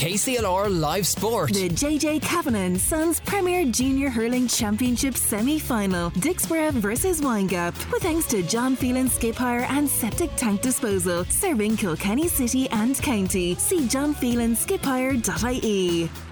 KCLR Live Sport. The JJ Kavanagh Sons Premier Junior Hurling Championship semi final. Dicksboro versus Windgap. With thanks to John Phelan Skip Hire and Septic Tank Disposal. Serving Kilkenny City and County. See johnphelanskiphire.ie.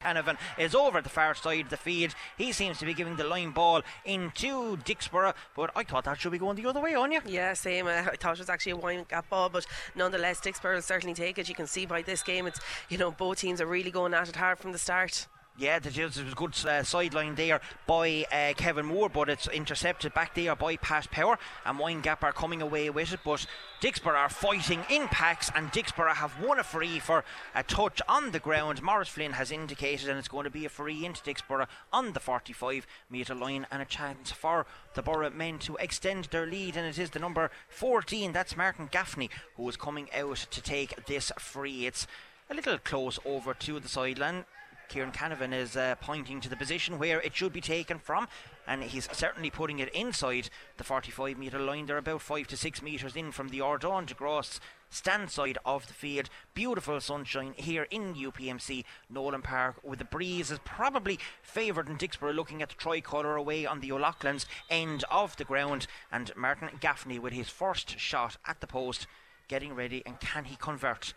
Canavan is over at the far side of the field. He seems to be giving the line ball into Dicksboro, but I thought that should be going the other way on you. Yeah, same. Uh, I thought it was actually a Windgap ball, but nonetheless, Dicksboro will certainly take it. You can see by this game, it's you know both teams are really going at it hard from the start. Yeah, there was a good uh, sideline there by uh, Kevin Moore, but it's intercepted back there by Pat Power, and Windgap are coming away with it. But Dicksboro are fighting in packs, and Dicksboro have won a free for a touch on the ground. Morris Flynn has indicated, and it's going to be a free into Dicksboro on the 45 metre line, and a chance for the Borough men to extend their lead, and it is the number 14, that's Martin Gaffney, who is coming out to take this free. It's a little close over to the sideline. Kieran Canavan is uh, pointing to the position where it should be taken from, and he's certainly putting it inside the 45 metre line. They're about five to six metres in from the Ardon de Gross stand side of the field. Beautiful sunshine here in UPMC Nowlan Park, with the breeze is probably favoured in Dicksboro, looking at the tricolour away on the O'Loughlin's end of the ground, and Martin Gaffney with his first shot at the post, getting ready, and can he convert?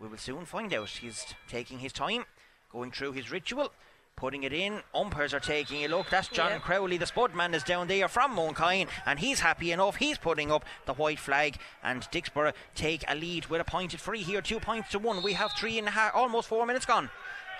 We will soon find out. He's taking his time going through his ritual. Putting it in, umpires are taking a look. That's John Yeah. Crowley, the Spudman, is down there from Mooncoin, and he's happy enough. He's putting up the white flag, and Dicksboro take a lead with a pointed free here, two points to one. We have three and a half, almost four minutes gone.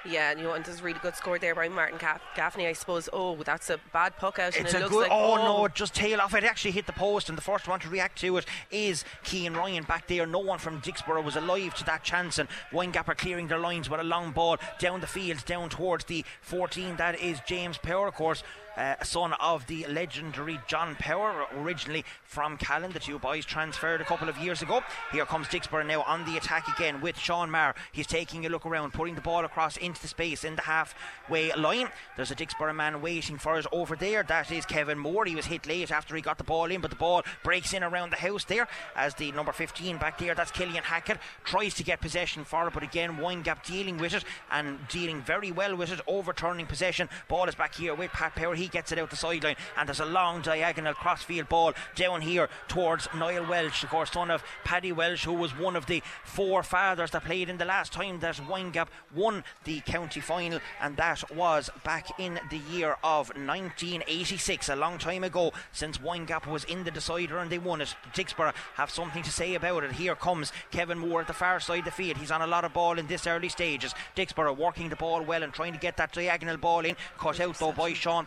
Yeah, and you know, and there's a really good score there by Martin Gaff- Gaffney, I suppose. Oh, that's a bad puck out, and It's it a looks good. like oh, no, it just tail off. It actually hit the post, and the first one to react to it is Keane Ryan back there. No one from Dicksboro was alive to that chance, and Windgap are clearing their lines with a long ball down the field, down towards the 14. That is James Power, of course. Uh, son of the legendary John Power, originally from Callan. The two boys transferred a couple of years ago. Here comes Dicksboro now on the attack again with Sean Maher. He's taking a look around, putting the ball across into the space in the halfway line. There's a Dicksboro man waiting for us over there. That is Kevin Moore. He was hit late after he got the ball in, but the ball breaks in around the house there as the number 15 back there, that's Killian Hackett, tries to get possession for it, but again, Windgap dealing with it and dealing very well with it, overturning possession. Ball is back here with Pat Power. He gets it out the sideline, and there's a long diagonal crossfield ball down here towards Niall Welsh, of course, son of Paddy Welsh, who was one of the four fathers that played in the last time that Windgap won the county final, and that was back in the year of 1986, a long time ago since Windgap was in the decider and they won it. Dicksboro have something to say about it. Here comes Kevin Moore at the far side of the field. He's on a lot of ball in this early stages. Dicksboro working the ball well and trying to get that diagonal ball in. Cut out though by Sean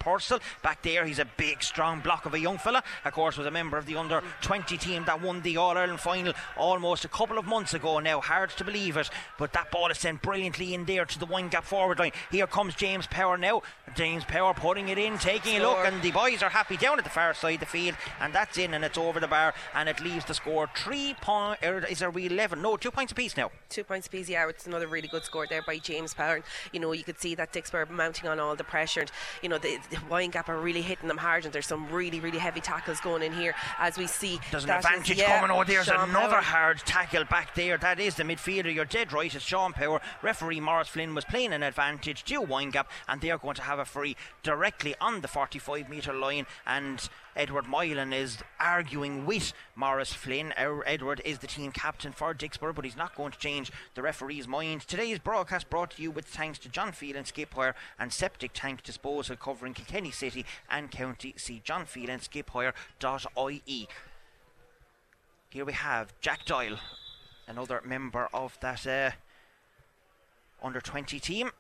Back there, he's a big, strong block of a young fella. Of course, was a member of the under 20 team that won the All Ireland final almost a couple of months ago now. Hard to believe it, but that ball is sent brilliantly in there to the Windgap forward line. Here comes James Power now. James Power putting it in, taking a look, and the boys are happy down at the far side of the field, and that's in, and it's over the bar, and it leaves the score three point. Or is there we 11? No, two points apiece now. Two points apiece, yeah, it's another really good score there by James Power. You know, you could see that Dicksboro mounting on all the pressure, and you know the, the Windgap are really hitting them hard, and there's some really, really heavy tackles going in here as we see. There's an that is- advantage yeah, coming. Oh, there's Sean another Power. hard tackle back there. That is the midfielder. You're dead right. It's Sean Power. Referee Morris Flynn was playing an advantage to Windgap, and they are going to have a free directly on the 45 metre line. And Edward Moylan is arguing with Morris Flynn. Our Edward is the team captain for Dicksboro, but he's not going to change the referee's mind. Today's broadcast brought to you with thanks to John Phelan Skip Hire and Septic Tank Disposal covering Kilkenny City and County. See John Phelan Skip Hire.ie. Here we have Jack Doyle, another member of that uh, under 20 team.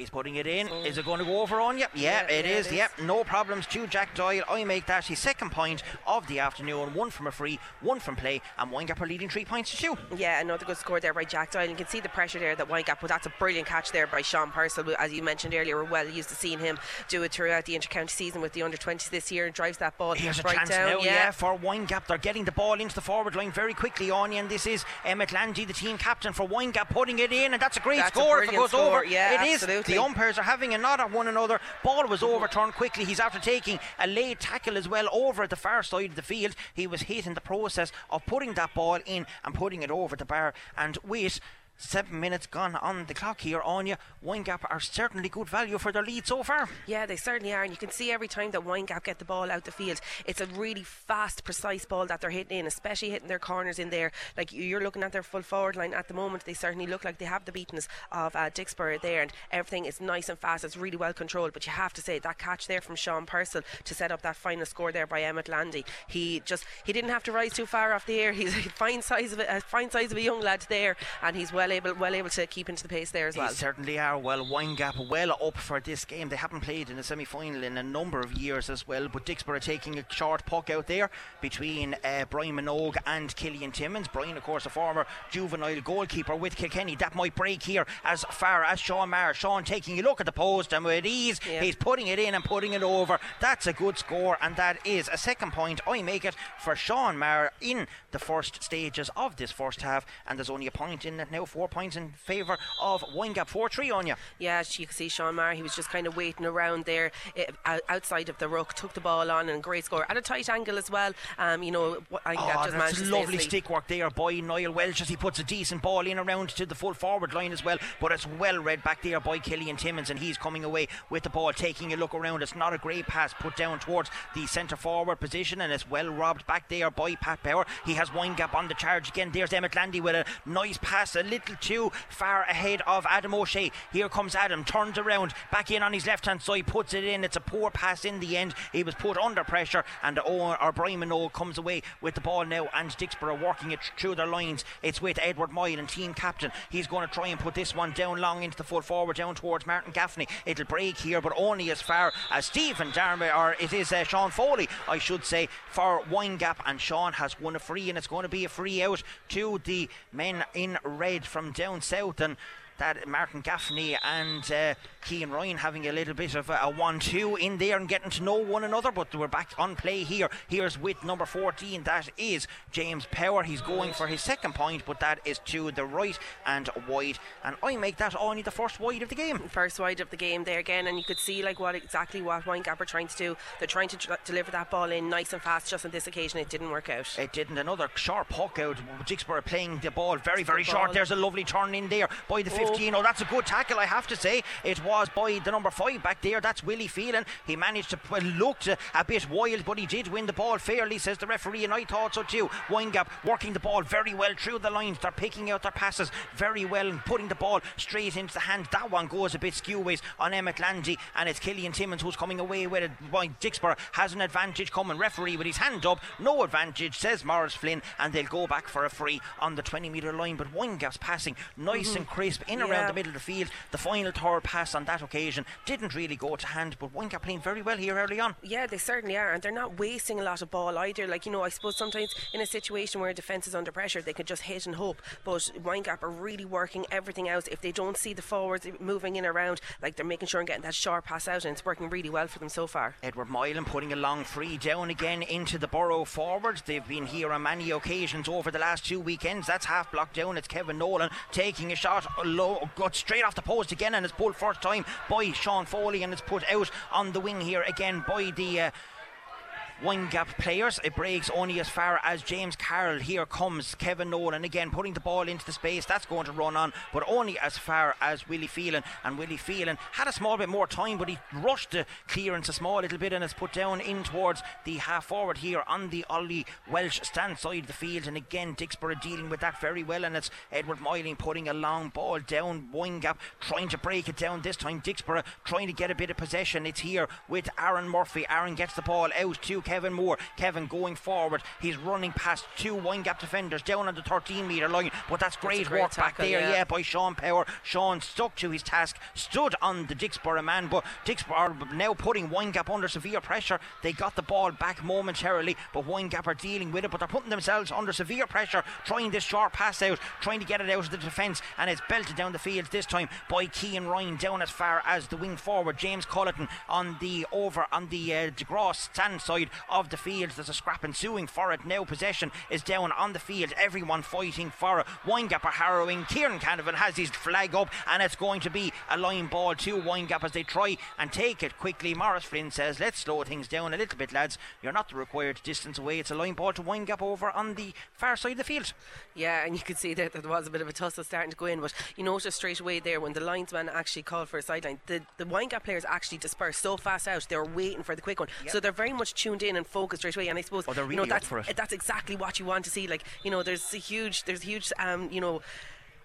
He's putting it in. Is it going to go over on you? Yeah, Yeah, it yeah, is. it is. Yep, no problems to Jack Doyle. I make that his second point of the afternoon. One from a free, one from play, and Windgap are leading three points to two. Yeah, another good score there by Jack Doyle. You can see the pressure there that Windgap, but that's a brilliant catch there by Sean Purcell. As you mentioned earlier, we're well used to seeing him do it throughout the inter-county season with the under 20s this year and drives that ball Here's a right chance down. now, yeah. for Windgap. They're getting the ball into the forward line very quickly, Anya, and this is Emmett Landy, the team captain for Windgap, putting it in, and that's a great That's a score if it goes score. over. Yeah, it is. The umpires are having a nod at one another. Ball was overturned quickly. He's after taking a late tackle as well over at the far side of the field. He was hit in the process of putting that ball in and putting it over the bar. And wait, Seven minutes gone on the clock here. Anya, Windgap are certainly good value for their lead so far. Yeah, they certainly are. And you can see every time that Windgap get the ball out the field, it's a really fast, precise ball that they're hitting in, especially hitting their corners in there. Like you're looking at their full forward line at the moment, they certainly look like they have the beatness of uh, there, and everything is nice and fast. It's really well controlled. But you have to say that catch there from Sean Purcell to set up that final score there by Emmett Landy. He just he didn't have to rise too far off the air. He's a fine size of a, a fine size of a young lad there, and he's well able well able to keep into the pace there as well. They certainly are. Well, Windgap well up for this game. They haven't played in a semi final in a number of years as well. But Dicksboro taking a short puck out there between uh, Brian Minogue and Killian Timmins. Brian, of course, a former juvenile goalkeeper with Kilkenny. That might break here as far as Sean Maher. Sean taking a look at the post and with ease, yeah. he's putting it in and putting it over. That's a good score, and that is a second point. I make it for Sean Maher in the first stages of this first half, and there's only a point in it now, four points in favour of Windgap 4 3 on you. Yeah, you can see Sean Maher, he was just kind of waiting around there uh, outside of the ruck, took the ball on, and great score at a tight angle as well. Um, you know, I think oh, just that's lovely stick work there by Niall Welch as he puts a decent ball in around to the full forward line as well. But it's well read back there by Killian Timmins, and he's coming away with the ball, taking a look around. It's not a great pass put down towards the centre forward position, and it's well robbed back there by Pat Power. He has Windgap on the charge again. There's Emmett Landy with a nice pass, a little too far ahead of Adam O'Shea. Here comes Adam, turns around, back in on his left hand side, puts it in. It's a poor pass in the end. He was put under pressure, and Owen or Brian Minogue comes away with the ball now, and Dicksboro working it through their lines. It's with Edward Moylan team captain. He's going to try and put this one down long into the full forward, down towards Martin Gaffney. It'll break here, but only as far as Stephen Darby, or it is uh, Sean Foley, I should say, for Windgap, and Sean has won a free, and it's going to be a free out to the men in red from down south. And that Martin Gaffney and uh, Keane Ryan having a little bit of a, a 1 2 in there and getting to know one another. But we're back on play here. Here's with number 14, that is James Power. He's going for his second point, but that is to the right and wide. And I make that only the first wide of the game. First wide of the game there again, and you could see like what exactly what Windgap are trying to do. They're trying to tr- deliver that ball in nice and fast. Just on this occasion, it didn't work out. It didn't. Another sharp puck out. Dicksboro playing the ball very, very short. Ball. There's a lovely turn in there by the 15. Oh, that's a good tackle, I have to say. It was by the number five back there. That's Willie Phelan. He managed to well, looked a, bit wild, but he did win the ball fairly, says the referee, and I thought so too. Windgap working the ball very well through the lines. They're picking out their passes very well and putting the ball straight into the hand. That one goes a bit skewways on Emmett Landy, and it's Killian Timmins who's coming away with it. Boy, Dicksboro has an advantage coming. Referee with his hand up, no advantage, says Morris Flynn, and they'll go back for a free on the 20 metre line. But Windgap's passing nice mm-hmm. and crisp in yeah. around the middle of the field. The final third pass on that occasion didn't really go to hand, but Windgap playing very well here early on. Yeah, they certainly are, and they're not wasting a lot of ball either. Like, you know, I suppose sometimes in a situation where a defence is under pressure, they can just hit and hope, but Windgap are really working everything out. If they don't see the forwards moving in around, like they're making sure and getting that sharp pass out, and it's working really well for them so far. Edward Moylan putting a long free down again into the Borough forward. They've been here on many occasions over the last two weekends. That's half blocked down. It's Kevin Nolan taking a shot low, got straight off the post again, and it's pulled first time by Sean Foley, and it's put out on the wing here again by the. Uh, Windgap players. It breaks only as far as James Carroll. Here comes Kevin Nolan again, putting the ball into the space. That's going to run on, but only as far as Willie Phelan. And Willie Phelan had a small bit more time, but he rushed the clearance a small little bit and it's put down in towards the half forward here on the Ollie Walsh stand side of the field. And again, Dicksboro dealing with that very well. And it's Edward Moylan putting a long ball down. Windgap, trying to break it down this time. Dicksboro trying to get a bit of possession. It's here with Aaron Murphy. Aaron gets the ball out to Kevin Moore. Kevin going forward. He's running past two Windgap defenders down on the 13 metre line. But that's great, great work tackle, back there, yeah. yeah. by Sean Power. Sean stuck to his task, stood on the Dicksboro man, but Dicksboro are now putting Windgap under severe pressure. They got the ball back momentarily, but Windgap are dealing with it, but they're putting themselves under severe pressure, trying this short pass out, trying to get it out of the defence, and it's belted down the field this time by Keane Ryan down as far as the wing forward. James Culleton on the over on the uh, DeGraw stand side of the field. There's a scrap ensuing for it now. Possession is down on the field. Everyone fighting for it. Windgap are harrowing. Kieran Canavan has his flag up, and it's going to be a line ball to Windgap as they try and take it quickly. Morris Flynn says, Let's slow things down a little bit, lads. You're not the required distance away. It's a line ball to Windgap over on the far side of the field. Yeah, and you could see that there was a bit of a tussle starting to go in, but you notice straight away there when the linesman actually called for a sideline, the, the Windgap players actually dispersed so fast out, they were waiting for the quick one. Yep. So they're very much tuned in and focused straight away. And I suppose Oh, they're you know that's that's exactly what you want to see. Like you know, there's a huge, there's a huge, um, you know.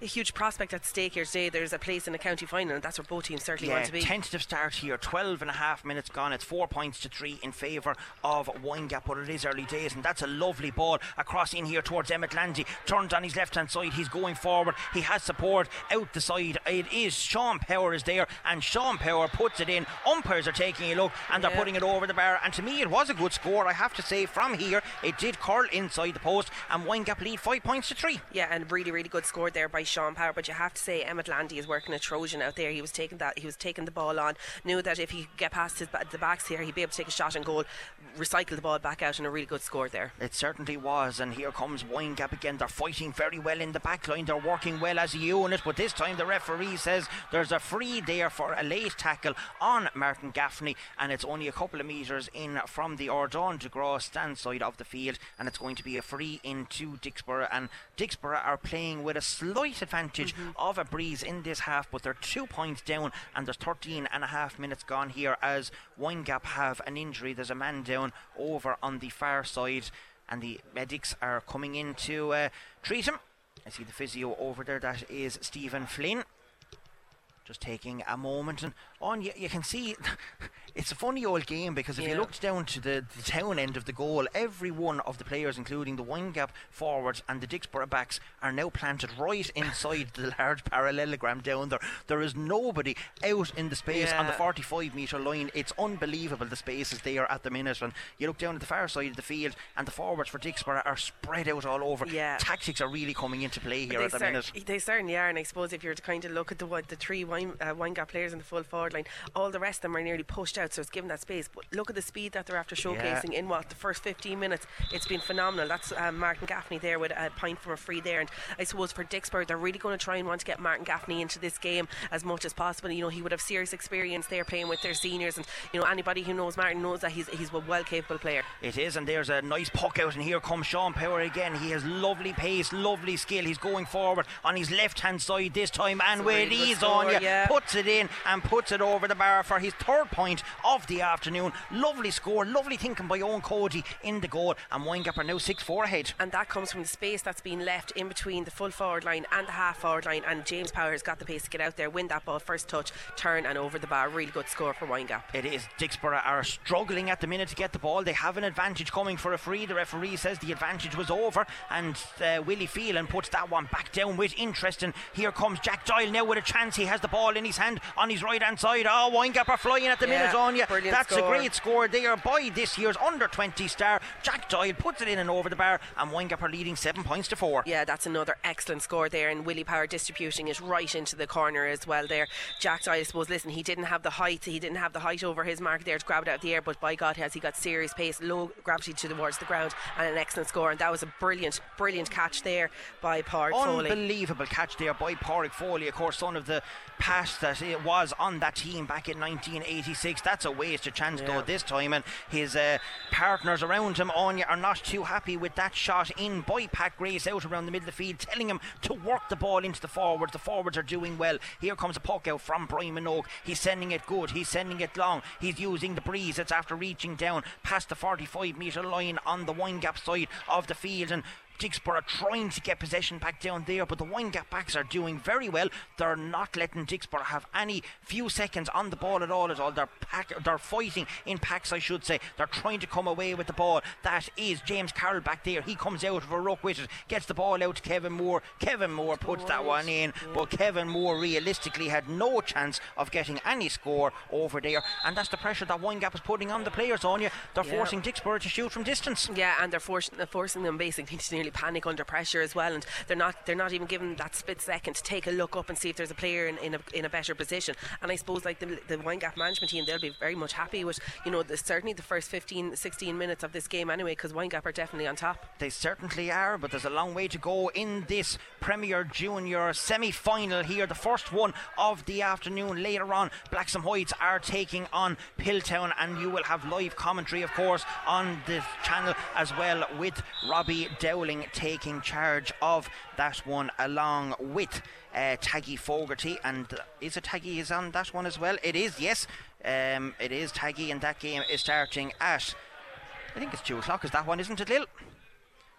A huge prospect at stake here today. There's a place in the county final, and that's where both teams certainly Yeah, want to be. tentative start here. 12 and a half minutes gone. It's four points to three in favour of Windgap, but it is early days, and that's a lovely ball across in here towards Emmett Landy. Turns on his left hand side. He's going forward. He has support out the side. It is Sean Power is there, and Sean Power puts it in. Umpires are taking a look, and they're putting it over the bar. And to me, it was a good score. I have to say, from here, it did curl inside the post, and Windgap lead five points to three. Yeah, and really, really good score there by Sean Power. But you have to say, Emmett Landy is working a Trojan out there. He was taking that, he was taking the ball on. Knew that if he could get past his, the backs here, he'd be able to take a shot and goal, recycle the ball back out, and a really good score there. It certainly was, and here comes Windgap again. They're fighting very well in the back line. They're working well as a unit, but this time the referee says there's a free there for a late tackle on Martin Gaffney, and it's only a couple of metres in from the Ardon de Gras stand side of the field, and it's going to be a free into Dicksboro. And Dicksboro are playing with a slight advantage of a breeze in this half, but they're two points down, and there's 13 and a half minutes gone here as Windgap have an injury. There's a man down over on the far side and the medics are coming in to uh, treat him. I see the physio over there. That is Stephen Flynn. Just taking a moment, and oh, on you, you can see it's a funny old game because if you Yeah. looked down to the, the town end of the goal, every one of the players, including the Windgap forwards and the Dicksboro backs, are now planted right inside the large parallelogram down there. There is nobody out in the space on the 45 metre line. It's unbelievable the spaces is there at the minute. And you look down at the far side of the field, and the forwards for Dicksboro are spread out all over. Yeah. Tactics are really coming into play here they, at the minute. they certainly are, and I suppose if you're to kind of look at the what the three wine, uh, Windgap players in the full forward line, all the rest of them are nearly pushed out, so it's given that space. But look at the speed that they're after showcasing in what the first 15 minutes. It's been phenomenal. That's um, Martin Gaffney there with a point from a free there, and I suppose for Dicksboro, they're really going to try and want to get Martin Gaffney into this game as much as possible. You know, he would have serious experience there playing with their seniors, and you know anybody who knows Martin knows that he's he's a well capable player. It is, and there's a nice puck out, and here comes Sean Power again. He has lovely pace, lovely skill. He's going forward on his left hand side this time, and It's with ease on you, yeah. puts it in and puts it over the bar for his third point of the afternoon. Lovely score, lovely thinking by Owen Cody in the goal, and Windgap are now 6 4 ahead. and that comes from the space that's been left in between the full forward line and the half forward line. And James Power has got the pace to get out there, win that ball, first touch, turn, and over the bar. Really good score for Windgap. It is. Dicksboro are struggling at the minute to get the ball. They have an advantage coming for a free. The referee says the advantage was over, and uh, Willie Phelan puts that one back down with interest. And here comes Jack Doyle now with a chance. He has the ball in his hand on his right hand side. Oh, Windgap are flying at the Yeah, minute on you. brilliant That's a great score there by this year's under 20 star. Jack Doyle puts it in and over the bar, and Windgap are leading seven points to four. Yeah, that's another excellent score there, and Willie Power distributing it right into the corner as well. There, Jack Dye, I suppose. Listen, he didn't have the height. He didn't have the height over his mark there to grab it out of the air. But by God, has he got serious pace, low gravity towards the ground, and an excellent score. And that was a brilliant, brilliant catch there by Park Foley. Unbelievable catch there by Pádraig Foley, of course, son of the past that it was on that team back in 1986. That's a waste of chance, though, this time. And his uh, partners around him, Anya, are not too happy with that shot in by Pat Grace out around the middle of the field, telling him to work the ball into the forwards. The forwards are doing well. Here comes a puck out from Brian Minogue. He's sending it good. He's sending it long. He's using the breeze. It's after reaching down past the 45 metre line on the Windgap side of the field. And Dicksboro trying to get possession back down there, but the Windgap backs are doing very well. They're not letting Dicksboro have any few seconds on the ball at all. At all, they're pack, they're fighting in packs, I should say. They're trying to come away with the ball. That is James Carroll back there. He comes out of a ruck with it, gets the ball out to Kevin Moore. Kevin Moore puts that one in, but Kevin Moore realistically had no chance of getting any score over there, and that's the pressure that Windgap is putting on the players. On you, they're Yeah. forcing Dicksboro to shoot from distance. Yeah, and they're forcing, they're forcing them basically to nearly panic under pressure as well, and they're not they're not even given that split second to take a look up and see if there's a player in, in, a, in a better position. And I suppose like the, the Windgap management team, they'll be very much happy with you know the, certainly the first 15, 16 minutes of this game anyway, because Windgap are definitely on top. They certainly are, but there's a long way to go in this Premier Junior semi-final here, the first one of the afternoon. Later on, Blacks and Whites are taking on Piltown, and you will have live commentary, of course, on the channel as well, with Robbie Dowling taking charge of that one, along with uh, Taggy Fogarty. And is it Taggy is on that one as well? It is, yes. Um, it is Taggy, and that game is starting at. I think it's two o'clock. Is that one, isn't it, Lil?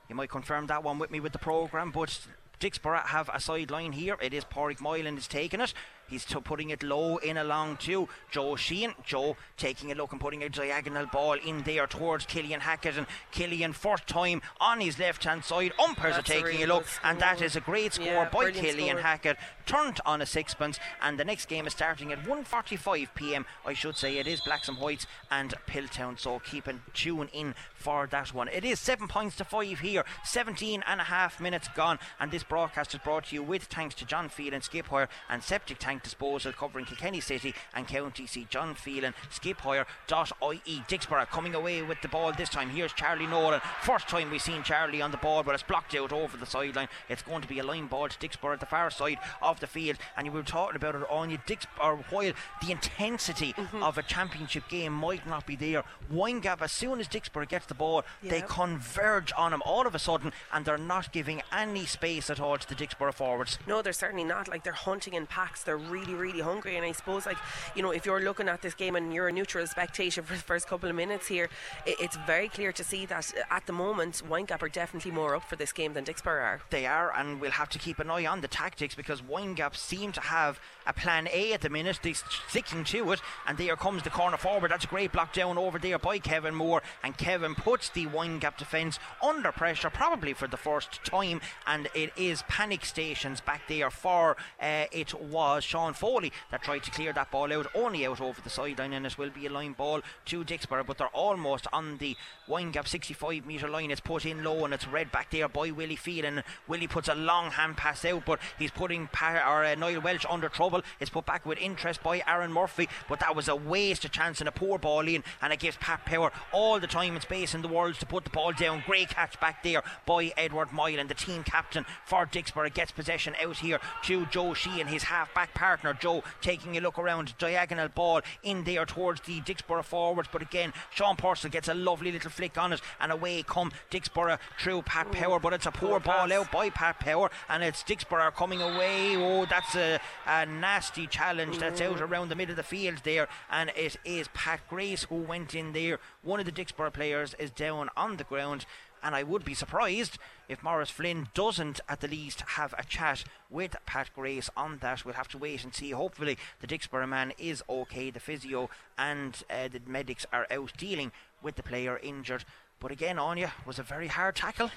You might confirm that one with me with the programme, but Dicksboro have a sideline here. It is Porrick Moylan is taking it. He's t- putting it low in along to Joe Sheehan. Joe taking a look and putting a diagonal ball in there towards Killian Hackett. And Killian, first time on his left hand side. Umpires That's are taking a look, and that is a great score Yeah, by Killian score. Hackett. Turned on a sixpence, and the next game is starting at 1:45 p.m. I should say it is Blacks and Whites and Piltown. So keep and tune in for that one. It is seven points to five here. 17 and a half minutes gone, and this broadcast is brought to you with thanks to John Phelan Skip Hire and Septic Tank Disposal covering Kilkenny City and County Seat. John Phelan Skip Hire.ie. Dicksboro coming away with the ball this time. Here's Charlie Nolan. First time we've seen Charlie on the ball, but it's blocked out over the sideline. It's going to be a line ball to Dicksboro at the far side of the field, and you were talking about it on you. Dix, or while the intensity Mm-hmm. of a championship game might not be there, Windgap, as soon as Dicksboro gets the ball, they converge on him all of a sudden, and they're not giving any space at all to the Dicksboro forwards. No, they're certainly not. Like they're hunting in packs. They're really, really hungry. And I suppose, like you know, if you're looking at this game and you're a neutral spectator for the first couple of minutes here, it, it's very clear to see that uh, at the moment, Windgap are definitely more up for this game than Dicksboro are. They are, and we'll have to keep an eye on the tactics because Windgap seem to have a plan A at the minute. They're sticking to it, and there comes the corner forward. That's a great block down over there by Kevin Moore, and Kevin puts the Windgap defence under pressure, probably for the first time, and it is panic stations back there for uh, it was Sean Foley that tried to clear that ball out, only out over the sideline, and it will be a line ball to Dicksboro, but they're almost on the Windgap 65 metre line. It's put in low and it's read back there by Willie Phelan. Willie puts a long hand pass out, but he's putting pa- or, uh, Niall under trouble. It's put back with interest by Aaron Murphy, but that was a waste of chance and a poor ball in, and it gives Pat Power all the time and space in the world to put the ball down. Great catch back there by Edward Moylan, the team captain for Dicksboro. Gets possession out here to Joe Sheehan, his half back partner. Joe taking a look around, diagonal ball in there towards the Dicksboro forwards, but again, Sean Purcell gets a lovely little flick on it, and away come Dicksboro through Pat Power, but it's a poor ball pass. out by Pat Power, and it's Dicksboro coming away. Oh, that's a, a nasty challenge that's out around the middle of the field there, and it is Pat Grace who went in there. One of the Dicksboro players is down on the ground. And I would be surprised if Morris Flynn doesn't at the least have a chat with Pat Grace on that. We'll have to wait and see. Hopefully, the Dicksboro man is okay. The physio and uh, the medics are out dealing with the player injured. But again, Anya was a very hard tackle.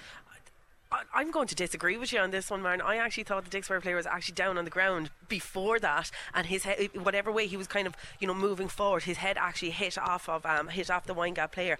I- I'm going to disagree with you on this one, Martin. I actually thought the Dicksboro player was actually down on the ground before that, and his head, whatever way he was kind of, you know, moving forward, his head actually hit off of um, hit off the Windgap player.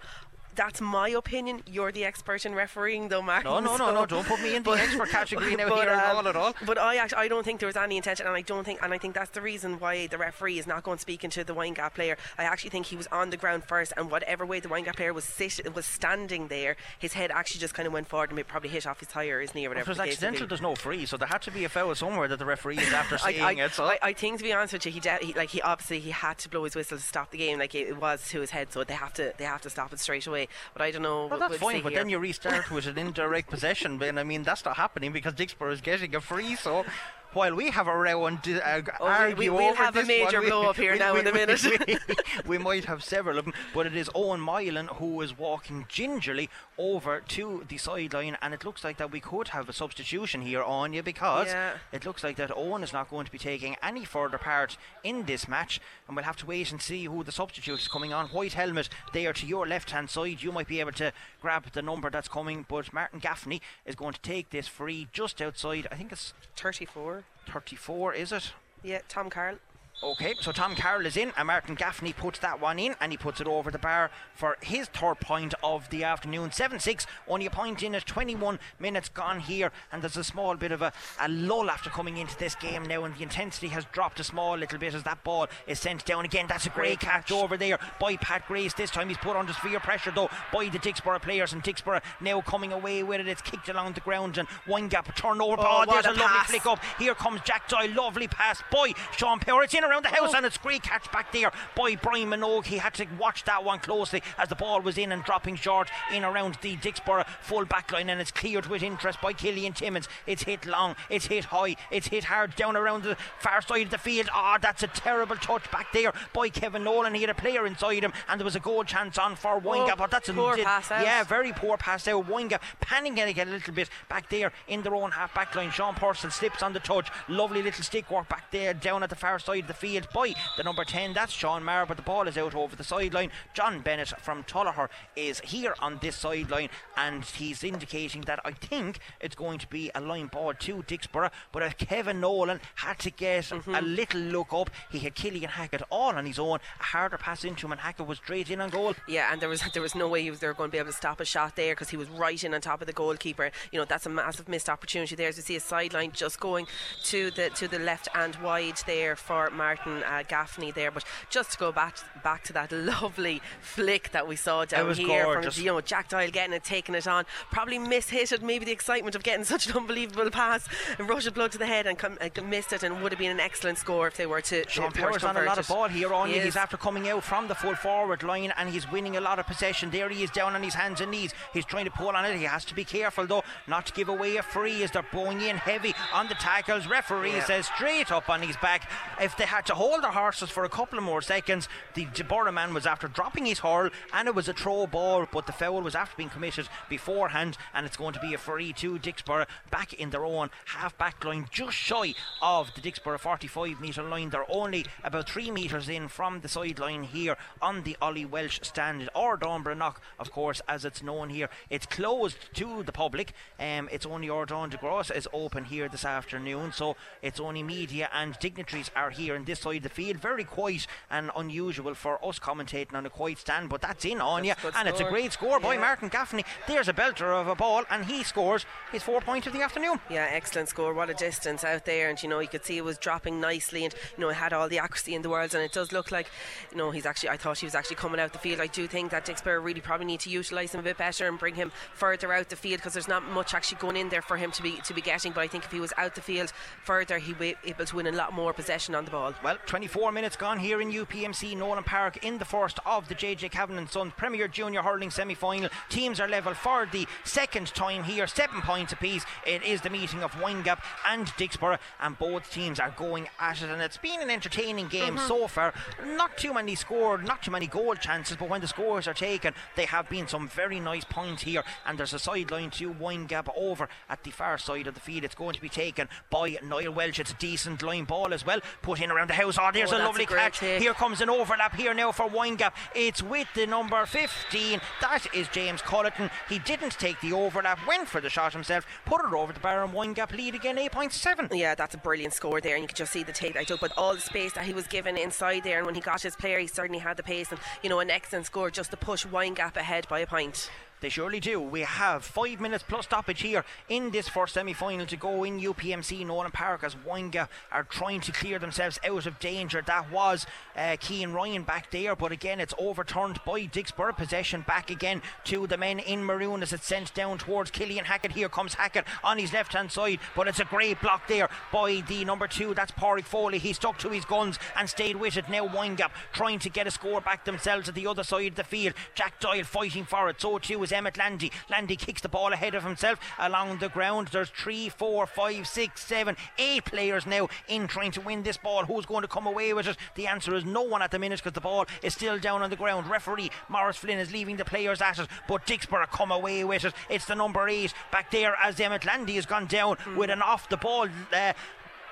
That's my opinion. You're the expert in refereeing, though, Martin. No, no, no, so- no. Don't put me in the expert category now but, here at um, all at all. But I actually, I don't think there was any intention, and I don't think, and I think that's the reason why the referee is not going speaking to the Windgap player. I actually think he was on the ground first, and whatever way the Windgap player was sit, was standing there, his head actually just kind of went forward and it probably hit off his thigh or his knee or whatever. it was the case may accidental, there's no free, so there had to be a foul somewhere that the referee is after I, seeing I, it. So I, I think to be honest with you, he, de- he like he obviously he had to blow his whistle to stop the game, like it, it was to his head, so they have to they have to stop it straight away. But I don't know. Well, we'll that's see fine, but here. then you restart with an indirect possession. Then I mean, that's not happening because Dicksboro is getting a free. So while we have a row and uh, Oh, argue we- over have a major one, we- blow-up here we- now we- in a minute. We, might have several of them, but it is Owen Mylan who is walking gingerly over to the sideline, and it looks like that we could have a substitution here on you because Yeah. it looks like that Owen is not going to be taking any further part in this match, and we'll have to wait and see who the substitute is coming on. White helmet there to your left hand side. You might be able to grab the number that's coming, but Martin Gaffney is going to take this free just outside. I think it's 34. 34, is it? Yeah, Tom Carroll. Okay, so Tom Carroll is in, and Martin Gaffney puts that one in, and he puts it over the bar for his third point of the afternoon. 7 6, only a point in it, 21 minutes gone here, and there's a small bit of a, a lull after coming into this game now, and the intensity has dropped a small little bit as that ball is sent down again. That's a great, catch, over there by Pat Grace. This time he's put under severe pressure, though, by the Dicksboro players, and Dicksboro now coming away with it. It's kicked along the ground, and Windgap turnover. Oh, oh there's a, a lovely flick up. Here comes Jack Doyle, lovely pass by Sean Power. It's in around the house, oh. and it's great catch back there by Brian Minogue. He had to watch that one closely as the ball was in and dropping short in around the Dicksboro full back line, and it's cleared with interest by Killian Timmins. It's hit long, it's hit high, it's hit hard down around the far side of the field. Ah, oh, that's a terrible touch back there by Kevin Nolan. He had a player inside him, and there was a goal chance on for Windgap. Oh, that's a poor did, pass out. Yeah, very poor pass out. Windgap panicking a little bit back there in their own half back line. Sean Purcell slips on the touch. Lovely little stick work back there down at the far side of the field by the number 10. That's Sean Maher, but the ball is out over the sideline. John Bennett from Tullogher is here on this sideline, and he's indicating that I think it's going to be a line ball to Dicksboro, But if Kevin Nolan had to get mm-hmm. a little look up, he had Killian Hackett all on his own. A harder pass into him, and Hackett was straight in on goal. Yeah, and there was there was no way he was there going to be able to stop a shot there because he was right in on top of the goalkeeper. You know that's a massive missed opportunity there. As we see a sideline just going to the to the left and wide there for Martin uh, Gaffney there. But just to go back back to that lovely flick that we saw down here gorgeous. from you know Jack Doyle getting it, taking it on, probably mishit it. maybe the excitement of getting such an unbelievable pass, and rush of blood to the head and come, uh, missed it, and would have been an excellent score if they were to. Sean Powers on a lot of ball here on he He's after coming out from the full forward line and he's winning a lot of possession. There he is down on his hands and knees. He's trying to pull on it. He has to be careful though not to give away a free as they're bowing in heavy on the tackles. Referee yeah. says straight up on his back. If they had to hold their horses for a couple of more seconds, the Deborah man was after dropping his hurl and it was a throw ball, but the foul was after being committed beforehand, and it's going to be a free to Dicksboro back in their own half back line, just shy of the Dicksboro 45 metre line. They're only about three metres in from the sideline here on the Ollie Walsh stand, or Dunbrannock, of course, as it's known here. It's closed to the public. Um, it's only Ordon de Gross is open here this afternoon, so it's only media and dignitaries are here on this side of the field. Very quiet and unusual for us commentating on a quiet stand, but that's in on you, and score. it's a great score yeah. by Martin Gaffney. There's a belter of a ball, and he scores his four points of the afternoon. Yeah, excellent score. What a distance out there, and you know you could see it was dropping nicely, and you know it had all the accuracy in the world, and it does look like you know he's actually. I thought he was actually coming out the field. I do think that Dicksboro really probably need to utilise him a bit better and bring him further out the field because there's not much actually going in there for him to be to be getting. But I think if he was out the field further, he'd be able to win a lot more possession on the ball. Well, 24 minutes gone here in UPMC Nowlan Park in the first of the JJ Cavan and Sons Premier Junior Hurling semi final. Teams are level for the second time here, seven points apiece. It is the meeting of Windgap and Dicksboro, and both teams are going at it. And it's been an entertaining game mm-hmm. so far. Not too many scored, not too many goal chances, but when the scores are taken, they have been some very nice points here. And there's a sideline to Windgap over at the far side of the field. It's going to be taken by Niall Welch. It's a decent line ball as well, put in around the house. Oh, there's oh, a lovely a catch. Take. Here comes an overlap here now for Windgap. It's with the number 15. That is James Culleton. He didn't take the overlap, went for the shot himself, put it over the bar, and Windgap lead again 8.7. Yeah, that's a brilliant score there, and you can just see the take I took, but all the space that he was given inside there, and when he got his player, he certainly had the pace, and you know, an excellent score just to push Windgap ahead by a point. They surely do. We have five minutes plus stoppage here in this first semi final to go in UPMC Nowlan Park as Windgap are trying to clear themselves out of danger. That was uh, Ryan back there, but again it's overturned by Dicksboro. Possession back again to the men in maroon as it's sent down towards Killian Hackett. Here comes Hackett on his left hand side, but it's a great block there by the number two. That's Pádraig Foley. He stuck to his guns and stayed with it. Now Windgap trying to get a score back themselves at the other side of the field. Jack Doyle fighting for it. So too is Emmett Landy. Landy kicks the ball ahead of himself along the ground. There's three, four, five, six, seven, eight players now in trying to win this ball. Who's going to come away with it? The answer is no one at the minute because the ball is still down on the ground. Referee Morris Flynn is leaving the players at it, but Dicksboro come away with it. It's the number eight back there as Emmett Landy has gone down mm. with an off the ball. Uh,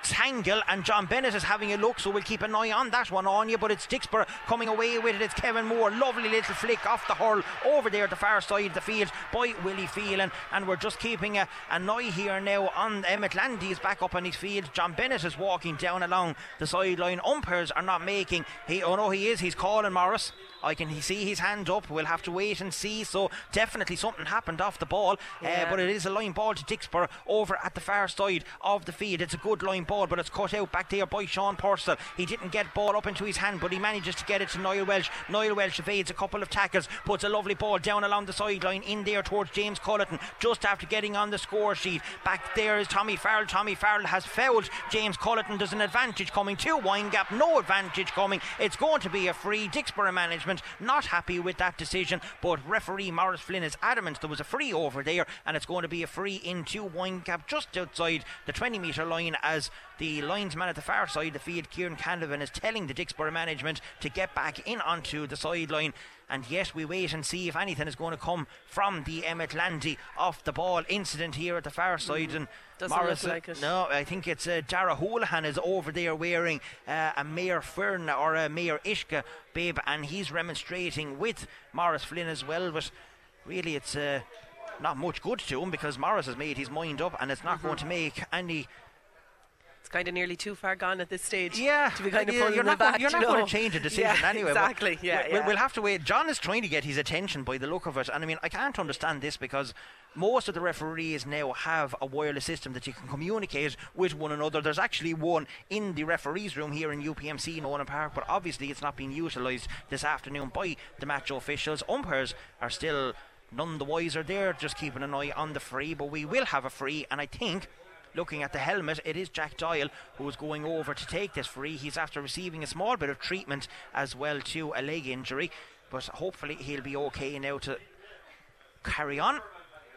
tangle, and John Bennett is having a look, so we'll keep an eye on that one on you. But it's Dicksboro coming away with it. It's Kevin Moore, lovely little flick off the hurl over there at the far side of the field by Willie Phelan, and we're just keeping a, an eye here now on Emmett Landy is back up on his field. John Bennett is walking down along the sideline. Umpires are not making. He, oh no, he is. He's calling Morris. I can see his hand up. We'll have to wait and see. So definitely something happened off the ball. Uh, Yeah. Uh, but it is a line ball to Dicksboro over at the far side of the field. It's a good line ball, but it's cut out back there by Sean Purcell. He didn't get ball up into his hand, but he manages to get it to Niall Welsh. Niall Welsh evades a couple of tackles, puts a lovely ball down along the sideline in there towards James Culleton just after getting on the score sheet. Back there is Tommy Farrell. Tommy Farrell has fouled James Culleton. There's an advantage coming to Windgap. No advantage coming. It's going to be a free. Dicksboro management not happy with that decision, but referee Morris Flynn is adamant there was a free over there, and it's going to be a free into Windgap just outside the 20 metre line as the linesman at the far side of the field, Kieran Canavan, is telling the Dicksboro management to get back in onto the sideline. And yes, we wait and see if anything is going to come from the Emmett Landy off the ball incident here at the far side. And Mm-hmm. Doesn't Morris, look like it. no, I think it's uh, Dara Houlihan is over there wearing uh, a Maor Foirne or a Maor Uisce bib, and he's remonstrating with Morris Flynn as well. But really, it's uh, not much good to him because Morris has made his mind up, and it's not Mm-hmm. going to make any. It's kind of nearly too far gone at this stage. Yeah, to be uh, kind of yeah, pulling you're not, going, back. you're you not going to change a decision yeah, anyway. Exactly. Yeah, we- yeah. We'll have to wait. John is trying to get his attention by the look of it, and I mean, I can't understand this because most of the referees now have a wireless system that you can communicate with one another. There's actually one in the referees' room here in UPMC in Owen Park, but obviously it's not being utilised this afternoon by the match officials. Umpires are still none the wiser. They're just keeping an eye on the free, but we will have a free, and I think looking at the helmet, it is Jack Doyle who is going over to take this free. He's after receiving a small bit of treatment as well to a leg injury, but hopefully he'll be okay now to carry on.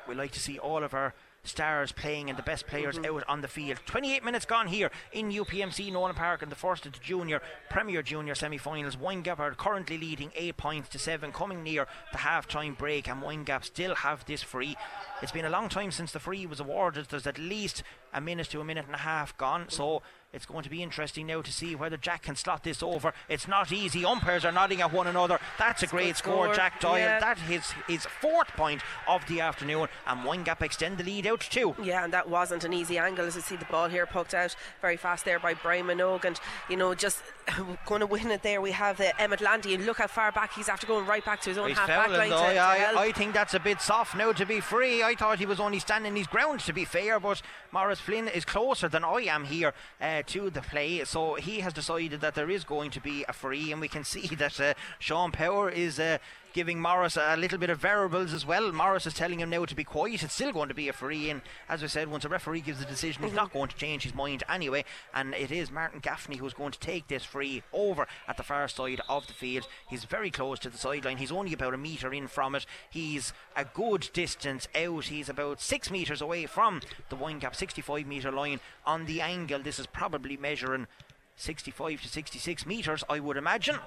We like to see all of our stars playing and the best players mm-hmm. out on the field. 28 minutes gone here in UPMC Nowlan Park in the first of the junior Premier Junior semi-finals. Windgap are currently leading 8 points to 7 coming near the half-time break and Windgap still have this free. It's been a long time since the free was awarded. There's at least a minute to a minute and a half gone. So it's going to be interesting now to see whether Jack can slot this over. It's not easy. Umpires are nodding at one another. That's a great score, score. Jack Doyle. Yeah. That is his fourth point of the afternoon, and Windgap extend the lead out to two. Yeah, and that wasn't an easy angle as you see the ball here poked out very fast there by Brian Minogue. And, you know, just going to win it there. We have uh, Emmett Landy, and look how far back he's after going right back to his own He's half back line. though. To, to I, I think that's a bit soft now to be free. I thought he was only standing his ground to be fair, but Morris Flynn is closer than I am here uh, to the play, so he has decided that there is going to be a free, and we can see that uh, Sean Power is. Giving Morris a little bit of variables as well. Morris is telling him now to be quiet. It's still going to be a free, and as I said, once a referee gives a decision, he's not mhm. going to change his mind anyway. And it is Martin Gaffney who's going to take this free over at the far side of the field. He's very close to the sideline. He's only about a metre in from it. He's a good distance out. He's about six metres away from the Windgap, 65 metre line on the angle. This is probably measuring 65 to 66 metres, I would imagine.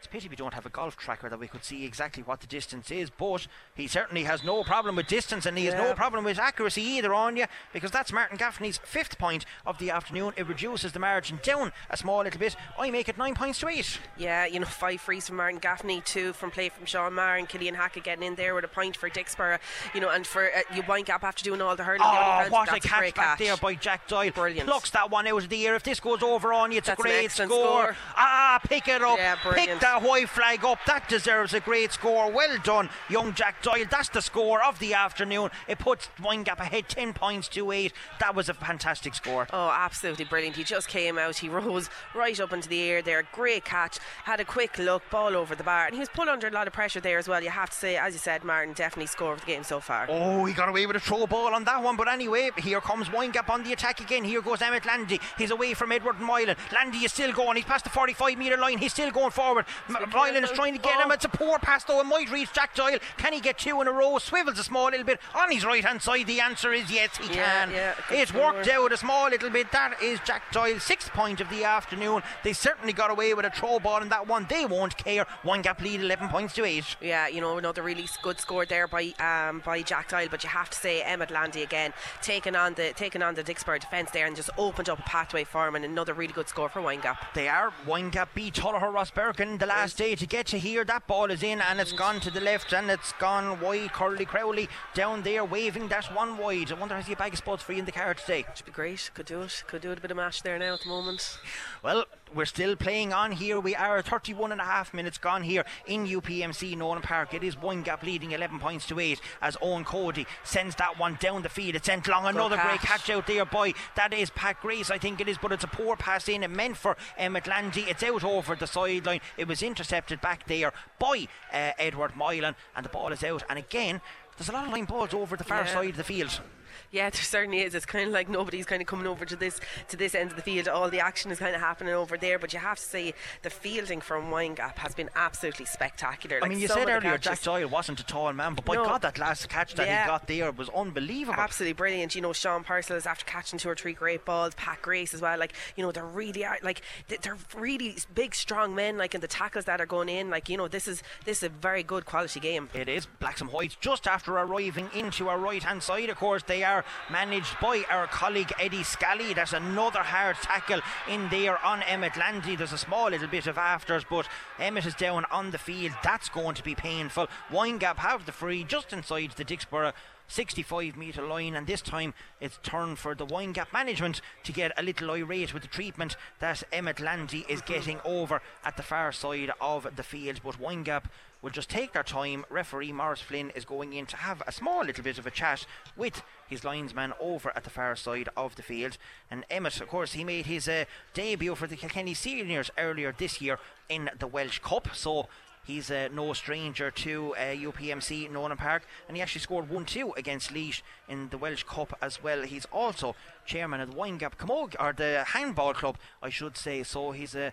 It's a pity we don't have a golf tracker that we could see exactly what the distance is, but he certainly has no problem with distance and he has no problem with accuracy either on you because that's Martin Gaffney's fifth point of the afternoon. It reduces the margin down a small little bit. I make it nine points to eight. Yeah, you know, five frees from Martin Gaffney, two from play from Sean Maher and Killian Hackett getting in there with a point for Dicksboro. You know, and for uh, you Windgap after doing all the hurling. the Oh, penalty, what a catch great back catch. there by Jack Doyle. Brilliant. Plucks that one out of the air. If this goes over on you, it's That's a great score. score. Ah, pick it up. Yeah, pick brilliant. That white flag up. That deserves a great score. Well done, young Jack Doyle. That's the score of the afternoon. It puts Windgap ahead 10 points to 8. That was a fantastic score. Oh, absolutely brilliant. He just came out, he rose right up into the air there. Great catch, had a quick look, ball over the bar. And he was put under a lot of pressure there as well. You have to say, as you said, Martin definitely scored of the game so far. Oh, he got away with a throw ball on that one, but anyway, here comes Windgap on the attack again. Here goes Emmett Landy. He's away from Edward Moylan. Landy is still going. He's past the 45 metre line. He's still going forward. Ryland is trying to get Oh. him. It's a poor pass though. It might reach Jack Doyle. Can he get two in a row? Swivels a small little bit on his right hand side. The answer is yes, he Yeah, can. yeah, it's worked out a small little bit. That is Jack Doyle's sixth point of the afternoon. They certainly got away with a throw ball in that one. They won't care. Windgap lead, 11 points to 8. Yeah, you know, another really good score there by um, by Jack Doyle, but you have to say Emmett Landy again taking on the taking on the Dicksboro defence there and just opened up a pathway for him and another really good score for Windgap. They are. Windgap beat Tullogher Rosbercon the last day to get to here. That ball is in and it's gone to the left and it's gone wide. Curly Crowley down there waving that one wide. I wonder has he a bag of spots for you in the car today? Should be great. Could do it. Could do it a bit of mash there now at the moment. Well, we're still playing on here. We are 31 and a half minutes gone here in UPMC Nowlan Park. It is Windgap leading 11 points to 8 as Owen Cody sends that one down the field. It's sent long. Another great catch. catch out there boy. that is Pat Grace, I think it is, but it's a poor pass in. It meant for Emmett Landy. It's out over the sideline. It was intercepted back there by uh, Edward Moylan, and the ball is out. And again, there's a lot of line balls over the far Yeah. side of the field. Yeah, there certainly is. It's kind of like nobody's kind of coming over to this to this end of the field. All the action is kind of happening over there. But you have to say the fielding from Windgap has been absolutely spectacular. I Like mean, you said earlier Jack Doyle wasn't a tall man, but by No. God, that last catch that Yeah. he got there was unbelievable. Absolutely brilliant. You know, Sean Purcell is after catching two or three great balls. Pat Grace as well. Like, you know, they're really like they're really big, strong men. Like, in the tackles that are going in. Like, you know, this is this is a very good quality game. It is Blacks and Whites just after arriving into our right hand side. Of course, they are managed by our colleague Eddie Scally. There's another hard tackle in there on Emmett Landy. There's a small little bit of afters, but Emmett is down on the field. That's going to be painful. Windgap have the free just inside the Dicksboro. 65 metre line, and this time it's turn for the Windgap management to get a little irate with the treatment that Emmett Landy is getting over at the far side of the field. But Windgap will just take their time. Referee Morris Flynn is going in to have a small little bit of a chat with his linesman over at the far side of the field. And Emmett, of course, he made his uh, debut for the Kilkenny Seniors earlier this year in the Walsh Cup. So He's uh, no stranger to uh, UPMC Nowlan Park, and he actually scored 1 2 against Laois in the Walsh Cup as well. He's also chairman of the Windgap Camogie, or the Handball Club, I should say. So he's a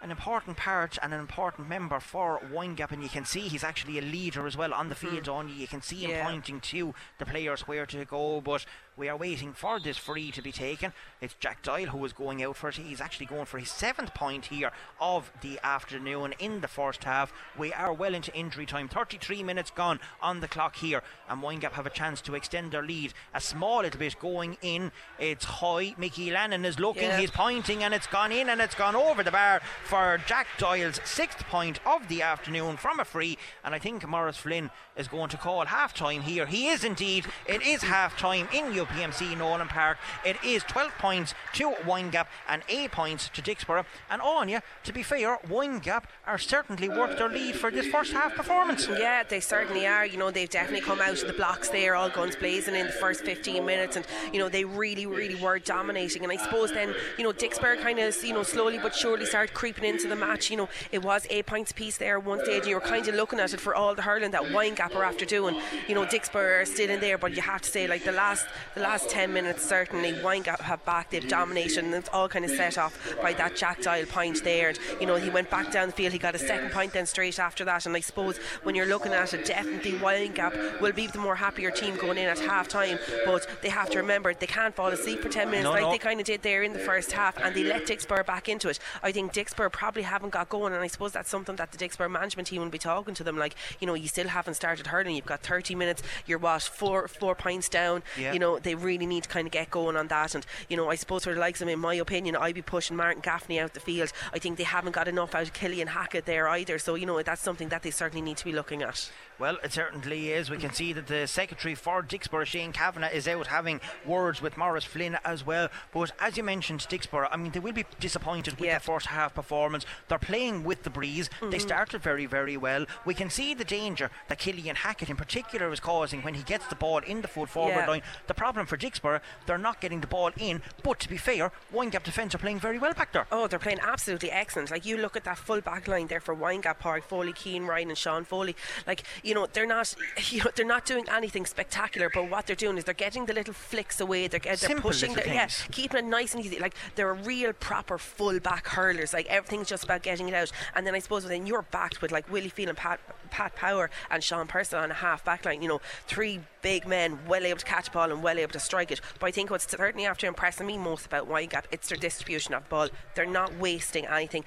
an important part and an important member for Windgap, and you can see he's actually a leader as well on the mm-hmm. field. On you can see him Yeah. pointing to the players where to go, but we are waiting for this free to be taken. It's Jack Doyle who is going out for it. He's actually going for his seventh point here of the afternoon in the first half. We are well into injury time. 33 minutes gone on the clock here, and Windgap have a chance to extend their lead a small little bit going in. It's high. Mickey Lannon is looking. Yeah. He's pointing, and it's gone in, and it's gone over the bar for Jack Doyle's sixth point of the afternoon from a free. And I think Morris Flynn is going to call half time here. He is indeed. It is half time in UPMC Nowlan Park. It is 12 points to Windgap and 8 points to Dicksboro. And you, to be fair, Windgap are certainly worth their lead for this first half performance. Yeah, they certainly are. You know, they've definitely come out of the blocks there, all guns blazing in the first 15 minutes, and you know they really, really were dominating. And I suppose then, you know, Dicksboro kind of, you know, slowly but surely started creeping into the match. You know, it was eight points piece there one stage, and you were kind of looking at it for all the hurling that Windgap are after doing. You know, Dicksboro are still in there, but you have to say, like the last, the last 10 minutes, certainly Windgap have back. They've dominated, and it's all kind of set off by that Jack Doyle point there. And, you know, he went back down the field. He got a second point then straight after that. And I suppose when you're looking at it, definitely Windgap will be the more happier team going in at half time. But they have to remember they can't fall asleep for 10 minutes No, like no. they kind of did there in the first half. And they let Dicksboro back into it. I think Dicksboro probably haven't got going. And I suppose that's something that the Dicksboro management team will be talking to them. Like, you know, you still haven't started hurling. You've got 30 minutes. You're what, four, four points down. Yeah. You know, they really need to kind of get going on that. And, you know, I suppose for the likes of them, in my opinion, I'd be pushing Martin Gaffney out the field. I think they haven't got enough out of Killian Hackett there either. So, you know, that's something that they certainly need to be looking at. Well, it certainly is. We can see that the secretary for Dicksboro, Shane Kavanagh, is out having words with Morris Flynn as well. But as you mentioned, Dicksboro, I mean, they will be disappointed with Yeah. the first half performance. They're playing with the breeze. They mm-hmm. started very, very well. We can see the danger that Killian Hackett, in particular, is causing when he gets the ball in the full forward Yeah. line. The problem for Dicksboro. They're not getting the ball in. But to be fair, Windgap defence are playing very well back there. Oh, they're playing absolutely excellent. Like you look at that full back line there for Windgap Park, Foley, Keane, Ryan, and Sean Foley. Like you know, they're not, you know, they're not doing anything spectacular. But what they're doing is they're getting the little flicks away. They're, they're Simple pushing, their, yeah, keeping it nice and easy. Like they're a real proper full back hurlers. Like everything's just about getting it out. And then I suppose then you're backed with like Willie Phelan, Pat, Pat Power, and Sean Purcell on a half back line. You know, three big men, well able to catch ball and well able to strike it. But I think what's certainly after impressing me most about Windgap, it's their distribution of ball. They're not wasting anything.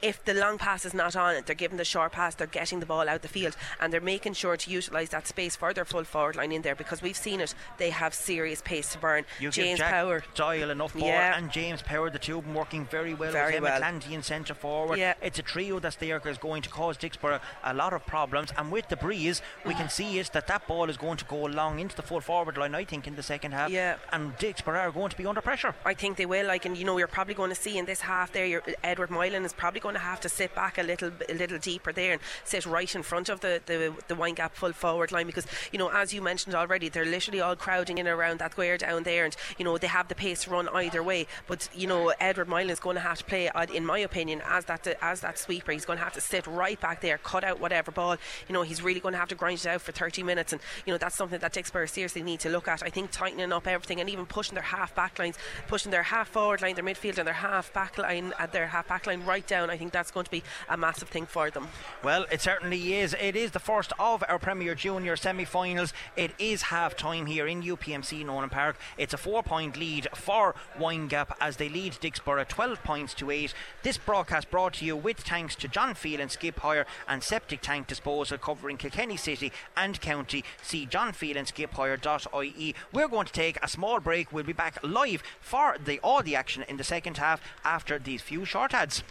If the long pass is not on it, they're giving the short pass, they're getting the ball out the field, and they're making sure to utilise that space for their full forward line in there because we've seen it. They have serious pace to burn. You James Power. Doyle enough ball Yeah. and James Power, the two of them working very well Very with well. In centre forward. Yeah. It's a trio that's there is going to cause Dicksboro a lot of problems. And with the breeze, we can see is that that ball is going to go along into the full forward line, I think, in the second half. Yeah. And Dicksboro are going to be under pressure. I think they will. Like, and you know, you're probably going to see in this half there, your Edward Moylan is probably going to have to sit back a little, a little deeper there and sit right in front of the the, the Windgap full forward line because you know, as you mentioned already, they're literally all crowding in around that square down there, and you know they have the pace to run either way. But you know, Edward Moylan is going to have to play, uh, in my opinion, as that as that sweeper. He's going to have to sit right back there, cut out whatever ball. You know, he's really going to have to grind it out for 30 minutes, and you know that's something that Dicksboro seriously need to look at. I think tightening up everything and even pushing their half back lines, pushing their half forward line, their midfield, and their half back line, at their half back line right down. I think that's going to be a massive thing for them. Well, it certainly is. It is the first of our Premier Junior semi finals. It is half time here in UPMC Nowlan Park. It's a four point lead for Windgap as they lead Dicksboro 12 points to 8. This broadcast brought to you with thanks to John Phelan Skip Hire and Septic Tank Disposal covering Kilkenny City and County. See John Phelan, Skip johnphelanskiphire.ie. We're going to take a small break. We'll be back live for the all the action in the second half after these few short ads.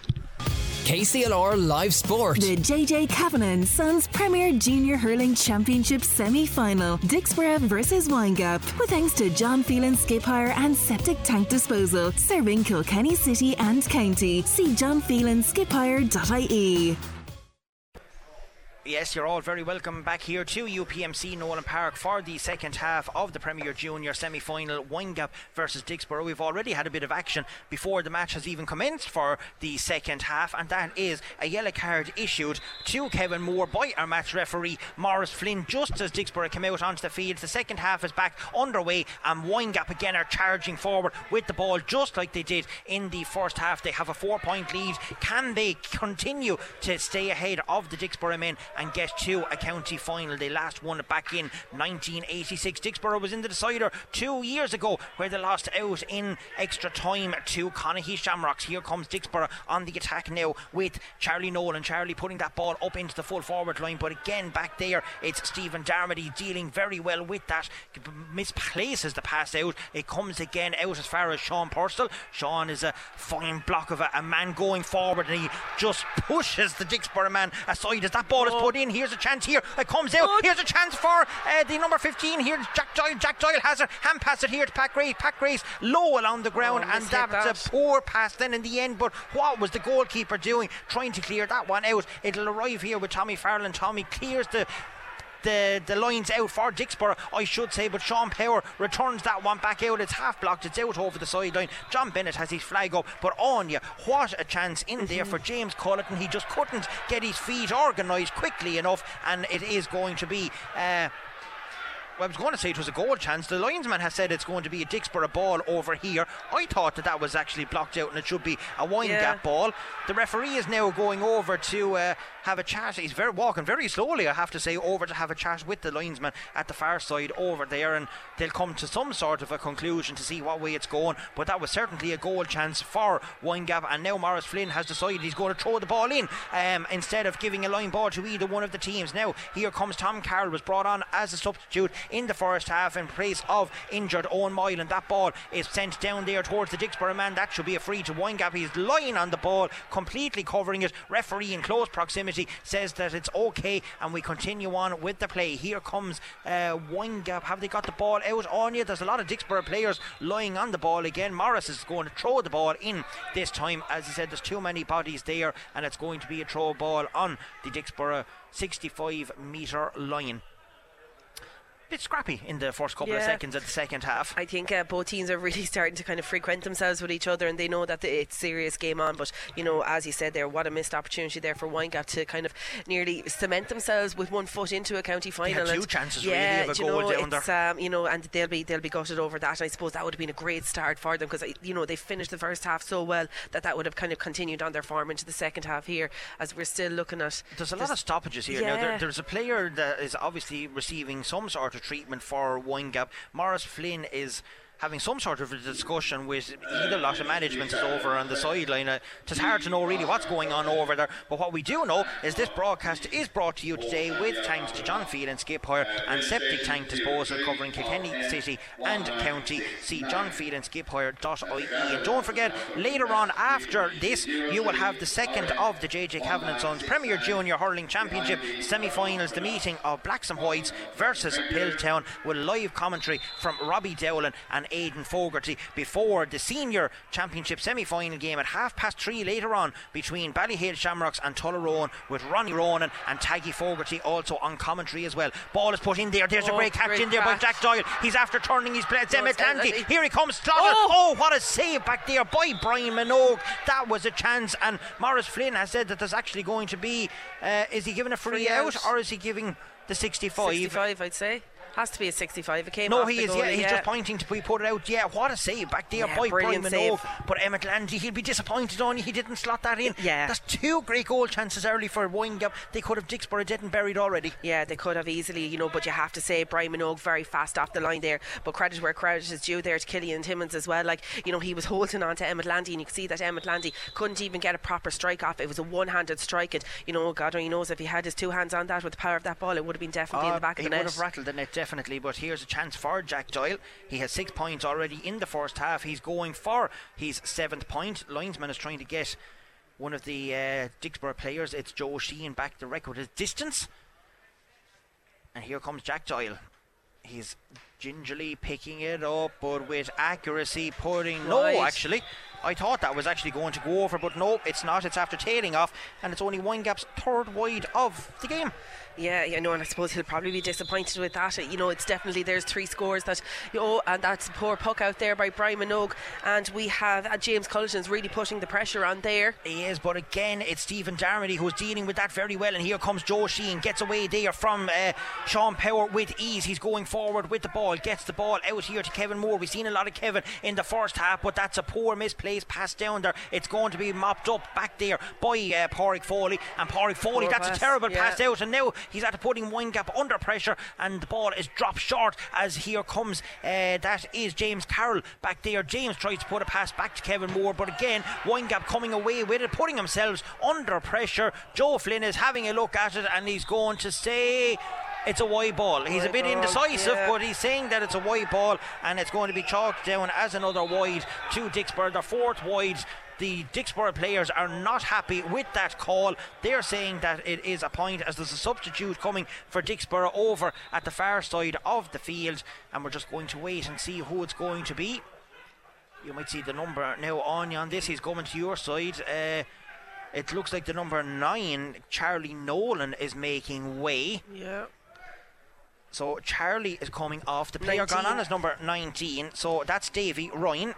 KCLR Live Sport. The JJ Kavanagh Sons Premier Junior Hurling Championship semi final. Dicksboro versus Windgap. With thanks to John Phelan Skip Hire and Septic Tank Disposal. Serving Kilkenny City and County. See johnphelanskiphire.ie. Yes, you're all very welcome back here to UPMC Nowlan Park for the second half of the Premier Junior semi final Windgap versus Dicksboro. We've already had a bit of action before the match has even commenced for the second half, and that is a yellow card issued to Kevin Moore by our match referee Morris Flynn just as Dicksboro came out onto the field. The second half is back underway, and Windgap again are charging forward with the ball just like they did in the first half. They have a four point lead. Can they continue to stay ahead of the Dicksboro men and get to a county final? They last won it back in 1986. Dicksboro was in the decider two years ago where they lost out in extra time to Conahy Shamrocks. Here comes Dicksboro on the attack now with Charlie Nolan. Charlie putting that ball up into the full forward line, but again back there it's Stephen Darmody dealing very well with that. Misplaces the pass out. It comes again out as far as Sean Purcell. Sean is a fine block of a, a man going forward and he just pushes the Dicksboro man aside as that ball is put in. Here's a chance here. It comes out. Here's a chance for uh, the number 15 here. Jack Doyle. Jack Doyle has it. Hand pass it here to Pat Grace. Pat Grace low along the ground Oh, and that. a poor pass then in the end. But what was the goalkeeper doing? Trying to clear that one out. It'll arrive here with Tommy Farrell. And Tommy clears the the, the lines out for Dicksboro, I should say, but Sean Power returns that one back out. It's half blocked, it's out over the sideline. John Bennett has his flag up, but on you, what a chance in there for James Culleton. He just couldn't get his feet organised quickly enough, and it is going to be. Uh, I was going to say it was a goal chance. The linesman has said it's going to be a Dicksboro ball over here. I thought that that was actually blocked out and it should be a wine Yeah. gap ball. The referee is now going over to uh, have a chat. He's very walking very slowly, I have to say, over to have a chat with the linesman at the far side over there, and they'll come to some sort of a conclusion to see what way it's going. But that was certainly a goal chance for Windgap, and now Morris Flynn has decided he's going to throw the ball in um, instead of giving a line ball to either one of the teams. Now here comes Tom Carroll, was brought on as a substitute in the first half in place of injured Owen and that ball is sent down there towards the Dicksboro man. That should be a free to Windgap. He's lying on the ball, completely covering it. Referee in close proximity says that it's okay, and we continue on with the play. Here comes uh, Windgap. Have they got the ball out on you? There's a lot of Dicksboro players lying on the ball again. Morris is going to throw the ball in this time. As he said, there's too many bodies there, and it's going to be a throw ball on the Dicksboro 65 metre line. Bit scrappy in the first couple of seconds of the second half. I think uh, both teams are really starting to kind of frequent themselves with each other, and they know that the, it's serious game on. But you know, as you said there, what a missed opportunity there for Windgap to kind of nearly cement themselves with one foot into a county final. two chances really of a goal know, down it's, Um, you know, and they'll be they'll be gutted over that. I suppose that would have been a great start for them because you know they finished the first half so well that that would have kind of continued on their form into the second half here, as we're still looking at. There's a lot of stoppages here. Now, there, there's a player that is obviously receiving some sort of treatment for Windgap. Morris Flynn is having some sort of a discussion with either lot of management is over on the sideline. Uh, it's hard to know really what's going on over there. But what we do know is this broadcast is brought to you today with thanks to John Phelan Skip Hire and Septic Tank Disposal covering Kilkenny City and County. See johnphelanskiphire.ie. And Skip Hire.ie. And don't forget, later on after this, you will have the second of the JJ Kavanagh and Sons Premier Junior Hurling Championship semi-finals. The meeting of Blacks and Whites versus Piltown with live commentary from Robbie Dowling and Aidan Fogarty before the senior championship semi-final game at half past three later on between Ballyhale Shamrocks and Tullaroan with Ronnie Ronan and Taggy Fogarty also on commentary as well. Ball is put in there. There's a Oh, great catch great in there by. Jack Doyle. He's after turning his play. It's No, Emmett it's- uh, Here he comes. Oh! Oh, what a save back there by Brian Minogue. That was a chance. And Morris Flynn has said that there's actually going to be. Uh, is he giving a free, Free out, out. or is he giving the 65? 65, I'd say. Has to be a 65. It came No, he is. Yeah, he's just pointing to we put it out. Yeah, what a save back there Yeah, by Brian Minogue. But Emmett Landy, he'll be disappointed on you. He didn't slot that in. Yeah. that's two great goal chances early for Windgap. They could have Dicksboro dead and buried already. Yeah, they could have easily, you know, but you have to say Brian Minogue very fast off the line there. But credit where credit is due there to Killian Timmins as well. Like, you know, he was holding on to Emmett Landy and you could see that Emmett Landy couldn't even get a proper strike off. It was a one handed strike. And, you know, God only knows if he had his two hands on that with the power of that ball, it would have been definitely in ah, the back of the would have rattled the net definitely, but here's a chance for Jack Doyle. He has six points already in the first half. He's going for his seventh point. Linesman is trying to get one of the uh, Dicksboro players. It's Joe Sheehan back the record his distance. And here comes Jack Doyle. He's gingerly picking it up, but with accuracy, putting no, actually. I thought that was actually going to go over, but no, it's not. It's after tailing off, and it's only Windgap's third wide of the game. Yeah, you know, and I suppose he'll probably be disappointed with that. You know, it's definitely there's three scores that, you know, and that's a poor puck out there by Brian Minogue, and we have uh, James Culleton's really putting the pressure on there. He is, but again, it's Stephen Darmody who's dealing with that very well. And here comes Joe Sheehan, gets away there from uh, Sean Power with ease. He's going forward with the ball, gets the ball out here to Kevin Moore. We've seen a lot of Kevin in the first half, but that's a poor misplaced pass down there. It's going to be mopped up back there by uh, Pádraig Foley. And Pádraig Foley, Poor that's pass, a terrible yeah. pass out. And now he's at putting Windgap under pressure, and the ball is dropped short as here comes uh, that is James Carroll back there. James tries to put a pass back to Kevin Moore, but again, Windgap coming away with it, putting themselves under pressure. Joe Flynn is having a look at it, and he's going to say. It's a wide ball. He's a bit indecisive, yeah. but he's saying that it's a wide ball and it's going to be chalked down as another wide to Dicksboro. The fourth wide. The Dicksboro players are not happy with that call. They're saying that it is a point as there's a substitute coming for Dicksboro over at the far side of the field, and we're just going to wait and see who it's going to be. You might see the number now on you on this. He's coming to your side. Uh, it looks like the number nine, Charlie Nolan, is making way. Yeah. So Charlie is coming off. The player gone on is number 19. So that's Davy Ryan.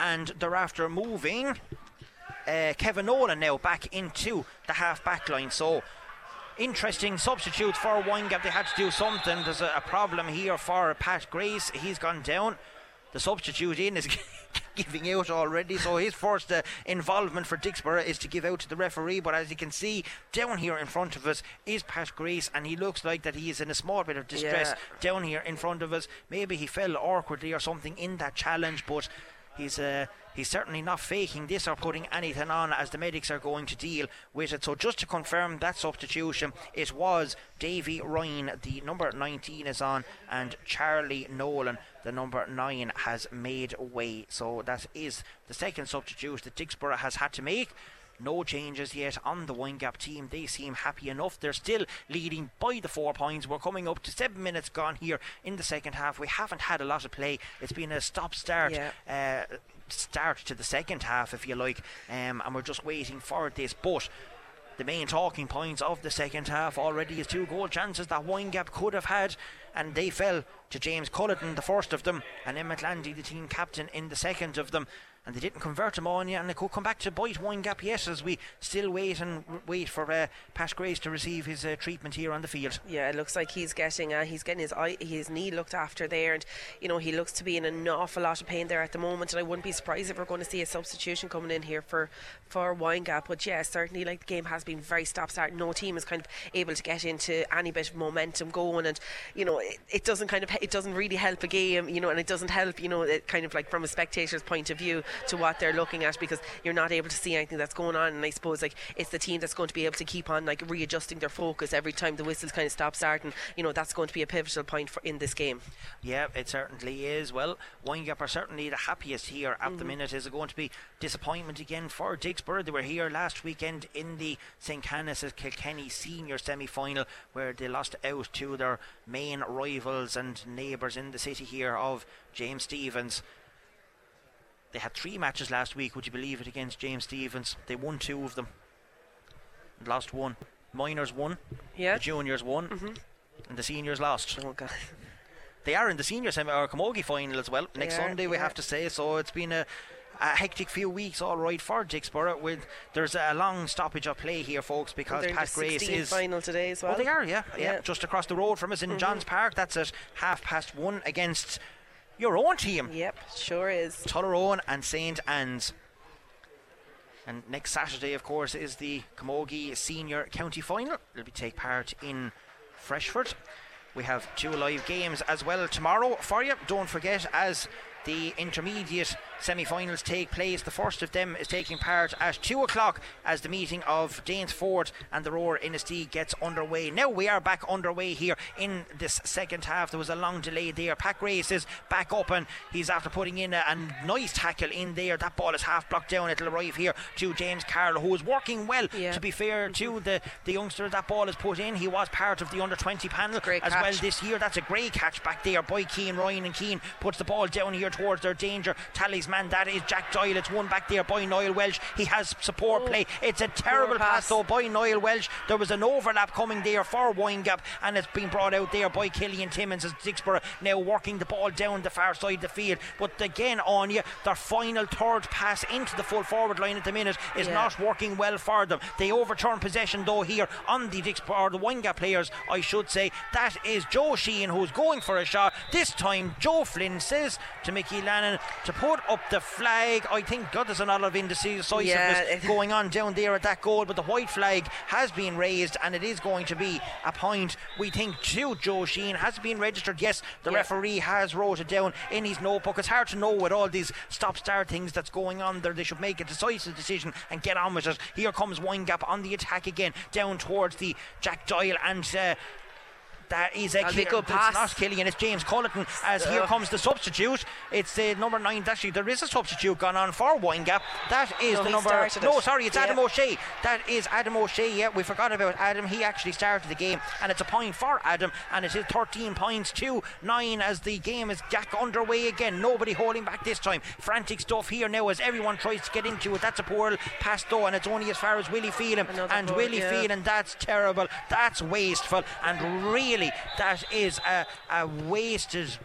And they're after moving uh, Kevin Nolan now back into the half back line. So interesting substitute for Windgap. They had to do something. There's a, a problem here for Pat Grace. He's gone down. The substitute in is giving out already. So his first uh, involvement for Dicksboro is to give out to the referee. But as you can see down here in front of us is Pat Grace, and he looks like that he is in a small bit of distress Yeah. down here in front of us. Maybe he fell awkwardly or something in that challenge, but he's uh, he's certainly not faking this or putting anything on as the medics are going to deal with it. So just to confirm that substitution, it was Davy Ryan, the number 19 is on, and Charlie Nolan, the number 9, has made way. So that is the second substitute that Dicksboro has had to make. No changes yet on the Windgap team. They seem happy enough. They're still leading by the four points. We're coming up to seven minutes gone here in the second half. We haven't had a lot of play. It's been a stop start. Yeah. Uh, start to the second half, if you like, um, and we're just waiting for this. But the main talking points of the second half already is two goal chances that Windgap could have had, and they fell to James Culleton, the first of them, and Emmett Landy, the team captain, in the second of them and they didn't convert them on yet, and they could come back to bite Windgap yet as we still wait and wait for uh, Grace to receive his uh, treatment here on the field. Yeah, it looks like he's getting uh, he's getting his eye, his knee looked after there, and you know he looks to be in an awful lot of pain there at the moment. And I wouldn't be surprised if we're going to see a substitution coming in here for for Windgap. But yeah, certainly like the game has been very stop start. No team is kind of able to get into any bit of momentum going, and you know it, it doesn't kind of it doesn't really help a game, you know, and it doesn't help you know it kind of like from a spectator's point of view to what they're looking at because you're not able to see anything that's going on. And I suppose like it's the team that's going to be able to keep on like readjusting their focus every time the whistles kind of stop starting. You know that's going to be a pivotal point for in this game. Yeah, it certainly is. Well, Windgap are certainly the happiest here at mm-hmm. the minute. Is it going to be disappointment again for Dicksboro? They were here last weekend in the St. Canice's Kilkenny senior semi final where they lost out to their main rivals and neighbours in the city here of James Stephens. They had three matches last week, would you believe it, against James Stephens. They won two of them, and lost one. Minors won, yeah. the juniors won, mm-hmm. and the seniors lost. Oh, God. They are in the senior semi or camogie final as well next yeah, Sunday. We have to say so. It's been a, a hectic few weeks, all right, for Dicksboro. With there's a long stoppage of play here, folks, because well, Pat Grace is final today as well. Oh, they are, yeah, yeah, yeah. just across the road from us in mm-hmm. Johns Park. That's at half past one against your own team. Yep, sure is. Tullaroan and St. Anne's. And next Saturday, of course, is the Camogie Senior County Final. It'll be take part in Freshford. We have two live games as well tomorrow for you. Don't forget, as the intermediate semi-finals take place. The first of them is taking part at 2 o'clock as the meeting of Danesfort and the Rower-Inistioge gets underway. Now we are back underway here in this second half. There was a long delay there. Pat Grace is back up and he's after putting in a, a nice tackle in there. That ball is half blocked down. It'll arrive here to James Carroll, who is working well, yeah. to be fair to mm-hmm. the, the youngster that ball is put in. He was part of the under 20 panel great as catch. well this year. That's a great catch back there by Keane Ryan and Keane puts the ball down here towards their danger. Tally's man, that is Jack Doyle. It's one back there by Niall Welsh. He has support oh, play. It's a terrible pass. pass. though by Niall Welsh. There was an overlap coming there for Windgap, and it's been brought out there by Killian Timmins as Dicksboro now working the ball down the far side of the field. But again, on you, their final third pass into the full forward line at the minute is Yeah. not working well for them. They overturn possession though here on the or the Windgap players, I should say. That is Joe Sheehan who's going for a shot. This time, Joe Flynn says to Mickey Lannon to put up the flag. I think God there's a lot of indecisiveness Yeah, going on down there at that goal, but the white flag has been raised and it is going to be a point. We think to Joe Sheehan has been registered. Yes, the Yeah. referee has wrote it down in his notebook. It's hard to know with all these stop-start things that's going on there. They should make a decisive decision and get on with it. Here comes Windgap on the attack again, down towards the Jack Doyle and. Uh, that is a a Kill- good it's pass. not Killian, it's James Culleton. As here comes the substitute. It's uh, number nine. Actually, there is a substitute gone on for Windgap. That is No, the number. No, sorry, it's Yeah. Adam O'Shea. That is Adam O'Shea. Yeah, we forgot about Adam. He actually started the game, and it's a point for Adam, and it is 13 points to nine as the game is back underway again. Nobody holding back this time. Frantic stuff here now as everyone tries to get into it. That's a poor pass though, and it's only as far as Willie Phelan. Another And Willie yeah. Phelan, that's terrible. That's wasteful, and really, that is a, a wasted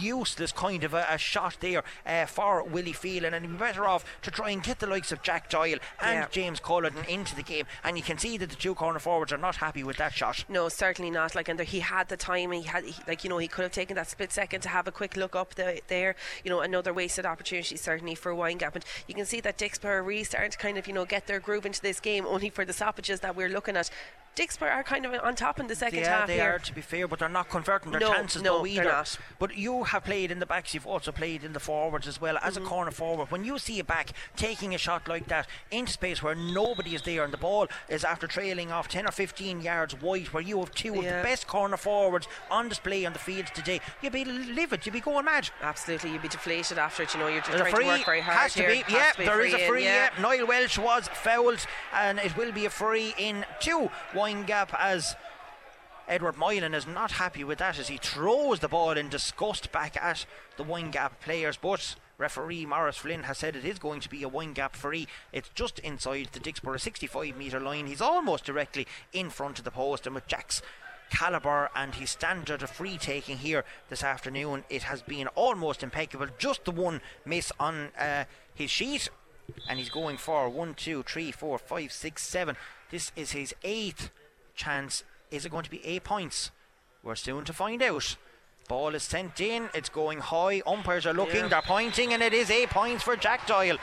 useless kind of a, a shot there uh, for Willie Phelan and he'd be better off to try and get the likes of Jack Doyle and Yeah. James Culleton into the game and you can see that the two corner forwards are not happy with that shot No, certainly not. Like, and there, he had the time. He had, he, like, you know, he could have taken that split second to have a quick look up the, there. You know, another wasted opportunity certainly for Windgap. And you can see that Dicksboro are really starting to kind of, you know, get their groove into this game. Only for the stoppages that we're looking at. Dicksboro are kind of on top in the second yeah, half they here. are to be fair, but they're not converting their No, chances no, though either. not. But you have played in the backs, you've also played in the forwards as well as Mm-hmm. a corner forward. When you see a back taking a shot like that into space where nobody is there and the ball is after trailing off 10 or 15 yards wide, where you have two of the best corner forwards on display on the field today, you'd be livid, you'd be going mad. Absolutely, you'd be deflated after it. You know, you're just trying free, to work very hard has to here. be. Yeah, to be there is a in, free. yeah. Yeah. Niall Welsh was fouled, and it will be a free in two. Windgap as Edward Moylan is not happy with that as he throws the ball in disgust back at the Windgap players. But Referee Morris Flynn has said it is going to be a Windgap free. It's just inside the Dicksboro 65 metre line. He's almost directly in front of the post, and with Jack's calibre and his standard of free taking here this afternoon, it has been almost impeccable. Just the one miss on uh, his sheet, and he's going for one, two, three, four, five, six, seven. This is his eighth chance. Is it going to be eight points? We're soon to find out. Ball is sent in, it's going high. Umpires are looking, Yeah. they're pointing, and it is eight points for Jack Doyle.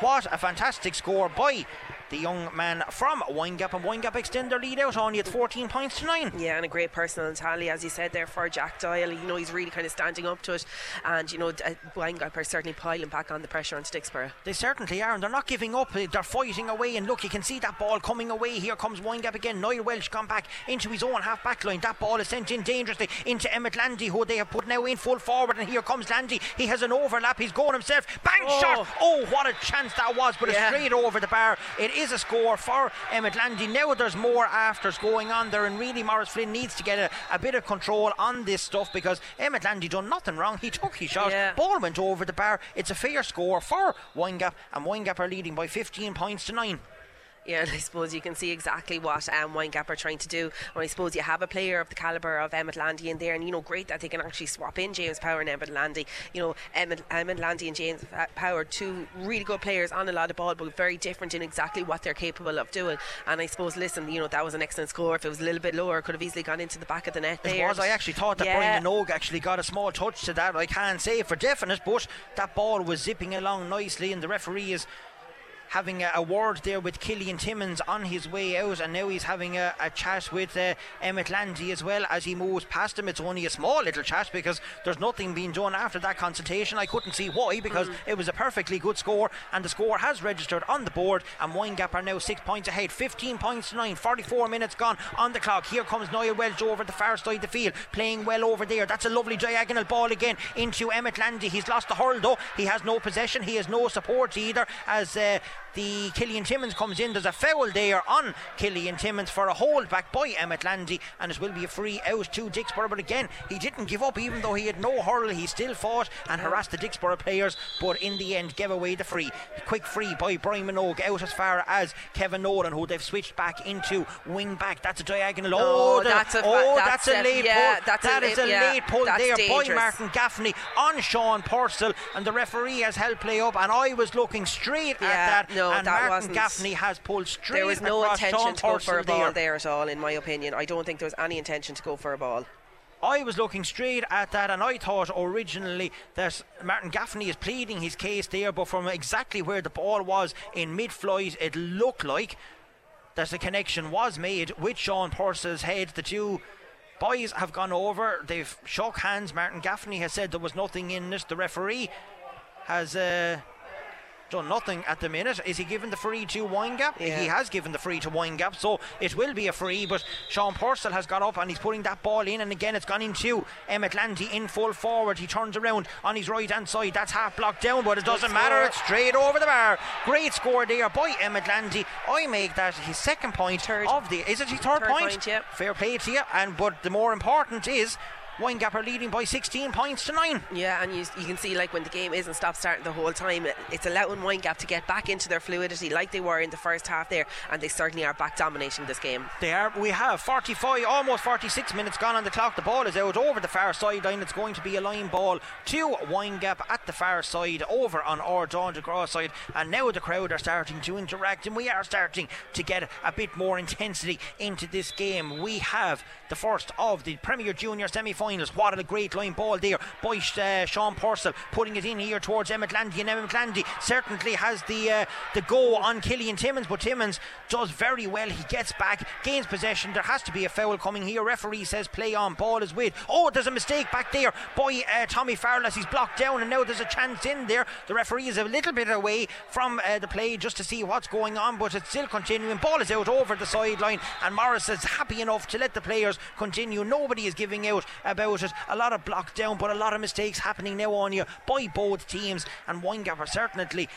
What a fantastic score by the young man from Windgap, and Windgap extend their lead out only at 14 points to 9. Yeah, and a great personal tally, as you said there, for Jack Doyle. You know, he's really kind of standing up to it. And, you know, uh, Windgap are certainly piling back on the pressure on Dicksboro. They certainly are, and they're not giving up. Uh, They're fighting away, and look, you can see that ball coming away. Here comes Windgap again. Niall Welsh gone back into his own half back line. That ball is sent in dangerously into Emmett Landy, who they have put now in full forward. And here comes Landy. He has an overlap. He's going himself. Bang Oh. shot! Oh, what a chance that was! But Yeah. it's straight over the bar. It is a score for Emmett Landy. Now there's more afters going on there, and really Morris Flynn needs to get a, a bit of control on this stuff because Emmett Landy done nothing wrong. He took his shot. Yeah. Ball went over the bar. It's a fair score for Windgap, and Windgap are leading by 15 points to 9. Yeah, and I suppose you can see exactly what um, Windgap are trying to do. And I suppose you have a player of the calibre of Emmett Landy in there, and you know, great that they can actually swap in James Power and Emmett Landy. You know, Emmett, Emmett Landy and James Power, two really good players on a lot of ball, but very different in exactly what they're capable of doing. And I suppose, listen, you know, that was an excellent score. If it was a little bit lower, it could have easily gone into the back of the net. It there. was. I actually thought that Yeah. Brian Minogue actually got a small touch to that. I can't say for definite, but that ball was zipping along nicely, and the referee is having a, a word there with Killian Timmins on his way out, and now he's having a, a chat with uh, Emmett Landy as well as he moves past him. It's only a small little chat because there's nothing being done after that consultation. I couldn't see why because it was a perfectly good score, and the score has registered on the board. And Windgap are now six points ahead, 15 points to nine, 44 minutes gone on the clock. Here comes Niall Welsh over the far side of the field, playing well over there. That's a lovely diagonal ball again into Emmett Landy. He's lost the hurl though. He has no possession. He has no support either. As uh, the Killian Timmins comes in, there's a foul there on Killian Timmins for a hold back by Emmett Landy, and it will be a free out to Dicksboro. But again, he didn't give up, even though he had no hurl. He still fought and harassed the Dicksboro players, but in the end gave away the free. Quick free by Brian Minogue out as far as Kevin Nolan, who they've switched back into wing back. That's a diagonal. Oh, Oh, that's a oh, that's that's, a a- late yeah, pull. that's a That late- is a yeah, late pull there by. Martin Gaffney on Sean Purcell, and the referee has held play up. And I was looking straight Yeah, at that, no, and that Martin wasn't- Gaffney has pulled straight There was no intention to go for a ball there. there at all, in my opinion. I don't think there was any intention to go for a ball. I was looking straight at that, and I thought originally that Martin Gaffney is pleading his case there, but from exactly where the ball was in mid flight, it looked like that the connection was made with Sean Purcell's head. The two boys have gone over, they've shook hands. Martin Gaffney has said there was nothing in this. The referee has. Uh, done nothing at the minute. Is he given the free to Windgap? Yeah. He has given the free to Windgap, so it will be a free. But Sean Purcell has got up and he's putting that ball in, and again it's gone into Emmett Landy in full forward. He turns around on his right hand side. That's half blocked down, but it doesn't matter. score. It's straight over the bar. Great score there by Emmett Landy. I make that his second point Third. of the. Is it his third, Third point, yep. Fair play to you. And but the more important is. Windgap are leading by 16 points to 9. Yeah, and you, you can see like when the game isn't stop starting the whole time, it, it's allowing Windgap to get back into their fluidity like they were in the first half there, and they certainly are back dominating this game. They are. We have 45, almost 46 minutes gone on the clock. The ball is out over the far sideline. It's going to be a line ball to Windgap at the far side, over on our Dawn to Cross side. And now the crowd are starting to interact, and we are starting to get a bit more intensity into this game. We have the first of the Premier Junior semi-finals. What a great line ball there by uh, Sean Purcell, putting it in here towards Emmett Landy, and Emmett Landy certainly has the uh, the go on Killian Timmins, but Timmins does very well. He gets back, gains possession. There has to be a foul coming here. Referee says play on. Ball is with. Oh, there's a mistake back there by uh, Tommy Farrell as he's blocked down, and now there's a chance in there. The referee is a little bit away from uh, the play just to see what's going on, but it's still continuing. Ball is out over the sideline, and Morris is happy enough to let the players continue. Nobody is giving out about it. A lot of blocked down, but a lot of mistakes happening now on you by both teams, and Windgap certainly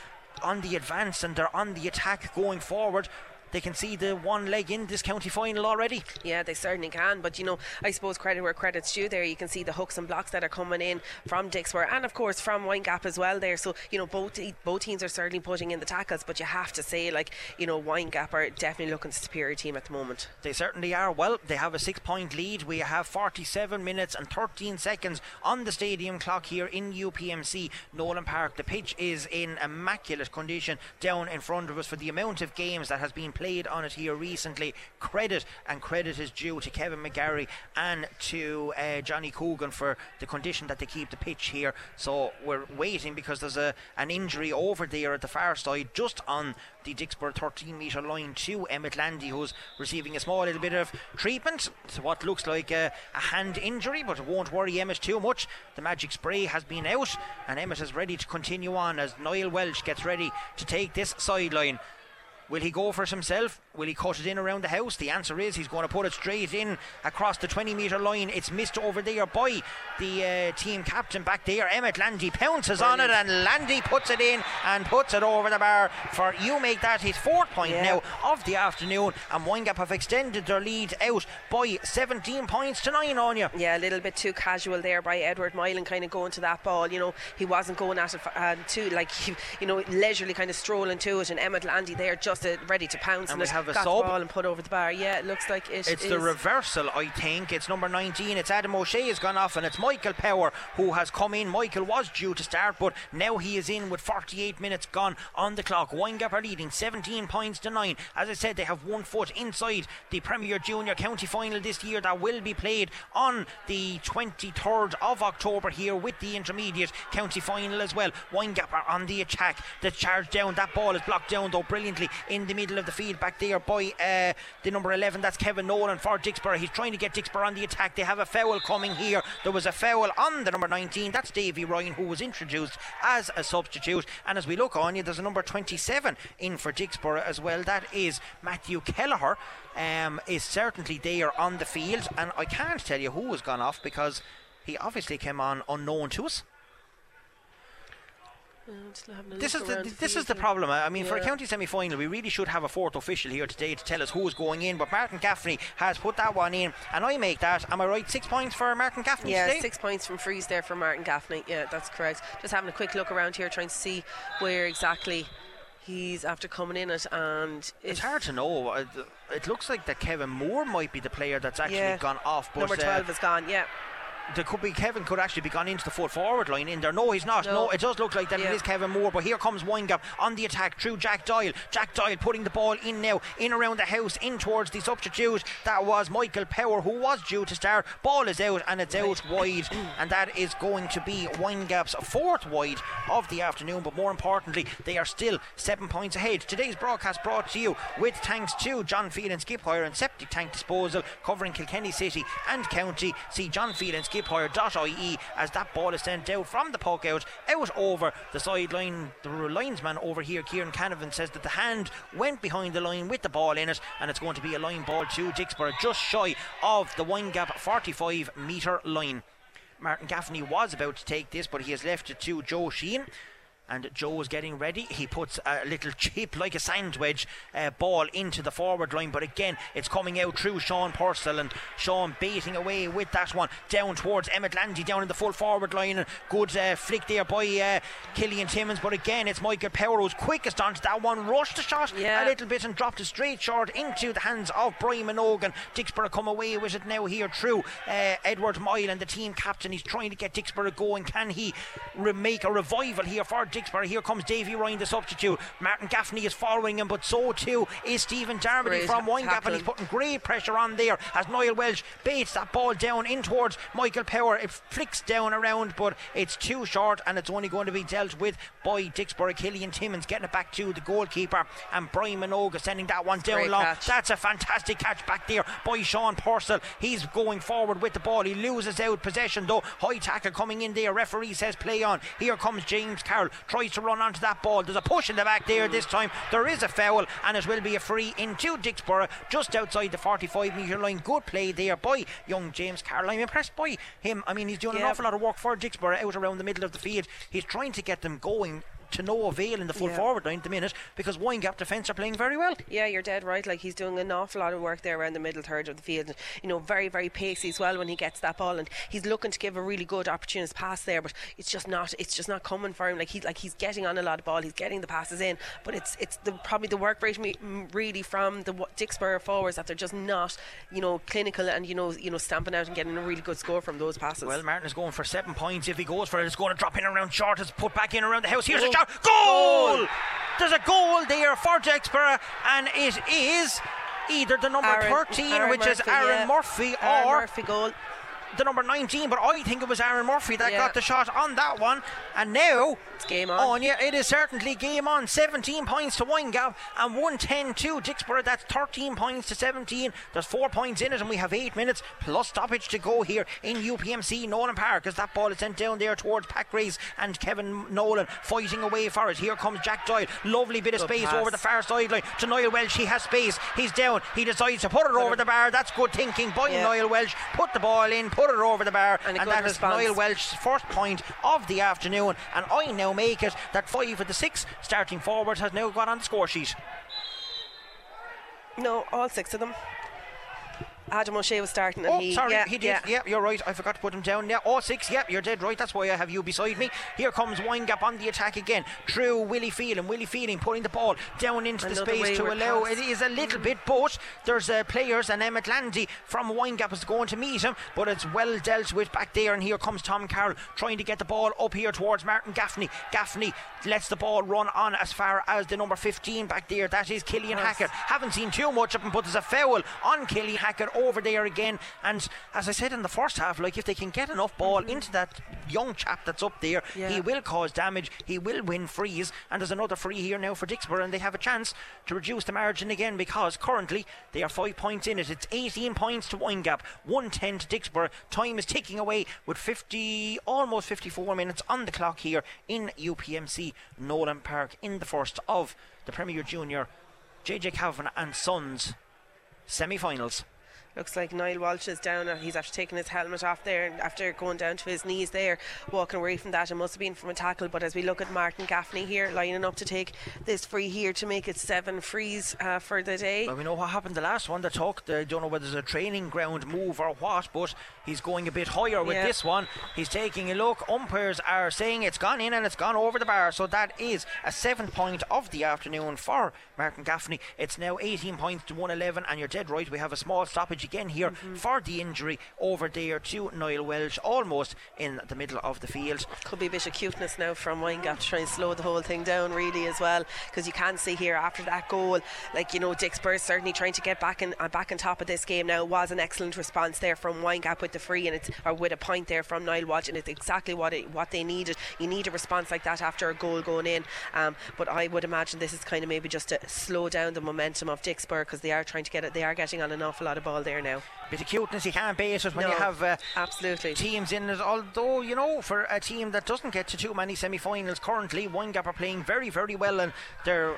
on the advance and they're on the attack going forward. They can see the one leg in this county final already. Yeah, they certainly can. But you know, I suppose credit where credit's due. There, you can see the hooks and blocks that are coming in from Dicksboro, and of course from Windgap as well. There, so you know, both both teams are certainly putting in the tackles. But you have to say, like you know, Windgap are definitely looking superior team at the moment. They certainly are. Well, they have a six-point lead. We have 47 minutes and 13 seconds on the stadium clock here in UPMC Nowlan Park. The pitch is in immaculate condition down in front of us for the amount of games that has been played on it here recently. Credit and credit is due to Kevin McGarry and to uh, Johnny Coogan for the condition that they keep the pitch here. So we're waiting because there's a an injury over there at the far side, just on the Dicksboro 13 metre line to Emmett Landy, who's receiving a small little bit of treatment. It's what looks like a, a, hand injury, but it won't worry Emmett too much. The magic spray has been out, and Emmett is ready to continue on as Niall Welsh gets ready to take this sideline. Will he go for it himself? Will he cut it in around the house? The answer is he's going to put it straight in across the 20 metre line. It's missed over there by the uh, team captain back there. Emmett Landy pounces Brilliant. on it and Landy puts it in and puts it over the bar for you make that his fourth point yeah. now of the afternoon. And Windgap have extended their lead out by 17 points to 9 on you. Yeah, a little bit too casual there by Edward Moylan kind of going to that ball. You know, he wasn't going at it uh, too, like, you know, leisurely kind of strolling to it. And Emmett Landy there just ready to pounce. And, and have a got sub. the ball and put over the bar. Yeah, it looks like it It's is. the reversal, I think. It's number 19. It's Adam O'Shea has gone off, and it's Michael Power who has come in. Michael was due to start, but now he is in with 48 minutes gone on the clock. Windgap are leading 17 points to 9. As I said, they have one foot inside the Premier Junior County Final this year that will be played on the 23rd of October here with the Intermediate County Final as well. Windgap are on the attack. The charge down. That ball is blocked down though brilliantly in the middle of the field back there by uh, the number 11. That's Kevin Nolan for Dicksboro. He's trying to get Dicksboro on the attack. They have a foul coming here. There was a foul on the number 19. That's Davy Ryan, who was introduced as a substitute. And as we look on you, there's a number 27 in for Dicksboro as well. That is Matthew Kelleher. Um, is certainly there on the field, and I can't tell you who has gone off because he obviously came on unknown to us. This is the this is the problem. I mean, yeah. for a county semi-final, we really should have a fourth official here today to tell us who's going in. But Martin Gaffney has put that one in, and I make that. Am I right? Six points for Martin Gaffney. Yeah, today? six points from frees there for Martin Gaffney. Yeah, that's correct. Just having a quick look around here, trying to see where exactly he's after coming in it, and it's hard to know. It looks like that Kevin Moore might be the player that's actually yeah. gone off. But Number twelve uh, is gone. Yeah there could be Kevin could actually be gone into the full forward line in there. No, he's not. No, no it does look like that yeah. it is Kevin Moore. But here comes Windgap on the attack through Jack Doyle. Jack Doyle putting the ball in now, in around the house, in towards the substitute. That was Michael Power, who was due to start. Ball is out and it's out wide, and that is going to be Windgap's fourth wide of the afternoon. But more importantly, they are still seven points ahead. Today's broadcast brought to you with thanks to John Phelan Skip Hire and Septic Tank Disposal, covering Kilkenny City and County. See John Phelan Skip skiphire.ie as that ball is sent out from the poke out, out over the sideline. The linesman over here, Kieran Canavan, says that the hand went behind the line with the ball in it, and it's going to be a line ball to Dicksboro just shy of the Windgap 45 metre line. Martin Gaffney was about to take this, but he has left it to Joe Sheehan and Joe is getting ready. He puts a little chip like a sandwich uh, ball into the forward line, but again, it's coming out through Sean Purcell and Sean baiting away with that one down towards Emmett Landy down in the full forward line. And good uh, flick there by uh, Killian Timmins, but again, it's Michael Power who's quickest onto that one. Rushed the shot yeah. a little bit and dropped it straight short into the hands of Brian Minogue. Dicksboro come away with it now here through uh, Edward Moylan the team captain. He's trying to get Dicksboro going. Can he re- make a revival here for Dicksboro? Here comes Davy Ryan, the substitute. Martin Gaffney is following him, but so too is Stephen Darmody from Windgap, and he's putting great pressure on there as Niall Welsh baits that ball down in towards Michael Power. It flicks down around, but it's too short, and it's only going to be dealt with by Dicksboro. Killian Timmins getting it back to the goalkeeper, and Brian Minogue sending that one down long. Catch. That's a fantastic catch back there by Sean Purcell. He's going forward with the ball. He loses out possession though. High tackle coming in there. Referee says play on. Here comes James Carroll. Tries to run onto that ball. There's a push in the back there this time. There is a foul, and it will be a free into Dicksboro just outside the 45 metre line. Good play there by young James Carroll. I'm impressed by him. I mean, he's doing an awful lot of work for Dicksboro out around the middle of the field. He's trying to get them going to no avail in the full Yeah. forward line at the minute because Windgap defence are playing very well. Yeah, you're dead right. Like he's doing an awful lot of work there around the middle third of the field. And, you know, very, very pacey as well when he gets that ball, and he's looking to give a really good opportunist pass there, but it's just not. It's just not coming for him. Like he's like he's getting on a lot of ball. He's getting the passes in, but it's it's the probably the work rate really from the Dicksboro forwards that they're just not, you know, clinical and you know you know stamping out and getting a really good score from those passes. Well, Martin is going for seven points. If he goes for it, it's going to drop in around short. It's put back in around the house. Here's a Oh. Shot. Goal! There's a goal there for Dicksboro, and it is either the number Aaron- 13, Aaron which is Murphy, Aaron yeah. Murphy, Aaron or Murphy goal. The number 19. But I think it was Aaron Murphy that Yeah. got the shot on that one. And now, It's game on. on yeah, it is certainly game on. 17 points to Windgap and 110 to Dicksboro. That's 13 points to 17. There's four points in it, and we have eight minutes plus stoppage to go here in UPMC Nowlan Park as that ball is sent down there towards Pat Grace and Kevin Nolan fighting away for it. Here comes Jack Doyle. Lovely bit of Good space pass. over the far sideline to Niall Welsh. He has space. He's down. He decides to put it over the bar. That's good thinking by Yeah. Niall Welsh. Put the ball in, put it over the bar, And and good that is response. Niall Welsh's first point of the afternoon. And I now make it that five of the six starting forwards has now got on the score sheet. No, all six of them. Adam O'Shea was starting, and Oh, he sorry, yeah, he did. yeah. Yep, you're right. I forgot to put him down. Yeah, all six. Yep, you're dead right. That's why I have you beside me. Here comes Windgap on the attack again. Through Willie Phelan. Willie Phelan putting the ball down into the space to allow. It is a little bit, but there's uh, players and Emmett Landy from Windgap is going to meet him, but it's well dealt with back there. And here comes Tom Carroll trying to get the ball up here towards Martin Gaffney. Gaffney lets the ball run on as far as the number 15 back there. That is Killian Nice. Hackett. Haven't seen too much of him, but there's a foul on Killian Hackett over there again. And as I said in the first half, like if they can get enough ball mm-hmm. into that young chap that's up there, Yeah. he will cause damage. He will win frees. And there's another free here now for Dicksboro, and they have a chance to reduce the margin again because currently they are five points in it. It's 18 points to Windgap, 110 to Dicksboro. Time is ticking away with 50, almost 54 minutes on the clock here in UPMC Nowlan Park in the first of the Premier Junior JJ Kavanagh and Sons semi-finals. Looks like Niall Welsh is down. uh, He's after taking his helmet off there and after going down to his knees there, walking away from that. It must have been from a tackle. But as we look at Martin Gaffney here, lining up to take this free here to make it seven frees uh, for the day. Well, we know what happened the last one. They talked. I don't know whether it's a training ground move or what, but he's going a bit higher with Yeah. this one. He's taking a look. Umpires are saying it's gone in and it's gone over the bar. So that is a seventh point of the afternoon for Martin Gaffney. It's now 18 points to 111, and you're dead right. We have a small stoppage again here Mm-hmm. for the injury over there to Niall Welsh, almost in the middle of the field. Could be a bit of cuteness now from Windgap to try and slow the whole thing down, really, as well. Because you can see here after that goal, like you know, Dick Spurs certainly trying to get back in, uh, back on top of this game. Now it was an excellent response there from Windgap with the free, and it's or with a point there from Niall Welsh, and it's exactly what it, what they needed. You need a response like that after a goal going in. Um, but I would imagine this is kind of maybe just to slow down the momentum of Spur because they are trying to get it. They are getting on an awful lot of ball there now. Bit of cuteness, you can't base it when you No, have uh, absolutely. teams in it. Although, you know, for a team that doesn't get to too many semi finals currently, Windgap are playing very, very well and they're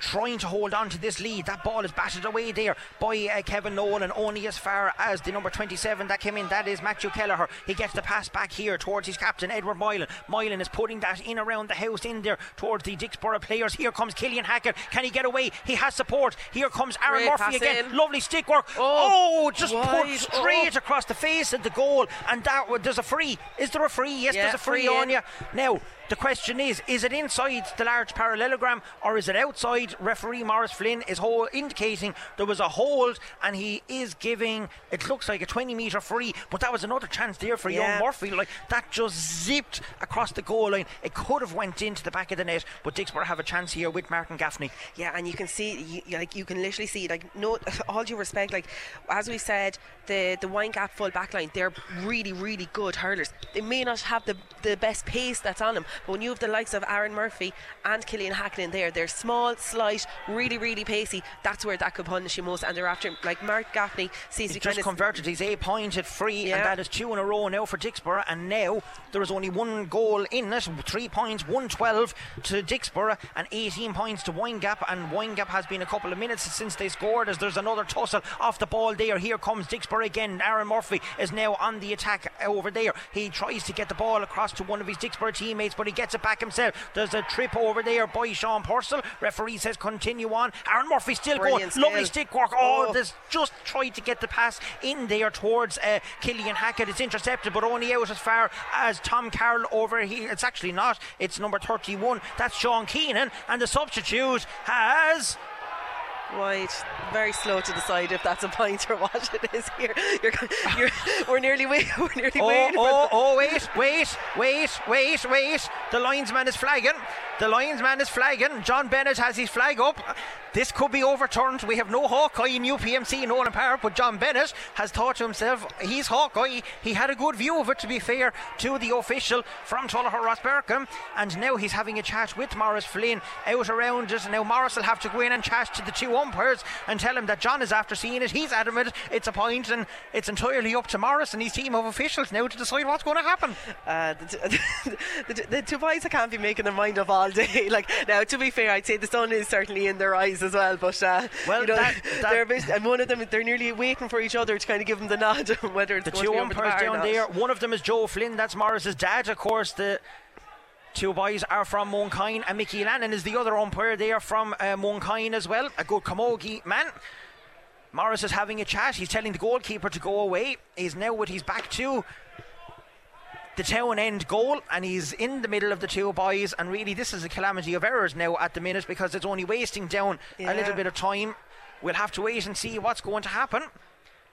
trying to hold on to this lead. That ball is batted away there by uh, Kevin Nolan, and only as far as the number 27 that came in. That is Matthew Kelleher. He gets the pass back here towards his captain, Edward Moylan. Moylan is putting that in around the house in there towards the Dicksboro players. Here comes Killian Hackett. Can he get away? He has support. Here comes Aaron Great Murphy again. in. Lovely stick work. Oh, Oh, just wide. put straight across the face of the goal. And that there's a free. Is there a free? Yes, Yeah, there's a free, free on in. you. Now, the question is, is it inside the large parallelogram or is it outside? Referee Morris Flynn is whole indicating there was a hold and he is giving, it looks like a 20 metre free, but that was another chance there for Yeah. young Murphy. Like that just zipped across the goal line. It could have went into the back of the net, but Dicksboro have a chance here with Martin Gaffney. Yeah, and you can see, you- like you can literally see, like no, all due respect, like as we said, the the Windgap full back line, they're really, really good hurlers. They may not have the the best pace that's on them, but when you have the likes of Aaron Murphy and Killian Hackett in there, they're small, slight really, really pacey, that's where that could punish you most. And they're after, like, Mark Gaffney seems He to be just converted his eight points at free, Yeah. and that is two in a row now for Dicksboro. And now there is only one goal in it, three points, 112 to Dicksboro, and 18 points to Windgap. And Windgap has been a couple of minutes since they scored, as there's another tussle off the ball there. Here comes Dicksboro again. Aaron Murphy is now on the attack over there. He tries to get the ball across to one of his Dicksboro teammates, but he gets it back himself. There's a trip over there by Sean Purcell. Referee says continue on. Aaron Murphy still Brilliant going. Lovely stick work. Oh, Oh. there's just tried to get the pass in there towards uh, Killian Hackett. It's intercepted, but only out as far as Tom Carroll over here. It's actually not. It's number 31. That's Sean Keenan, and the substitute has. Wide, very slow to decide if that's a point or what it is here. You're, you're, we're nearly wait, we're nearly Oh, waiting. oh, oh, wait, wait, wait, wait, wait. The linesman is flagging. The linesman is flagging. John Bennett has his flag up. This could be overturned. We have no Hawkeye in UPMC Nowlan Park, but John Bennett has thought to himself, he's Hawkeye. He had a good view of it, to be fair, to the official from Tullogher Rosbercon. And now he's having a chat with Morris Flynn out around it. Now Morris will have to go in and chat to the two umpires and tell him that John is after seeing it. He's adamant it's a point, and it's entirely up to Morris and his team of officials now to decide what's going to happen. Uh, the, t- the, the two boys that can't be making their mind up all day. Like now, to be fair, I'd say the sun is certainly in their eyes as well. But uh, Well, you know, that- that- they're bit, and one of them they're nearly waiting for each other to kind of give them the nod whether it's The going two to be over the umpires or down there. One of them is Joe Flynn. That's Morris's dad. Of course, the two boys are from Mooncoin, and Mickey Lannon is the other umpire. They are from uh, Mooncoin as well. A good Camogie man. Morris is having a chat. He's telling the goalkeeper to go away. He's now with his back to the town end goal and he's in the middle of the two boys and really this is a calamity of errors now at the minute because it's only wasting down a little bit of time we'll have to wait and see what's going to happen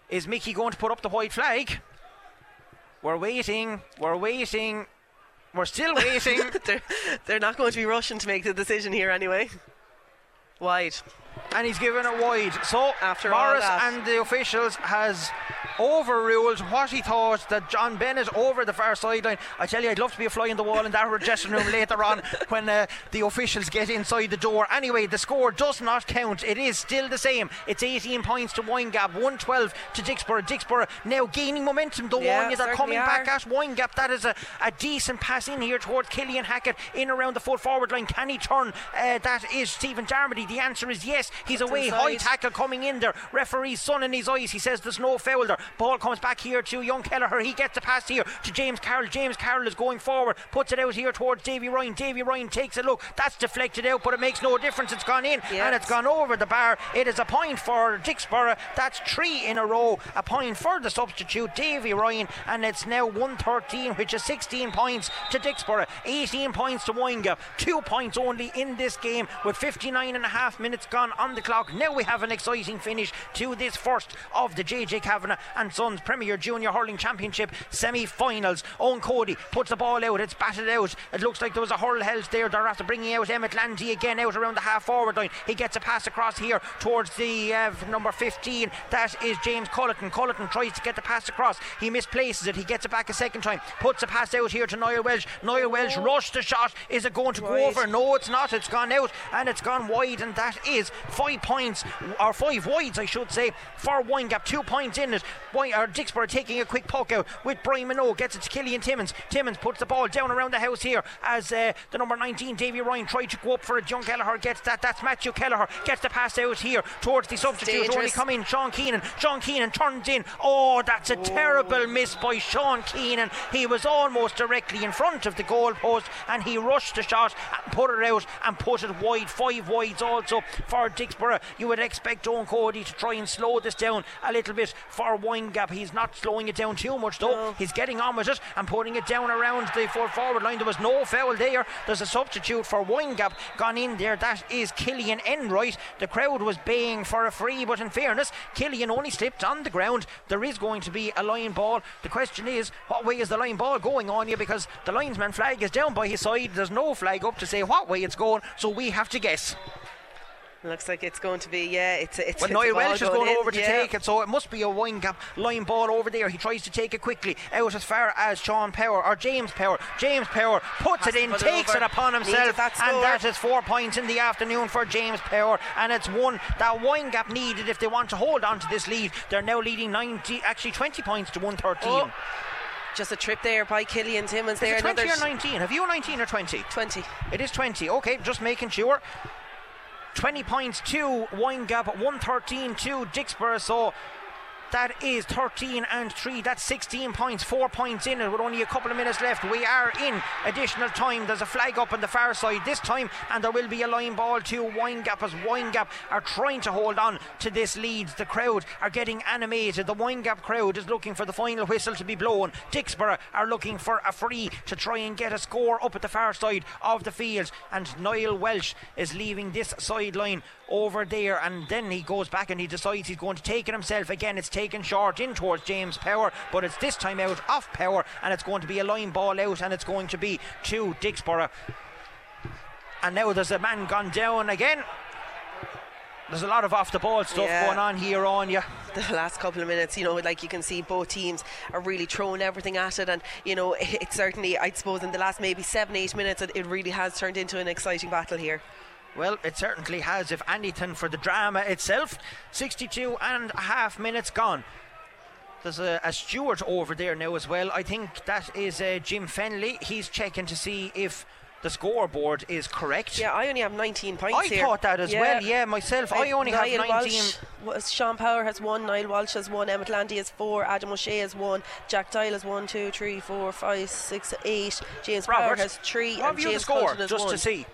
is Mickey going to put up the white flag we're waiting we're waiting we're still waiting they're, they're not going to be rushing to make the decision here anyway. Wide. And he's given it wide. So After Morris and the officials has overruled what he thought that John Bennett over the far sideline. I tell you, I'd love to be a fly in the wall in that dressing room later on when uh, the officials get inside the door. Anyway, the score does not count. It is still the same. It's 18 points to Windgap, 112 to Dicksboro. Dicksboro now gaining momentum. The Yeah, they're certainly coming back are. at Windgap. That is a, a decent pass in here towards Killian Hackett in around the full forward line. Can he turn? Uh, that is Stephen Darmody. The answer is yes. He's away. High tackle coming in there. Referee's sun in his eyes. He says there's no foul there. Ball comes back here to young Kelleher. He gets the pass here to James Carroll. James Carroll is going forward. Puts it out here towards Davy Ryan. Davy Ryan takes a look. That's deflected out, but it makes no difference. It's gone in Yes. and it's gone over the bar. It is a point for Dicksboro. That's three in a row. A point for the substitute Davy Ryan, and it's now 113, which is 16 points to Dicksboro, 18 points to Windgap, two points only in this game with 59 and a half minutes gone on the clock. Now we have an exciting finish to this first of the JJ Kavanagh and Sons Premier Junior Hurling Championship semi-finals. Owen Cody puts the ball out. It's batted out. It looks like there was a hurl held there. They're after bringing out Emmett Landy again out around the half forward line. He gets a pass across here towards the uh, number 15. That is James Culleton. Culleton tries to get the pass across. He misplaces it. He gets it back a second time. Puts a pass out here to Niall Welsh. Niall Welsh rushed the shot. Is it going to go over? No, it's not. It's gone out and it's gone wide, and that is five points or five wides, I should say, for Windgap. Two points in it. Why or Dicksboro taking a quick poke out with Brian Minogue gets it to Killian Timmins. Timmins puts the ball down around the house here as uh, the number 19 Davy Ryan tried to go up for it. John Kelleher gets that. That's Matthew Kelleher gets the pass out here towards the substitute. Only come in Sean Keenan. Sean Keenan turns in. Oh, that's a terrible miss by Sean Keenan. He was almost directly in front of the goal post and he rushed the shot and put it out and put it wide. Five wides also for Dicksboro. You would expect Owen Cody to try and slow this down a little bit for Windgap. He's not slowing it down too much though. No. He's getting on with it and putting it down around the forward line. There was no foul there. There's a substitute for Windgap gone in there. That is Killian Enright. The crowd was baying for a free, but in fairness, Killian only slipped on the ground. There is going to be a line ball. The question is, what way is the line ball going on you? Because the linesman flag is down by his side. There's no flag up to say what way it's going, so we have to guess. Looks like it's going to be, yeah, it's it's. Well, Noel Welsh is going in, over to yeah. take it, so it must be a Windgap line ball over there. He tries to take it quickly out as far as Sean Power or James Power. James Power puts Has it in, put takes over. it upon himself, that and that is four points in the afternoon for James Power. And it's one that Windgap needed if they want to hold on to this lead. They're now leading 90, actually 20 points to 113. Oh, Just a trip there by Killian Timmins Is there. it 20 or 19? Have you 19 or 20? 20. It is 20. Okay, just making sure. 20 points to Windgap, 113 to Dicksboro. So that is 13 and 3. That's 16 points, 4 points in it with only a couple of minutes left. We are in additional time. There's a flag up on the far side this time, and there will be a line ball to Windgap as Windgap are trying to hold on to this lead. The crowd are getting animated. The Windgap crowd is looking for the final whistle to be blown. Dicksboro are looking for a free to try and get a score up at the far side of the field, and Niall Welsh is leaving this sideline over there, and then he goes back and he decides he's going to take it himself again. It's taken short in towards James Power, but it's this time out off Power, and it's going to be a line ball out, and it's going to be to Dicksboro. And now there's a man gone down again. There's a lot of off the ball stuff Yeah. going on here on you. the last couple of minutes, you know, like you can see both teams are really throwing everything at it, and you know, it certainly, I suppose, in the last maybe seven, eight minutes, it, it really has turned into an exciting battle here. Well, it certainly has, if anything, for the drama itself. 62 and a half minutes gone. There's a, a steward over there now as well. I think that is uh, Jim Fenley. He's checking to see if the scoreboard is correct. Yeah, I only have 19 points I here. thought that as well, yeah, myself. I only have Niall 19. Walsh Sean Power has one, Niall Welsh has one, Emmett Landy has four, Adam O'Shea has one, Jack Doyle has one, two, three, four, five, six, eight, James Power has three, and have you the James score, just one. to see?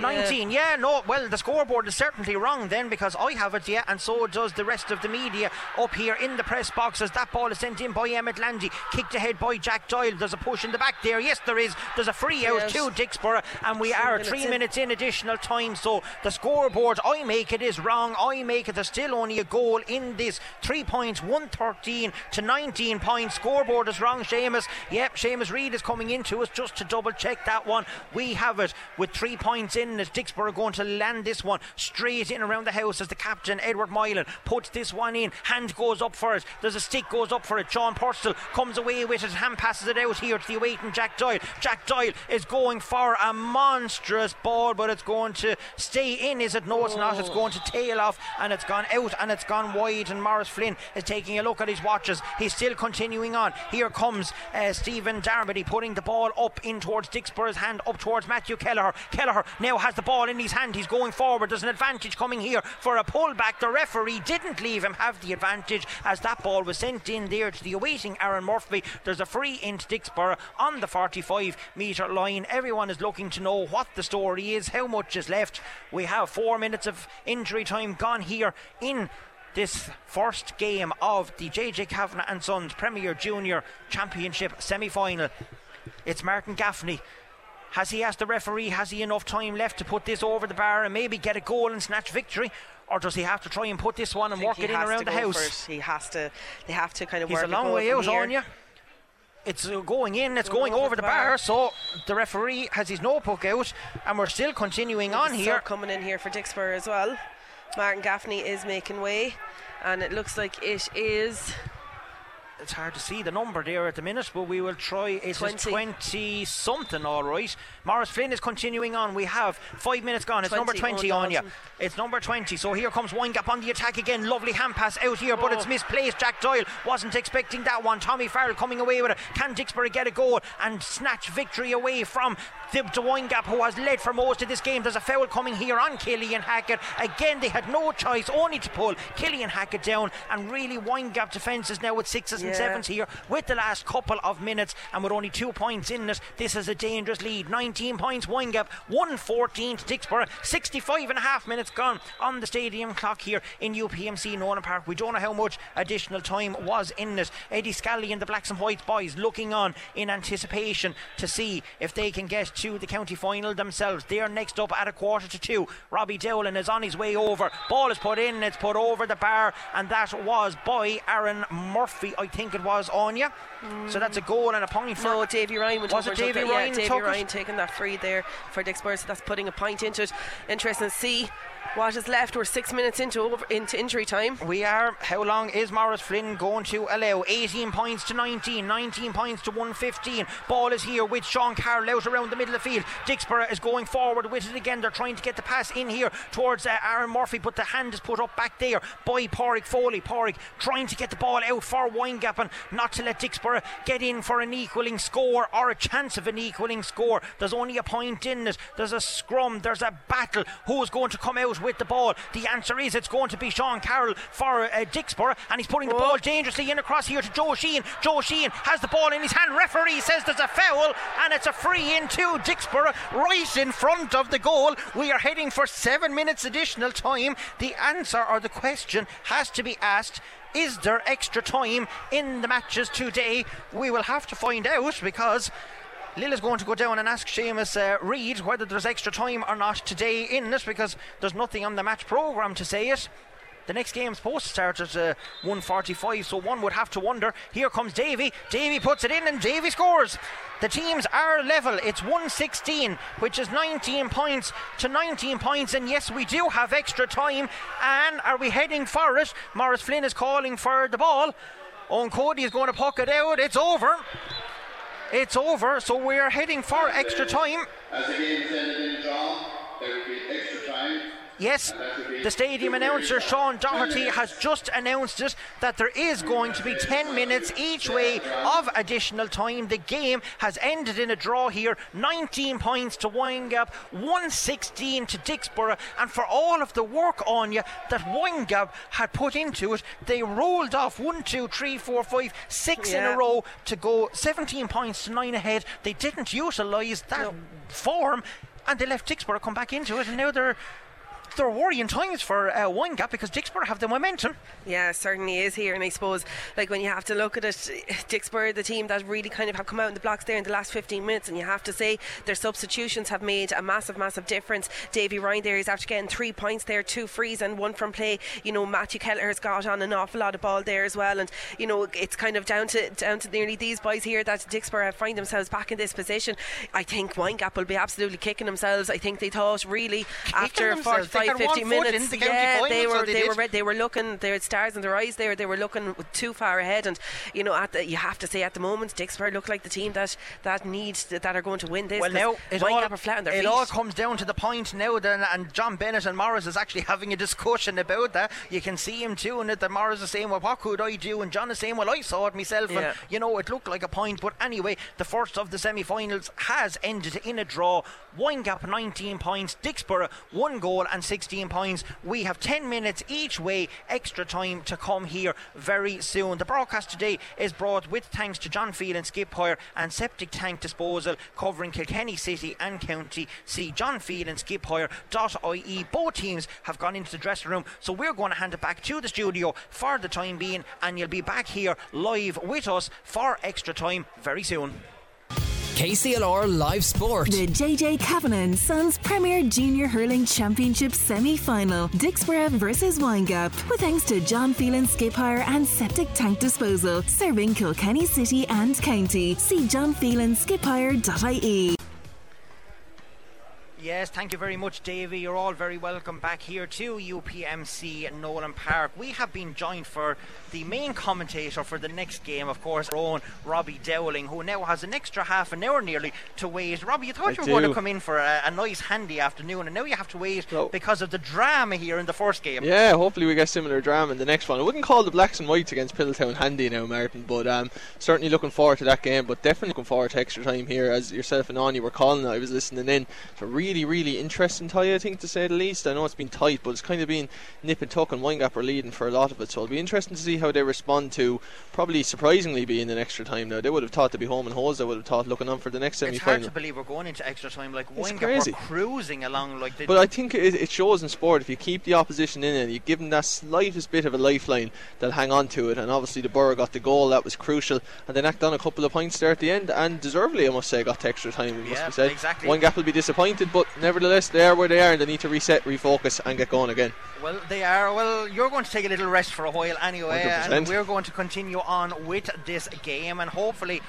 19, yeah, no, well, the scoreboard is certainly wrong then because I have it, yeah, and so does the rest of the media up here in the press boxes. That ball is sent in by Emmett Landy, kicked ahead by Jack Doyle. There's a push in the back there, yes, there is. There's a free out Yes. to Dicksboro, and we Three are minutes three in. minutes in additional time. So the scoreboard I make it is wrong. I make it there's still only a goal in this. Three points, 113 to 19 points. Scoreboard is wrong, Seamus. Yep, Seamus Reid is coming into us just to double check that one. We have it with three points in. As Dicksboro going to land this one straight in around the house as the captain Edward Moylan puts this one in. Hand goes up for it. There's a stick goes up for it. John Purcell comes away with it. Hand passes it out here to the awaiting Jack Doyle. Jack Doyle is going for a monstrous ball, but it's going to stay in. Is it? No, it's not. It's going to tail off and it's gone out and it's gone wide. And Morris Flynn is taking a look at his watches. He's still continuing on. Here comes uh, Stephen Darmody putting the ball up in towards Dicksboro's hand, up towards Matthew Kelleher. Kelleher now has the ball in his hand. He's going forward. There's an advantage coming here for a pullback. The referee didn't leave him have the advantage as that ball was sent in there to the awaiting Aaron Murphy. There's a free into Dicksboro on the 45 metre line. Everyone is looking to know what the story is, how much is left. We have four minutes of injury time gone here in this first game of the JJ Kavanagh and Sons Premier Junior Championship semi final. It's Martin Gaffney. Has he asked the referee, has he enough time left to put this over the bar and maybe get a goal and snatch victory? Or does he have to try and put this one and work it in around the house? He has to. They have to kind of He's work a long way out. Anya. It's going in, it's Going going over the bar. so the referee has his notebook out, and we're still continuing on Sub here. coming in here for Dicksboro as well. Martin Gaffney is making way, and it looks like it is It's hard to see the number there at the minute, but we will try. It is 20. 20 something, all right. Morris Flynn is continuing on. We have five minutes gone. It's number 20, 20 on you. It's number 20. So here comes Windgap on the attack again. Lovely hand pass out here, but it's oh. misplaced. Jack Doyle wasn't expecting that one. Tommy Farrell coming away with it. Can Dicksboro get a goal and snatch victory away from the, the Windgap, who has led for most of this game? There's a foul coming here on Killian Hackett. Again, they had no choice, only to pull Killian Hackett down. And really, Windgap defence is now with sixes and Yeah. sevens here with the last couple of minutes and with only two points in it. This is a dangerous lead. 19 points, Windgap, 114 to Dicksboro. 65 and a half minutes gone on the stadium clock here in UPMC Nowlan Park. We don't know how much additional time was in it. Eddie Scally and the Blacks and Whites boys looking on in anticipation to see if they can get to the county final themselves. They're next up at a quarter to two. Robbie Dowling is on his way over. Ball is put in, it's put over the bar, and that was by Aaron Murphy, I think it was Anya. So that's a goal and a point for. No, Davy Ryan went Was over it Davy Ryan Yeah, Davy? Ryan taking that free there for Dicksboro, so that's putting a point into it. Interesting to see what is left. We're six minutes into into injury time. We are. How long is Morris Flynn going to allow? 18 points to 19, 19 points to 115. Ball is here with Sean Carroll out around the middle of the field. Dicksboro is going forward with it again. They're trying to get the pass in here towards uh, Aaron Murphy, but the hand is put up back there by Pádraig Foley. Pádraig trying to get the ball out for Windgap and not to let Dicksboro get in for an equaling score or a chance of an equaling score. There's only a point in it. There's a scrum. There's a battle. Who's going to come out with the ball? The answer is it's going to be Sean Carroll for uh, Dicksboro, and he's putting the ball dangerously in across here to Joe Sheehan. Joe Sheehan has the ball in his hand. Referee says there's a foul, and it's a free in to Dicksboro right in front of the goal. We are heading for seven minutes additional time. The answer or the question has to be asked. Is there extra time in the matches today? We will have to find out because Lil is going to go down and ask Seamus uh, Reid whether there's extra time or not today in this because there's nothing on the match programme to say it. The next game's supposed to start at uh, 1.45, so one would have to wonder. Here comes Davy. Davy puts it in and Davy scores. The teams are level. It's 116, which is 19 points to 19 points. And yes, we do have extra time. And are we heading for it? Morris Flynn is calling for the ball. Owen Cody is going to puck it out. It's over. It's over, so we're heading for extra time. Yes, the stadium announcer Sean Doherty has just announced it that there is going to be 10 minutes each way of additional time. The game has ended in a draw here 19 points to Windgap, 116 to Dicksboro, and for all of the work on you that Windgap had put into it, they rolled off 1, 2, 3, 4, 5, 6 in a row to go 17 points to 9 ahead. They didn't utilise that form and they left Dicksboro come back into it, and now they're they're worrying times for uh, Windgap because Dicksboro have the momentum. Yeah, it certainly is here, and I suppose like when you have to look at it, Dicksboro, the team that really kind of have come out in the blocks there in the last 15 minutes, and you have to say their substitutions have made a massive, massive difference. Davy Ryan there is after getting three points there, two frees and one from play. You know Matthew Keller has got on an awful lot of ball there as well, and you know it's kind of down to down to nearly these boys here that Dicksboro find themselves back in this position. I think Windgap will be absolutely kicking themselves. I think they thought really after themselves. They 45, had 50 minutes, the yeah, final, they were they they were red- they were looking they had stars in their eyes there they were looking too far ahead and you know at the, you have to say at the moment Dicksboro look like the team that that needs that are going to win this Well, now it all, are flat on their it all comes down to the point now that and John Bennett and Morris is actually having a discussion about that. You can see him doing it. That Morris is saying, "Well, what could I do?" And John is saying, "Well, I saw it myself, Yeah. and you know, it looked like a point." But anyway, the first of the semi-finals has ended in a draw. Windgap 19 points, Dicksboro one goal and 16 points. We have 10 minutes each way, extra time to come here very soon. The broadcast today is brought with thanks to John Phelan and Skip Hire and Septic Tank Disposal covering Kilkenny City and County. See John Phelan and Skip Hire.ie. Both teams have gone into the dressing room, so we're going to hand it back to the studio for the time being, and you'll be back here live with us for extra time very soon. KCLR Live Sport. The JJ Kavanagh Sons Premier Junior Hurling Championship semi final. Dicksboro versus Windgap. With thanks to John Phelan Skip Hire and Septic Tank Disposal. Serving Kilkenny City and County. See johnphelanskiphire.ie. Yes, thank you very much, Davy. You're all very welcome back here to UPMC Nowlan Park. We have been joined for the main commentator for the next game, of course, our own Robbie Dowling, who now has an extra half an hour nearly to wait. Robbie, you thought I you were going to come in for a, a nice, handy afternoon, and now you have to wait No. because of the drama here in the first game. Yeah, hopefully we get similar drama in the next one. I wouldn't call the blacks and whites against Piltown handy now, Martin, but um, certainly looking forward to that game. But definitely looking forward to extra time here, as yourself and Ani were calling. I was listening in. It's a really, really interesting tie, I think, to say the least. I know it's been tight, but it's kind of been nip and tuck, and Windgap are leading for a lot of it. So it'll be interesting to see how they respond to probably surprisingly being in extra time now. They would have thought to be home and hose. They would have thought looking on for the next semi final. It's hard to believe we're going into extra time. Like, Windgap were cruising along like they But I think it, it shows in sport if you keep the opposition in and you give them that slightest bit of a lifeline, they'll hang on to it. And obviously the Borough got the goal that was crucial, and they knocked on a couple of points there at the end, and deservedly, I must say, got to extra time. It must Yeah, be said. exactly. Windgap will be disappointed, but nevertheless, they are where they are, and they need to reset, refocus, and get going again. Well, they are. Well, you're going to take a little rest for a while anyway, 100%. and we're going to continue on with this game, and hopefully.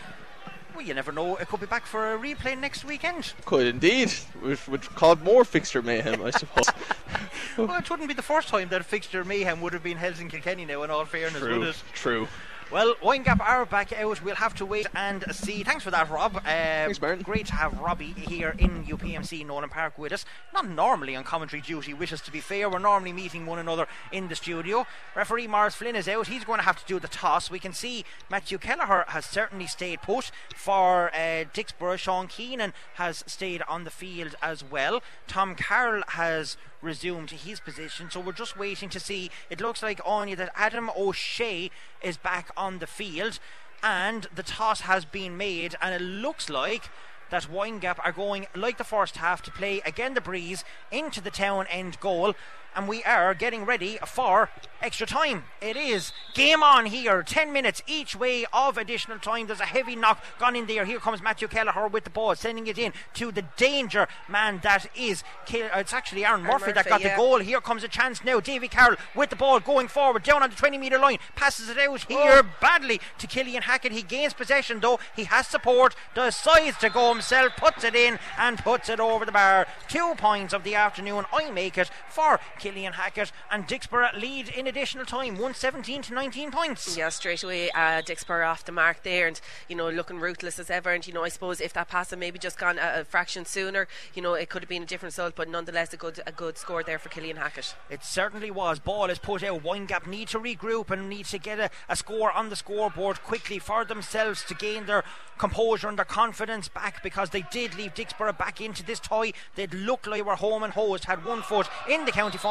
Well, you never know. It could be back for a replay next weekend. Could indeed, which would cause more fixture mayhem, I suppose. well, it wouldn't be the first time that fixture mayhem would have been held in Kilkenny now, in all fairness, would true, it? true. Well, Windgap are back out. We'll have to wait and see. Thanks for that, Rob. Uh, Thanks, Martin. Great to have Robbie here in UPMC Nowlan Park with us. Not normally on commentary duty with us, to be fair. We're normally meeting one another in the studio. Referee Morris Flynn is out. He's going to have to do the toss. We can see Matthew Kelleher has certainly stayed put for uh, Dicksboro. Sean Keenan has stayed on the field as well. Tom Carroll has resumed his position. So we're just waiting to see. It looks like only that Adam O'Shea is back on the field, and the toss has been made, and it looks like. That Windgap are going like the first half to play again the breeze into the town end goal, and we are getting ready for extra time. It is game on here, 10 minutes each way of additional time. There's a heavy knock gone in there. Here comes Matthew Kelleher with the ball, sending it in to the danger man that is. Uh, it's actually Aaron Aaron Murphy, that got yeah. the goal. Here comes a chance now. Davy Carroll with the ball going forward, down on the 20 metre line, passes it out here badly to Killian Hackett. He gains possession though. He has support, decides to go himself, puts it in and puts it over the bar. Two points of the afternoon. I make it for Killian Hackett and Dicksboro lead in additional time, 117 to 19 points. Yeah, straight away, uh, Dicksboro off the mark there, and you know, looking ruthless as ever. And you know, I suppose if that pass had maybe just gone a, a fraction sooner, you know, it could have been a different result. But nonetheless, a good a good score there for Killian Hackett. It certainly was. Ball is put out. Windgap need to regroup and need to get a, a score on the scoreboard quickly for themselves to gain their composure and their confidence back because they did leave Dicksboro back into this tie. They'd look like they were home and hosed, had one foot in the county final.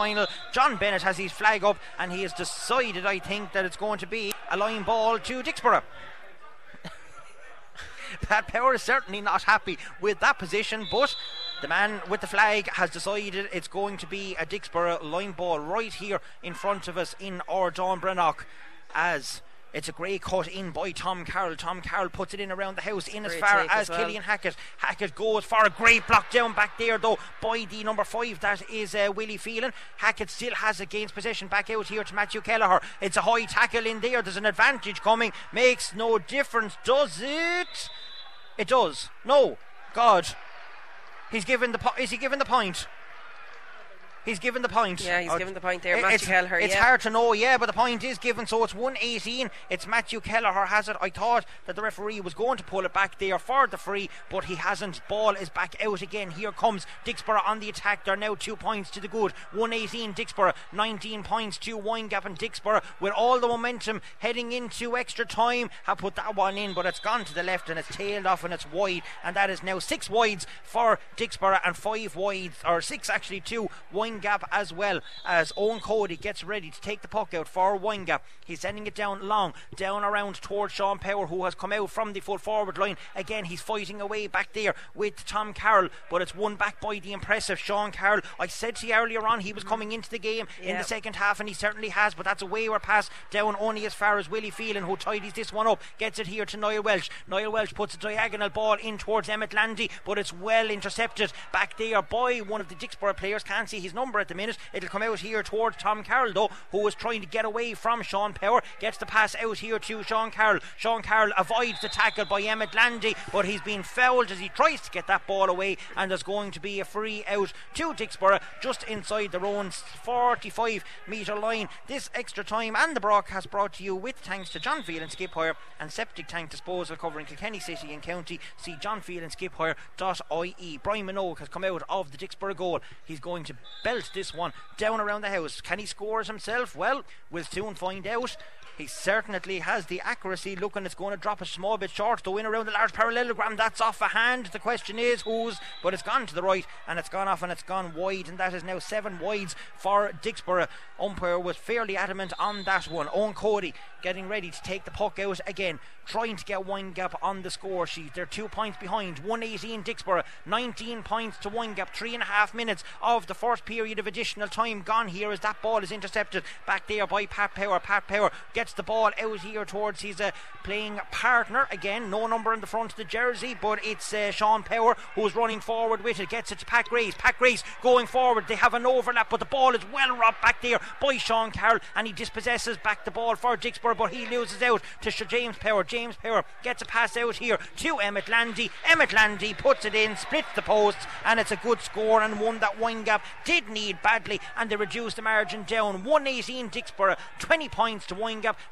John Bennett has his flag up and he has decided, I think, that it's going to be a line ball to Dicksboro. Pat Power is certainly not happy with that position, but the man with the flag has decided it's going to be a Dicksboro line ball right here in front of us in Ardon Brannock as it's a great cut in by Tom Carroll. Tom Carroll puts it in around the house in as far as as well. Killian Hackett. Hackett goes for a great block down back there though by the number five that is uh, Willie Phelan. Hackett still has it gains possession back out here to Matthew Kelleher. It's a high tackle in there. There's an advantage coming. Makes no difference, does it? It does. No. God. He's given the po- is he given the point? He's given the point. Yeah, he's Oh, given the point there, Matthew it's, Kelleher, It's yeah. hard to know, yeah, but the point is given, so it's 118. It's Matthew Kelleher has it. I thought that the referee was going to pull it back there for the free, but he hasn't. Ball is back out again. Here comes Dicksboro on the attack. They're now two points to the good. 118 Dicksboro, 19 points to Windgap and Dicksboro with all the momentum heading into extra time. Have put that one in, but it's gone to the left and it's tailed off and it's wide, and that is now six wides for Dicksboro and five wides, or six actually two Windgap as well as Owen Cody gets ready to take the puck out for Windgap. He's sending it down long, down around towards Sean Power, who has come out from the full forward line. Again, he's fighting away back there with Tom Carroll, but it's won back by the impressive Sean Carroll. I said to you earlier on he was mm-hmm. coming into the game in the second half, and he certainly has, but that's a wayward pass down only as far as Willie Phelan, who tidies this one up, gets it here to Niall Welsh. Niall Welsh puts a diagonal ball in towards Emmett Landy, but it's well intercepted back there by one of the Dicksboro players. Can't see his number at the minute. It'll come out here towards Tom Carroll, though, who was trying to get away from Sean Power. Gets the pass out here to Sean Carroll. Sean Carroll avoids the tackle by Emmett Landy, but he's been fouled as he tries to get that ball away, and there's going to be a free out to Dicksboro just inside their own 45 metre line. This extra time and the broadcast brought to you with thanks to John Phelan and Skip Hire and Septic Tank Disposal covering Kilkenny City and County. See John Phelan and Skip Hire.ie. Brian Minogue has come out of the Dicksboro goal. He's going to this one down around the house. Can he score himself? Well, we'll soon find out. He certainly has the accuracy. Looking, it's going to drop a small bit short. The win around the large parallelogram. That's off a hand. The question is whose, but it's gone to the right and it's gone off and it's gone wide, and that is now seven wides for Dicksboro. Umpire was fairly adamant on that one. Owen Cody getting ready to take the puck out again, trying to get Windgap on the score sheet. They're two points behind. 118 Dicksboro, 19 points to Windgap. Three and a half minutes of the first period of additional time gone here as that ball is intercepted back there by Pat Power. Pat Power gets gets the ball out here towards his uh, playing partner again. No number in the front of the jersey, but it's uh, Sean Power who's running forward with it. Gets it to Pat Grace. Pat Grace going forward. They have an overlap, but the ball is well robbed back there by Sean Carroll, and he dispossesses back the ball for Dicksboro, but he loses out to Sir James Power. James Power gets a pass out here to Emmett Landy. Emmett Landy puts it in, splits the posts, and it's a good score and one that Windgap did need badly, and they reduce the margin down. 118 Dixborough, 20 points to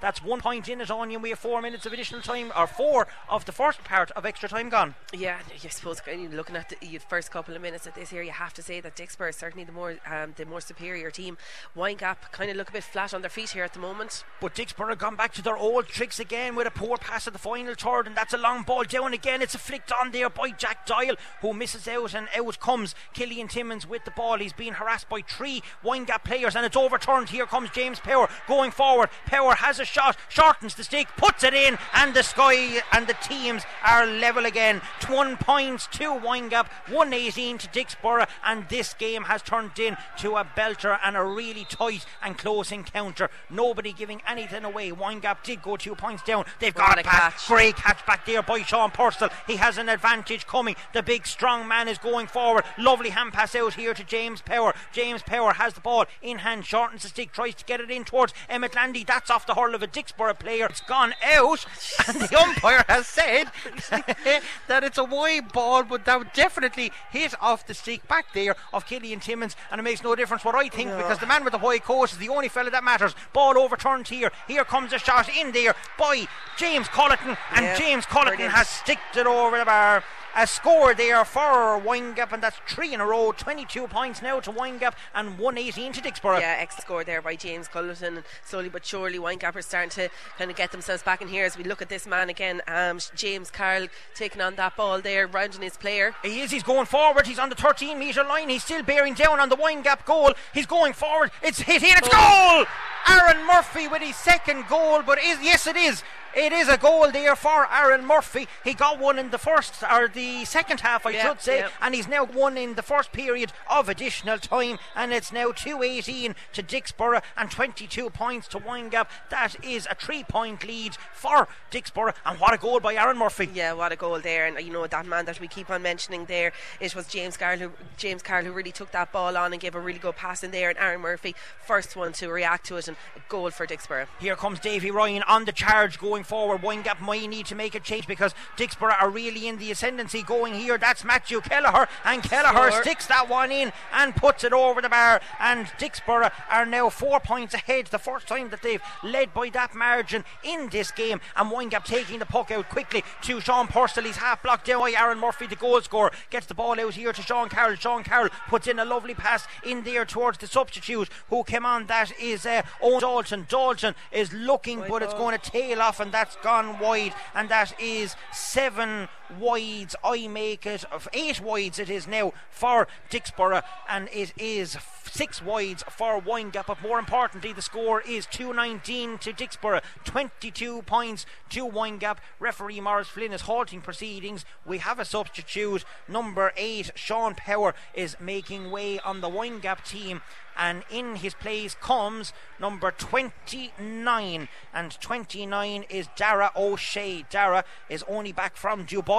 That's one point in it, Onion. We have four minutes of additional time, or four of the first part of extra time gone. Yeah, I suppose looking at the first couple of minutes of this here, you have to say that Dicksboro is certainly the more um, the more superior team. Windgap kind of look a bit flat on their feet here at the moment. But Dicksboro have gone back to their old tricks again with a poor pass at the final third, and that's a long ball down again. It's a flicked on there by Jack Doyle, who misses out, and out comes Killian Timmins with the ball. He's being harassed by three Windgap players, and it's overturned. Here comes James Power going forward. Power has a shot, shortens the stick, puts it in, and the sky and the teams are level again. One points to Windgap, 118 to Dicksboro, and this game has turned into a belter and a really tight and close encounter. Nobody giving anything away. Windgap did go two points down. They've got a a catch. Great catch back there by Sean Purcell. He has an advantage coming. The big strong man is going forward. Lovely hand pass out here to James Power. James Power has the ball in hand, shortens the stick, tries to get it in towards Emmett Landy. That's off the hurl of a Dicksboro player. It's gone out, and the umpire has said that it's a wide ball, but that would definitely hit off the stick back there of Killian Timmins, and it makes no difference what I think because the man with the white coat is the only fella that matters. Ball overturned here. Here comes a shot in there by James Culleton, and Yeah, James Culleton has sticked it over the bar. A score there for Windgap, and that's three in a row. 22 points now to Windgap, and 118 to Dicksboro. Yeah, ex score there by James Culleton. And slowly but surely, Windgap are starting to kind of get themselves back in here as we look at this man again. Um, James Carroll taking on that ball there, rounding his player. He is. He's going forward. He's on the 13 metre line. He's still bearing down on the Windgap goal. He's going forward. It's hit in. It's goal. Aaron Murphy with his second goal. But is yes, it is. It is a goal there for Aaron Murphy. He got one in the first or the second half, I Yeah, should say, yeah. and he's now won in the first period of additional time. And it's now 218 to Dicksboro and 22 points to Windgap. That is a three-point lead for Dicksboro. And what a goal by Aaron Murphy. Yeah, what a goal there! And you know that man that we keep on mentioning there. It was James Carroll who James Carroll who really took that ball on and gave a really good pass in there. And Aaron Murphy, first one to react to it, and a goal for Dicksboro. Here comes Davy Ryan on the charge going forward. Windgap might need to make a change because Dicksboro are really in the ascendancy going here. That's Matthew Kelleher, and Kelleher Score. sticks that one in and puts it over the bar. And Dicksboro are now four points ahead. The first time that they've led by that margin in this game. And Windgap taking the puck out quickly to Sean Purcell. He's half blocked down by Aaron Murphy, the goal scorer. Gets the ball out here to Sean Carroll. Sean Carroll puts in a lovely pass in there towards the substitute who came on. That is uh, Owen Dalton. Dalton is looking, but it's going to tail off, and that's gone wide. And that is seven wides. I make it of eight wides. It is now for Dicksboro, and it is six wides for Windgap. But more importantly, the score is 219 to Dicksboro, 22 points to Windgap. Referee Morris Flynn is halting proceedings. We have a substitute. Number eight, Sean Power, is making way on the Windgap team. And in his place comes number 29. And 29 is Dara O'Shea. Dara is only back from Dubai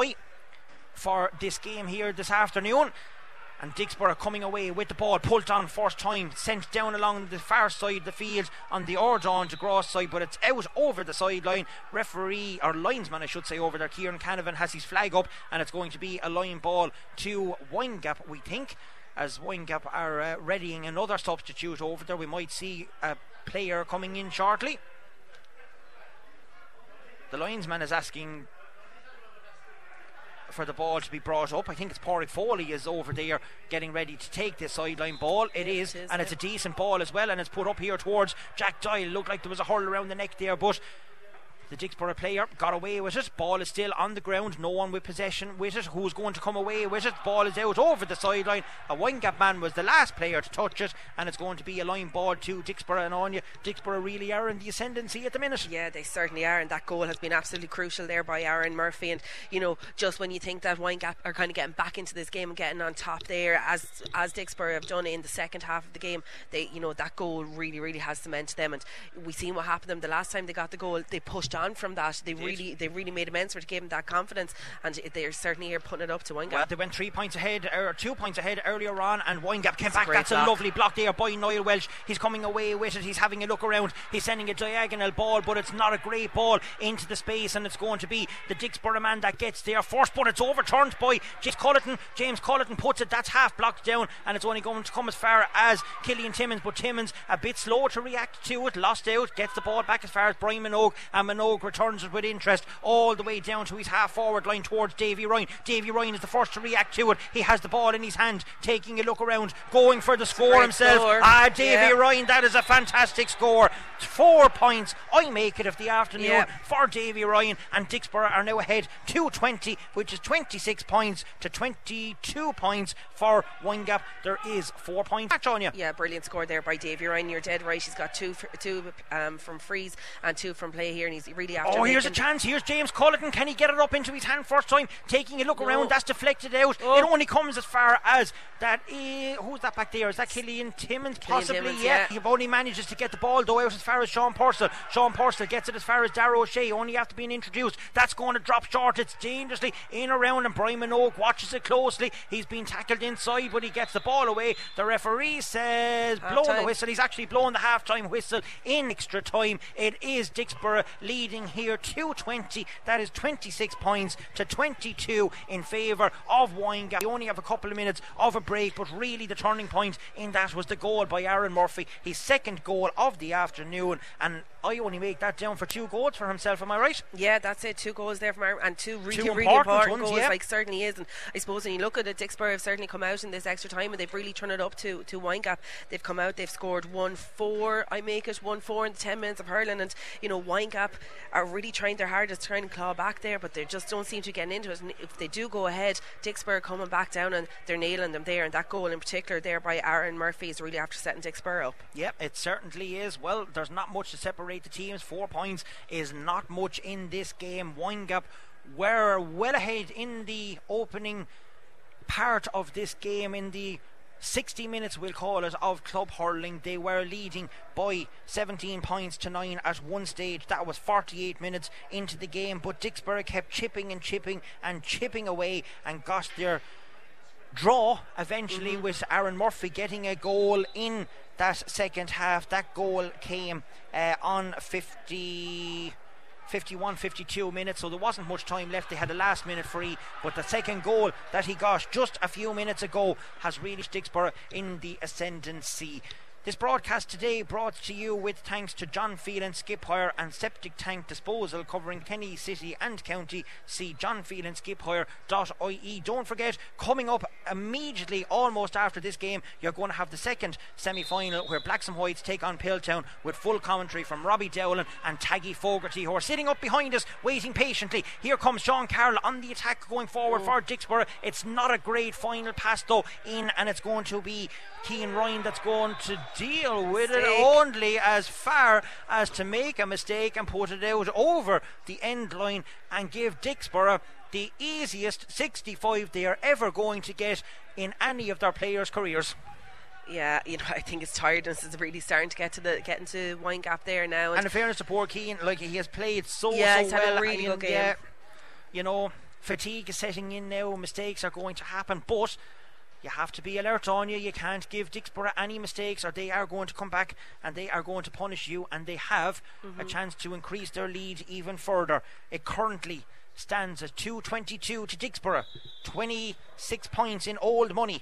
for this game here this afternoon. And Dicksboro coming away with the ball, pulled on first time, sent down along the far side of the field on the Ordon to Gross side, but it's out over the sideline. Referee, or linesman, I should say, over there, Kieran Canavan has his flag up, and it's going to be a line ball to Windgap, we think. As Windgap are uh, readying another substitute over there, we might see a player coming in shortly. The linesman is asking for the ball to be brought up. I think it's Pádraig Foley is over there getting ready to take this sideline ball. It Yeah, is, it is, and it's a decent ball as well, and it's put up here towards Jack Doyle. Looked like there was a hurl around the neck there, but The Dicksboro player got away with it. Ball is still on the ground. No one with possession with it. Who's going to come away with it? Ball is out over the sideline. A Windgap man was the last player to touch it, and it's going to be a line ball to Dicksboro and Anya. Dicksboro really are in the ascendancy at the minute. Yeah, they certainly are, and that goal has been absolutely crucial there by Aaron Murphy. And you know, just when you think that Windgap are kind of getting back into this game and getting on top there, as as Dicksboro have done in the second half of the game, they you know that goal really really has cemented them. And we've seen what happened to them the last time they got the goal. They pushed on from that. They really they really made amends for it, gave them that confidence, and they're certainly here putting it up to Windgap. Well, they went three points ahead, or two points ahead earlier on, and Windgap came That's back. great That's a lovely block there by Niall Welsh. He's coming away with it. He's having a look around. He's sending a diagonal ball, but it's not a great ball into the space, and it's going to be the Dicksboro man that gets there first, but it's overturned by James Culleton. James Culleton puts it. That's half blocked down, and it's only going to come as far as Killian Timmins, but Timmins a bit slow to react to it. Lost out, gets the ball back as far as Brian Minogue, and Minogue returns it with interest all the way down to his half forward line towards Davy Ryan. Davy Ryan is the first to react to it. He has the ball in his hand, taking a look around, going for the score great himself. score. Ah, Davy Yeah. Ryan, that is a fantastic score. Four points. I make it of the afternoon Yeah. for Davy Ryan, and Dicksboro are now ahead 220, which is 26 points to 22 points for Windgap. There is four points. Back on you. Yeah, brilliant score there by Davy Ryan. You're dead right. He's got two, two um, from freeze and two from play here, and he's really after. Oh, here's a chance. Here's James Culleton. Can he get it up into his hand first time? Taking a look No. around. That's deflected out. Oh. It only comes as far as that. Uh, who's that back there? Is that Killian Timmins? Possibly, Timmins, yeah. yeah. He only manages to get the ball though out as far as Sean Purcell. Sean Purcell gets it as far as Dara O'Shea. Only after being introduced. That's going to drop short. It's dangerously in around, and Brian Minogue watches it closely. He's been tackled inside, but he gets the ball away. The referee says, blow the whistle. He's actually blown the half time whistle in extra time. It is Dicksboro leading here 220. That is 26 points to 22 in favour of Windgap. They only have a couple of minutes of a break, but really the turning point in that was the goal by Aaron Murphy, his second goal of the afternoon. And Oh, I only make that down for two goals for himself, am I right? Yeah, that's it. Two goals there from Aaron, and two really, Two really important important, ones, goals. yeah. Like certainly is, and I suppose when you look at it, Dicksboro have certainly come out in this extra time, and they've really turned it up to to Windgap. They've come out, they've scored one four. I make it one four in the ten minutes of hurling, and you know Windgap are really trying their hardest trying to try and claw back there, but they just don't seem to get into it. And if they do go ahead, are coming back down, and they're nailing them there. And that goal in particular there by Aaron Murphy is really after setting Dicksboro up. Yep, it certainly is. Well, there's not much to separate the teams. Four points is not much in this game. Windgap were well ahead in the opening part of this game in the 60 minutes we'll call it of club hurling they were leading by 17 points to 9 at one stage that was 48 minutes into the game but Dicksboro kept chipping and chipping and chipping away and got their draw eventually with Aaron Murphy getting a goal in that second half. That goal came uh, on 50. 51 52 minutes, so there wasn't much time left. They had a last minute free, but the second goal that he got just a few minutes ago has really Dicksboro in the ascendancy. This broadcast today brought to you with thanks to John Phelan Skip Hire and Septic Tank Disposal covering Kenny City and County. See johnphelanskiphire.ie. Don't forget, coming up immediately, almost after this game, you're going to have the second semi final where Blacks and Whites take on Piltown with full commentary from Robbie Dowling and Taggy Fogarty, who are sitting up behind us waiting patiently. Here comes Sean Carroll on the attack going forward oh. for Dicksboro. It's not a great final pass though in, and it's going to be Keane Ryan that's going to deal with it only as far as to make a mistake and put it out over the end line and give Dicksboro the easiest 65 they are ever going to get in any of their players' careers. Yeah, you know, I think his tiredness is really starting to get to the getting to Windgap there now. And in fairness to poor Keane, like he has played so Yeah, so he's had a well. really good game. yeah, you know, fatigue is setting in now. Mistakes are going to happen, but you have to be alert on you. You can't give Dicksboro any mistakes, or they are going to come back and they are going to punish you. And they have Mm-hmm. a chance to increase their lead even further. It currently stands at 222 to Dicksboro, 26 points in old money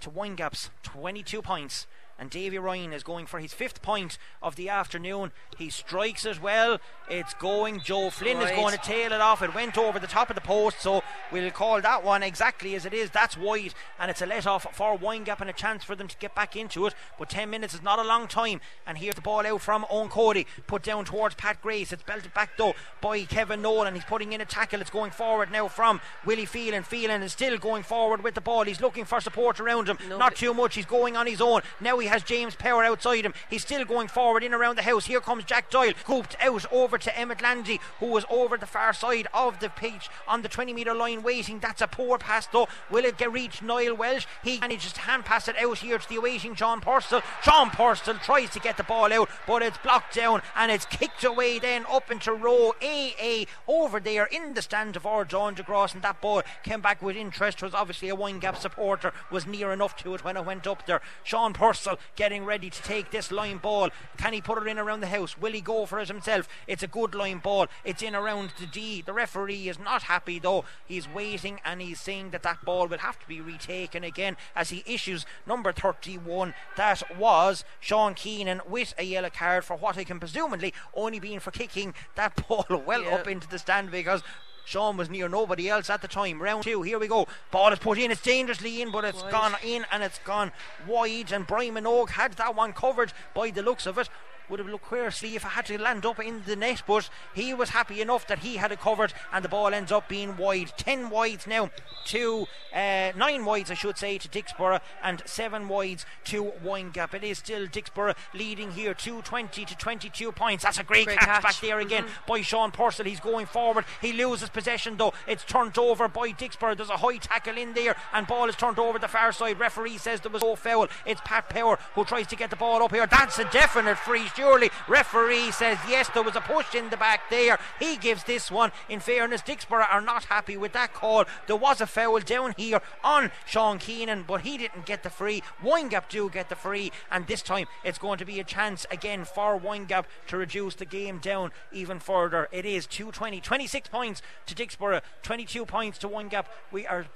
to Windgap's 22 points. And Davy Ryan is going for his fifth point of the afternoon. He strikes it well. It's going. Joe Flynn Right. is going to tail it off. It went over the top of the post, so we'll call that one exactly as it is. That's wide, and it's a let off for Windgap and a chance for them to get back into it. But 10 minutes is not a long time. And here's the ball out from Owen Cody, put down towards Pat Grace. It's belted back though by Kevin Nolan. And he's putting in a tackle. It's going forward now from Willie Phelan. Phelan is still going forward with the ball. He's looking for support around him. No, not too much. He's going on his own. Now he has James Power outside him. He's still going forward in around the house. Here comes Jack Doyle, hooped out over to Emmett Landy, who was over the far side of the pitch on the 20 metre line waiting. That's a poor pass though. Will it get reach Niall Welsh? He manages to hand pass it out here to the awaiting John Purcell. John Purcell tries to get the ball out, but it's blocked down and it's kicked away then up into row AA over there in the stand of our John DeGross. And that ball came back with interest. Was obviously a Windgap supporter, was near enough to it when it went up there. Sean Purcell getting ready to take this line ball. Can he put it in around the house? Will he go for it himself? It's a good line ball. It's in around the D. The referee is not happy though. He's waiting and he's saying that that ball will have to be retaken again as he issues number 31. That was Sean Keenan with a yellow card for what I can presumably only being for kicking that ball well Yeah. up into the stand because. Sean was near nobody else at the time. Round two, here we go. Ball is put in. It's dangerously in, but it's Wide. gone in and it's gone wide. And Brian Minogue had that one covered by the looks of it. Would have looked queerly if it had to land up in the net, but he was happy enough that he had it covered, and the ball ends up being wide. Ten wides now to uh, nine wides, I should say, to Dicksboro, and seven wides to Windgap. It is still Dicksboro leading here, two twenty to twenty-two points. That's a great, Great catch, catch. back there again by Sean Purcell. He's going forward. He loses possession though. It's turned over by Dicksboro. There's a high tackle in there, and ball is turned over the far side. Referee says there was no foul. It's Pat Power who tries to get the ball up here. That's a definite free, surely. Referee says yes, there was a push in the back there. He gives this one. In fairness, Dicksboro are not happy with that call. There was a foul down here on Sean Keenan, but he didn't get the free. Windgap do get the free, and this time it's going to be a chance again for Windgap to reduce the game down even further. It is 220, 26 points to Dicksboro, 22 points to Windgap. We are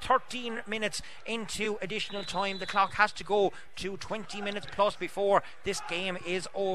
13 minutes into additional time. The clock has to go to 20 minutes plus before this game is over.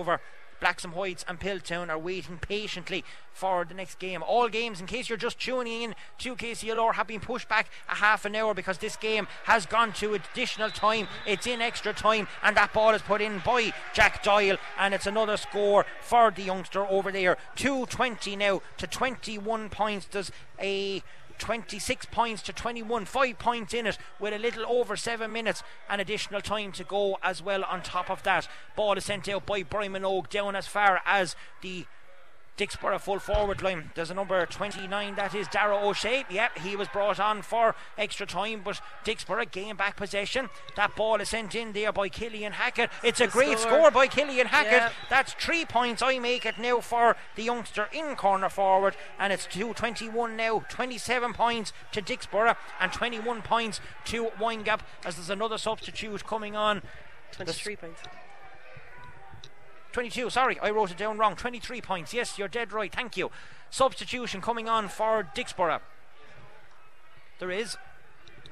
Blacks and Whites and Piltown are waiting patiently for the next game. All games, in case you're just tuning in to KCLR, have been pushed back a half an hour because this game has gone to additional time. It's in extra time, and that ball is put in by Jack Doyle, and it's another score for the youngster over there. 220 now to 21 points. Does a 26 points to 21, 5 points in it with a little over 7 minutes and additional time to go as well on top of that. Ball is sent out by Brian Minogue down as far as the Dicksboro full forward line. There's a number 29, that is Dara O'Shea. Yep, he was brought on for extra time, but Dicksboro gain back possession. That ball is sent in there by Killian Hackett. It's a The great score. score by Killian Hackett. Yeah. That's three points. I make it now for the youngster in corner forward, and it's 221 now. 27 points to Dicksboro and 21 points to Windgap as there's another substitute coming on. 23 points. 22, sorry, I wrote it down wrong. 23 points. Yes, you're dead right. Thank you. Substitution coming on for Dicksboro. There is.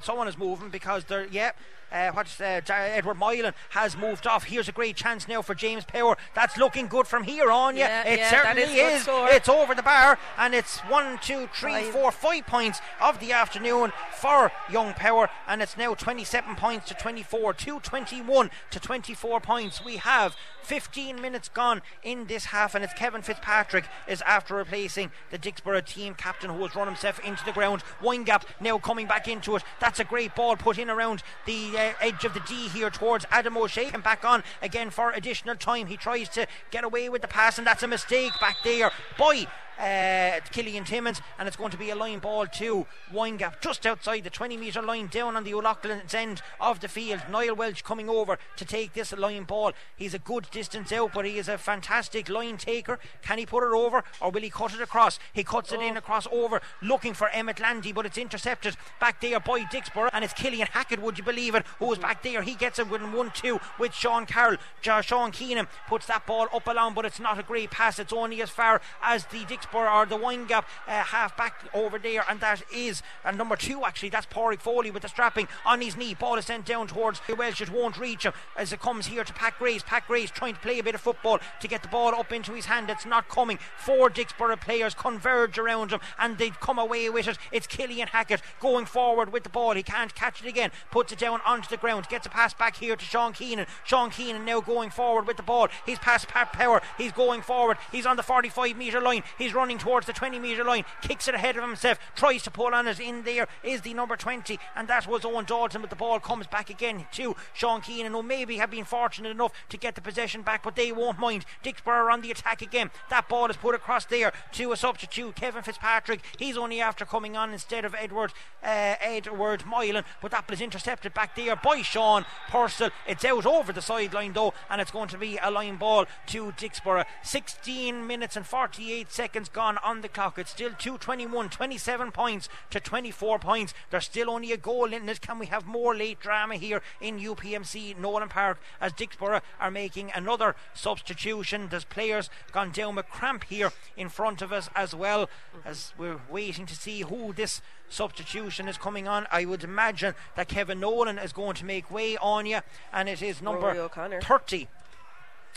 Someone is moving because they're, yeah. Uh, what's uh, Edward Moylan has moved off. Here's a great chance now for James Power. That's looking good from here on. Yeah, Yeah, it yeah, certainly is is. It's over the bar, and it's one, two, three, Five. four, five points of the afternoon for Young Power, and it's now 27 points to 24, 221 to 24 points. We have 15 minutes gone in this half, and it's Kevin Fitzpatrick is after replacing the Dicksboro team captain who has run himself into the ground. Windgap now coming back into it. That's a great ball put in around the uh, Uh, edge of the D here towards Adam O'Shea. And back on again for additional time. He tries to get away with the pass, and that's a mistake back there by uh, Killian Timmins, and it's going to be a line ball to Windgap just outside the 20 metre line down on the O'Loughlin's end of the field. Niall Welsh coming over to take this line ball. He's a good distance out, but he is a fantastic line taker. Can he put it over or will he cut it across? He cuts it in across over, looking for Emmett Landy, but it's intercepted back there by Dicksboro, and it's Killian Hackett, would you believe it, who is back there. He gets it within 1 2 with Sean Carroll. Sean Keenan puts that ball up along, but it's not a great pass. It's only as far as the Dicksboro Or the Windgap uh, half back over there, and that is and number two actually. That's Pádraig Foley with the strapping on his knee. Ball is sent down towards the Welsh. It won't reach him as it comes here to Pat Grace. Pat Grace trying to play a bit of football to get the ball up into his hand. It's not coming. Four Dicksboro players converge around him and they come away with it. It's Killian Hackett going forward with the ball. He can't catch it again. Puts it down onto the ground. Gets a pass back here to Sean Keenan. Sean Keenan now going forward with the ball. He's past Pat Power. He's going forward. He's on the 45 metre line. He's running towards the 20 metre line. Kicks it ahead of himself. Tries to pull on it. In there is the number 20, and that was Owen Dalton. But the ball comes back again to Sean Keenan, who maybe have been fortunate enough to get the possession back, but they won't mind. Dicksboro on the attack again. That ball is put across there to a substitute, Kevin Fitzpatrick. He's only after coming on instead of Edward uh, Edward Moylan, but that was intercepted back there by Sean Purcell. It's out over the sideline though, and it's going to be a line ball to Dicksboro. 16 minutes and 48 seconds gone on the clock. It's still 221, 27 points to 24 points. There's still only a goal in it. Can we have more late drama here in UPMC Nowlan Park as Dicksboro are making another substitution? There's players gone down with cramp here in front of us as well as we're waiting to see who this substitution is coming on. I would imagine that Kevin Nolan is going to make way on you, and it is number 30.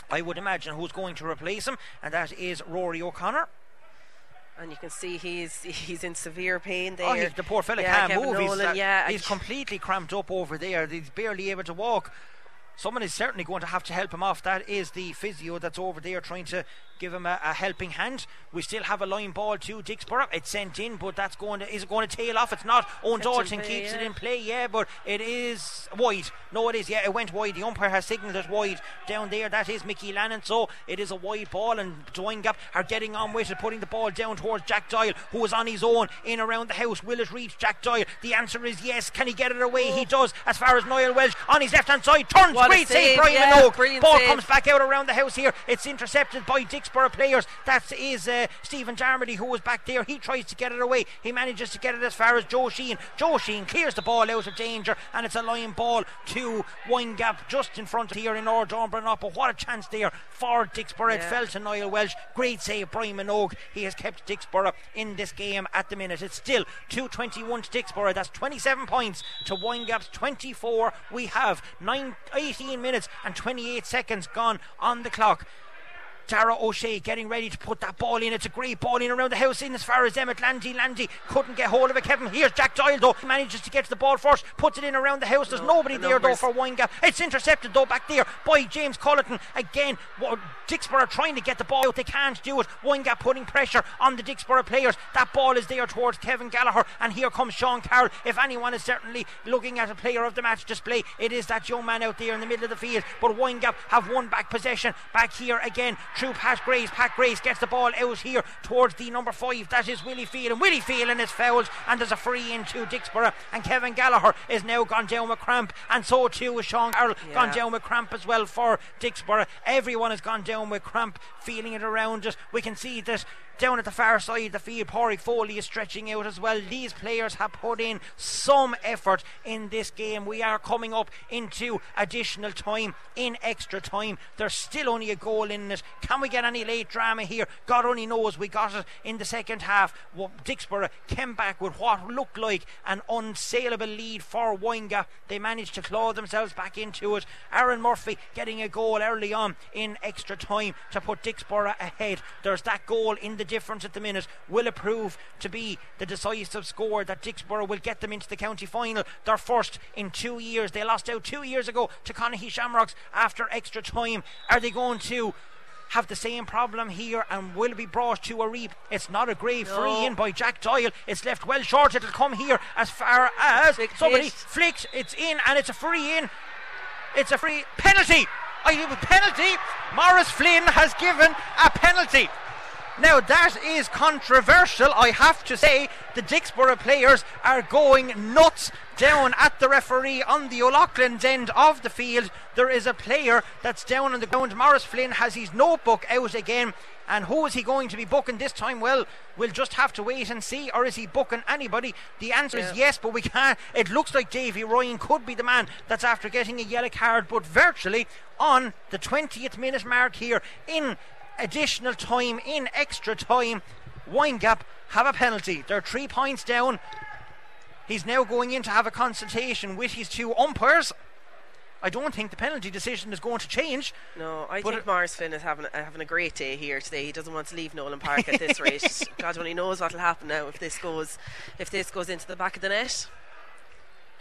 I would imagine who's going to replace him, and that is Rory O'Connor. And you can see he's he's in severe pain there. Oh, he, the poor fella yeah, can't Kevin move. he's, Nolan, uh, yeah, he's completely cramped up over there. He's barely able to walk. Someone is certainly going to have to help him off. That is the physio that's over there trying to give him a, a helping hand. We still have a line ball to Dicksboro. It's sent in, but that's going to is it going to tail off? It's not. Owen Dalton keeps it in play, yeah, but it is wide. No, it is. Yeah, it went wide. The umpire has signalled it wide down there. That is Mickey Lannon. So it is a wide ball, and Windgap are getting on with it, putting the ball down towards Jack Doyle, who is on his own in around the house. Will it reach Jack Doyle? The answer is yes. Can he get it away? He does. As far as Niall Welsh on his left hand side turns. What Great save, save, Brian yeah, Minogue. Ball save. comes back out around the house here. It's intercepted by Dicksboro players. That is uh, Stephen Darmody who was back there. He tries to get it away. He manages to get it as far as Joe Sheehan. Joe Sheehan clears the ball out of danger, and it's a line ball to Windgap just in front of here in Ordorn But what a chance there for Dicksboro. It Yeah. fell to Niall Welsh. Great save, Brian Minogue. He has kept Dicksboro in this game at the minute. It's still 221 to Dicksboro. That's 27 points to Windgap's 24. We have nine, 18 minutes and 28 seconds gone on the clock. Dara O'Shea getting ready to put that ball in. It's a great ball in around the house in as far as Emmett Landy. Landy couldn't get hold of it. Kevin, here's Jack Doyle though. Manages to get to the ball first, puts it in around the house. There's No, nobody the there though for Windgap. It's intercepted though back there by James Culleton. Again, what- Dicksboro trying to get the ball out. They can't do it. Windgap putting pressure on the Dicksboro players. That ball is there towards Kevin Gallagher. And here comes Sean Carroll. If anyone is certainly looking at a player of the match display, it is that young man out there in the middle of the field. But Windgap have won back possession. Back here again through Pat Grace. Pat Grace gets the ball out here towards the number five. That is Willie Phelan. Willie Phelan is fouled. And there's a free in to Dicksboro. And Kevin Gallagher is now gone down with cramp. And so too is Sean Carroll. Gone down with cramp as well for Dicksboro. Everyone has gone down with cramp, feeling it around us. We can see that down at the far side of the field, Pádraig Foley is stretching out as well. These players have put in some effort in this game. We are coming up into additional time, in extra time. There's still only a goal in it. Can we get any late drama here? God only knows. We got it in the second half. Dicksboro came back with what looked like an unsaleable lead for Windgap. They managed to claw themselves back into it. Aaron Murphy getting a goal early on in extra time to put Dicksboro ahead. There's that goal in the difference at the minute. Will it prove to be the decisive score that Dicksboro will get them into the county final? Their first in two years. They lost out two years ago to Conahy Shamrocks after extra time. Are they going to? Have the same problem here and will be brought to a reap. It's not a great free No. in by Jack Doyle. It's left well short. It'll come here as far as somebody flicks. It's in and it's a free in. It's a free penalty. I give a penalty. Morris Flynn has given a penalty. Now that is controversial, I have to say. The Dicksboro players are going nuts down at the referee on the O'Loughlin's end of the field. There is a player that's down on the ground. Morris Flynn has his notebook out again. And who is he going to be booking this time? Well, we'll just have to wait and see. Or is he booking anybody? The answer is yes, but we can't. It looks like Davy Ryan could be the man that's after getting a yellow card, but virtually on the 20th minute mark here in additional time, in extra time. Windgap have a penalty. They're three points down. He's now going in to have a consultation with his two umpires. I don't think the penalty decision is going to change. No, I think Morris Flynn is having a, having a great day here today. He doesn't want to leave Nowlan Park at this rate. God only knows what'll happen now if this goes if this goes into the back of the net.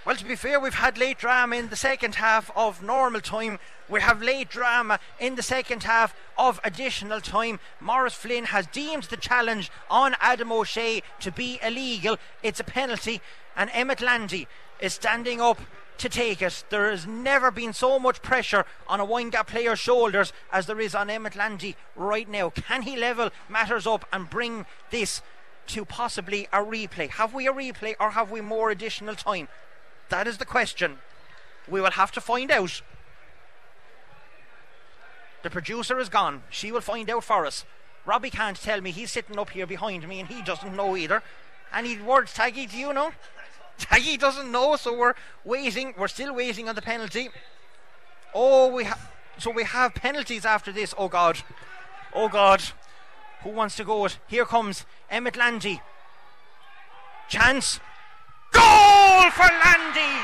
Well, to be fair, we've had late drama in the second half of normal time. We have late drama in the second half of additional time. Morris Flynn has deemed the challenge on Adam O'Shea to be illegal. It's a penalty, and Emmett Landy is standing up to take it. There has never been so much pressure on a Windgap player's shoulders as there is on Emmett Landy right now. Can he level matters up and bring this to possibly a replay? Have we a replay or have we more additional time? That is the question. We will have to find out. The producer is gone. She will find out for us. Robbie can't tell me. He's sitting up here behind me and he doesn't know either. Any words, Taggy? Do you know? Taggy doesn't know, so we're waiting. We're still waiting on the penalty. Oh, we have. So we have penalties after this. Oh God. Oh God. Who wants to go it? Here comes Emmett Landy. Chance. Goal for Landy!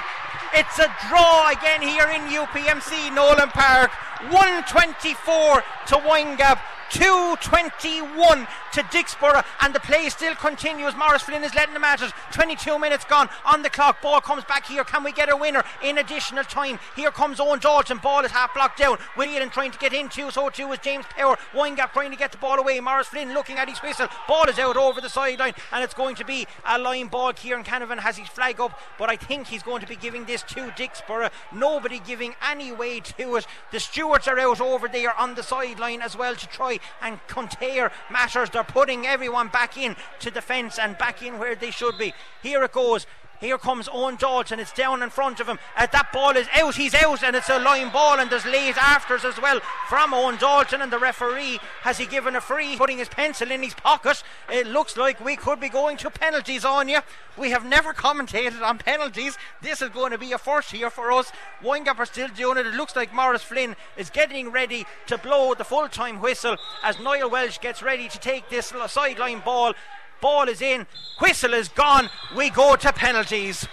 It's a draw again here in UPMC Nowlan Park. 124 to Windgap. 221 to Dicksboro and the play still continues. Morris Flynn is letting the at it 22 minutes gone on the clock. Ball comes back here. Can we get a winner in additional time? Here comes Owen Dalton. Ball is half blocked down. William trying to get into so too is James Power. Windgap trying to get the ball away. Morris Flynn looking at his whistle. Ball is out over the sideline and it's going to be a line ball. Kieran Canavan has his flag up but I think he's going to be giving this to Dicksboro. Nobody giving any way to it. The stewards are out over there on the sideline as well to try and contain matters. They're putting everyone back in to defence and back in where they should be. Here it goes here comes Owen Dalton. It's down in front of him. Uh, that ball is out. He's out, and it's a line ball. And there's late afters as well from Owen Dalton. And the referee has he given a free, putting his pencil in his pocket. It looks like we could be going to penalties on you. We have never commentated on penalties. This is going to be a first here for us. Windgap are still doing it. It looks like Morris Flynn is getting ready to blow the full time whistle as Niall Welsh gets ready to take this sideline ball. Ball is in, whistle is gone. We go to penalties.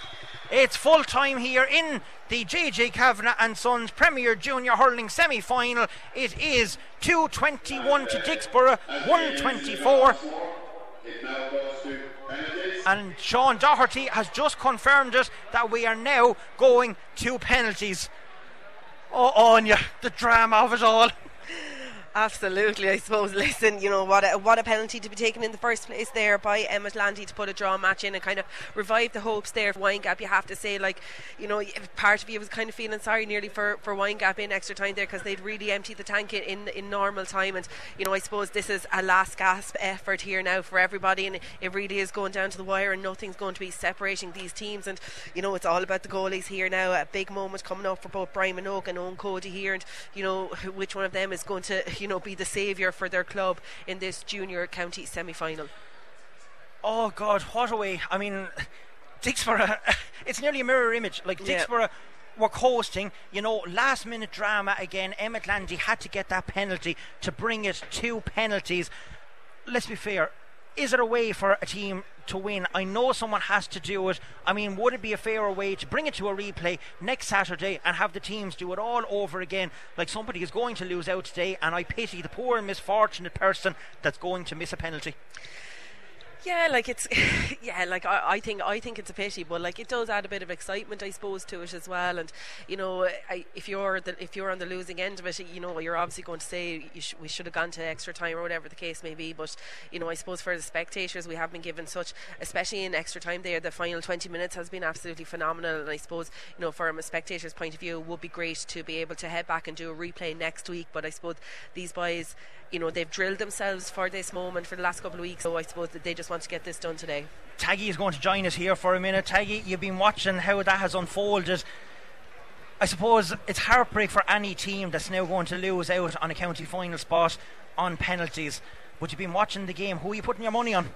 It's full time here in the JJ Kavanagh and Sons Premier Junior Hurling semi final. It is 221 to Dicksboro, 124. It now goes to penalties. And Sean Doherty has just confirmed it that we are now going to penalties. Oh, Anya, the drama of it all. Absolutely, I suppose. Listen, you know what a, what a penalty to be taken in the first place there by Emmett Landy to put a draw match in and kind of revive the hopes there for Windgap. You have to say, like, you know, part of you was kind of feeling sorry nearly for for Windgap in extra time there because they'd really emptied the tank in, in in normal time. And you know, I suppose this is a last gasp effort here now for everybody, and it really is going down to the wire, and nothing's going to be separating these teams. And you know, it's all about the goalies here now. A big moment coming up for both Brian Minogue and Owen Cody here, and you know, which one of them is going to you know be the saviour for their club in this junior county semi-final. Oh God, what a way! I mean, Dicksboro, it's nearly a mirror image. Like Yeah. Dicksboro were coasting, you know, last minute drama again. Emmett Landy had to get that penalty to bring it to penalties. Let's be fair. Is it a way for a team to win? I know someone has to do it. I mean, would it be a fairer way to bring it to a replay next Saturday and have the teams do it all over again? Like somebody is going to lose out today, and I pity the poor misfortunate person that's going to miss a penalty. Yeah, like it's yeah, like I, I think I think it's a pity, but like it does add a bit of excitement, I suppose, to it as well. And you know, I, if you're the, if you're on the losing end of it, you know, you're obviously going to say sh- we should have gone to extra time or whatever the case may be. But you know, I suppose for the spectators, we have been given such, especially in extra time. There, the final 20 minutes has been absolutely phenomenal, and I suppose you know, from a spectator's point of view, it would be great to be able to head back and do a replay next week. But I suppose these boys you know they've drilled themselves for this moment for the last couple of weeks so I suppose that they just want to get this done today Taggy is going to join us here for a minute. Taggy, you've been watching how that has unfolded. I suppose it's heartbreak for any team that's now going to lose out on a county final spot on penalties. But you've been watching the game. Who are you putting your money on?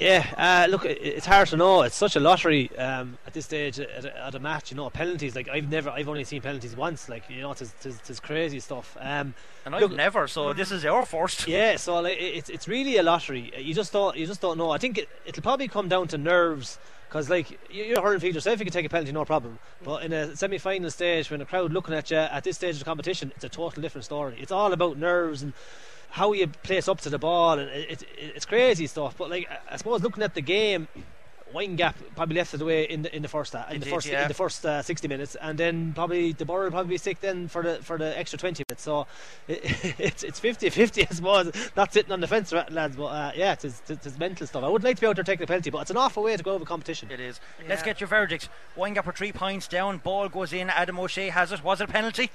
Yeah, uh, look, it's hard to know. It's such a lottery um, at this stage at a, at a match. You know, penalties. Like I've never, I've only seen penalties once. Like you know, it's it's crazy stuff. Um, and I've never, so this is our first. Yeah, so like, it's it's really a lottery. You just don't you just don't know. I think it, it'll probably come down to nerves. Because like you're a hurling field yourself, you can take a penalty, no problem. But in a semi-final stage, when a crowd looking at you at this stage of the competition, it's a total different story. It's all about nerves and how you place up to the ball, and it, it, it's crazy stuff. But like I suppose looking at the game, Windgap probably left it away in the in the first uh, in the first yeah. in the first uh, 60 minutes, and then probably the Borough will probably be sick then for the for the extra 20 minutes. So it, it's it's 50-50 I suppose. Not sitting on the fence, lads, but uh, yeah, it's, it's, it's, mental stuff. I would like to be out there taking a penalty, but it's an awful way to go over competition. It is. Yeah. Let's get your verdict. Windgap are three points down. Ball goes in. Adam O'Shea has it. Was it a penalty?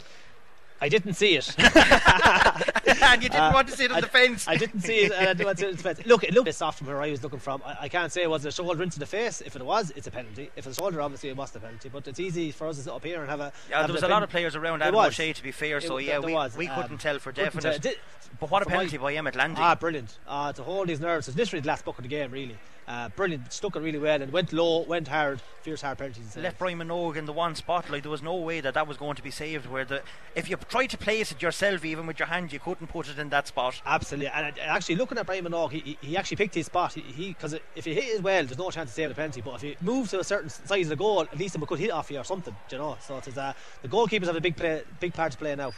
I didn't see it. and you didn't uh, want to see it on I, the fence. I didn't see it, and I didn't want to see it on the fence. Look, it looked a bit soft from where I was looking from. I, I can't say it was a shoulder into the face. If it was, it's a penalty. If it's a shoulder, obviously it was a penalty. But it's easy for us to sit up here and have a. Yeah, have there was a lot of players around Adam O'Shea, to be fair. So it, yeah, we, was. we couldn't um, tell for definite. Tell. but what a penalty my, by Emmett Landy. Ah, brilliant. Uh, to hold his nerves. It's literally the last buck of the game, really. Uh, brilliant, stuck it really well and went low, went hard, fierce hard penalties. Left Brian Minogue in the one spot, like there was no way that that was going to be saved. Where the if you tried to place it yourself, even with your hand, you couldn't put it in that spot. Absolutely, and actually looking at Brian Minogue, he, he actually picked his spot. He because if he hit it well, there's no chance to save the penalty. But if he moves to a certain size of the goal, at least he could hit off you or something, you know. So it's uh, the goalkeepers have a big play, big part to play now.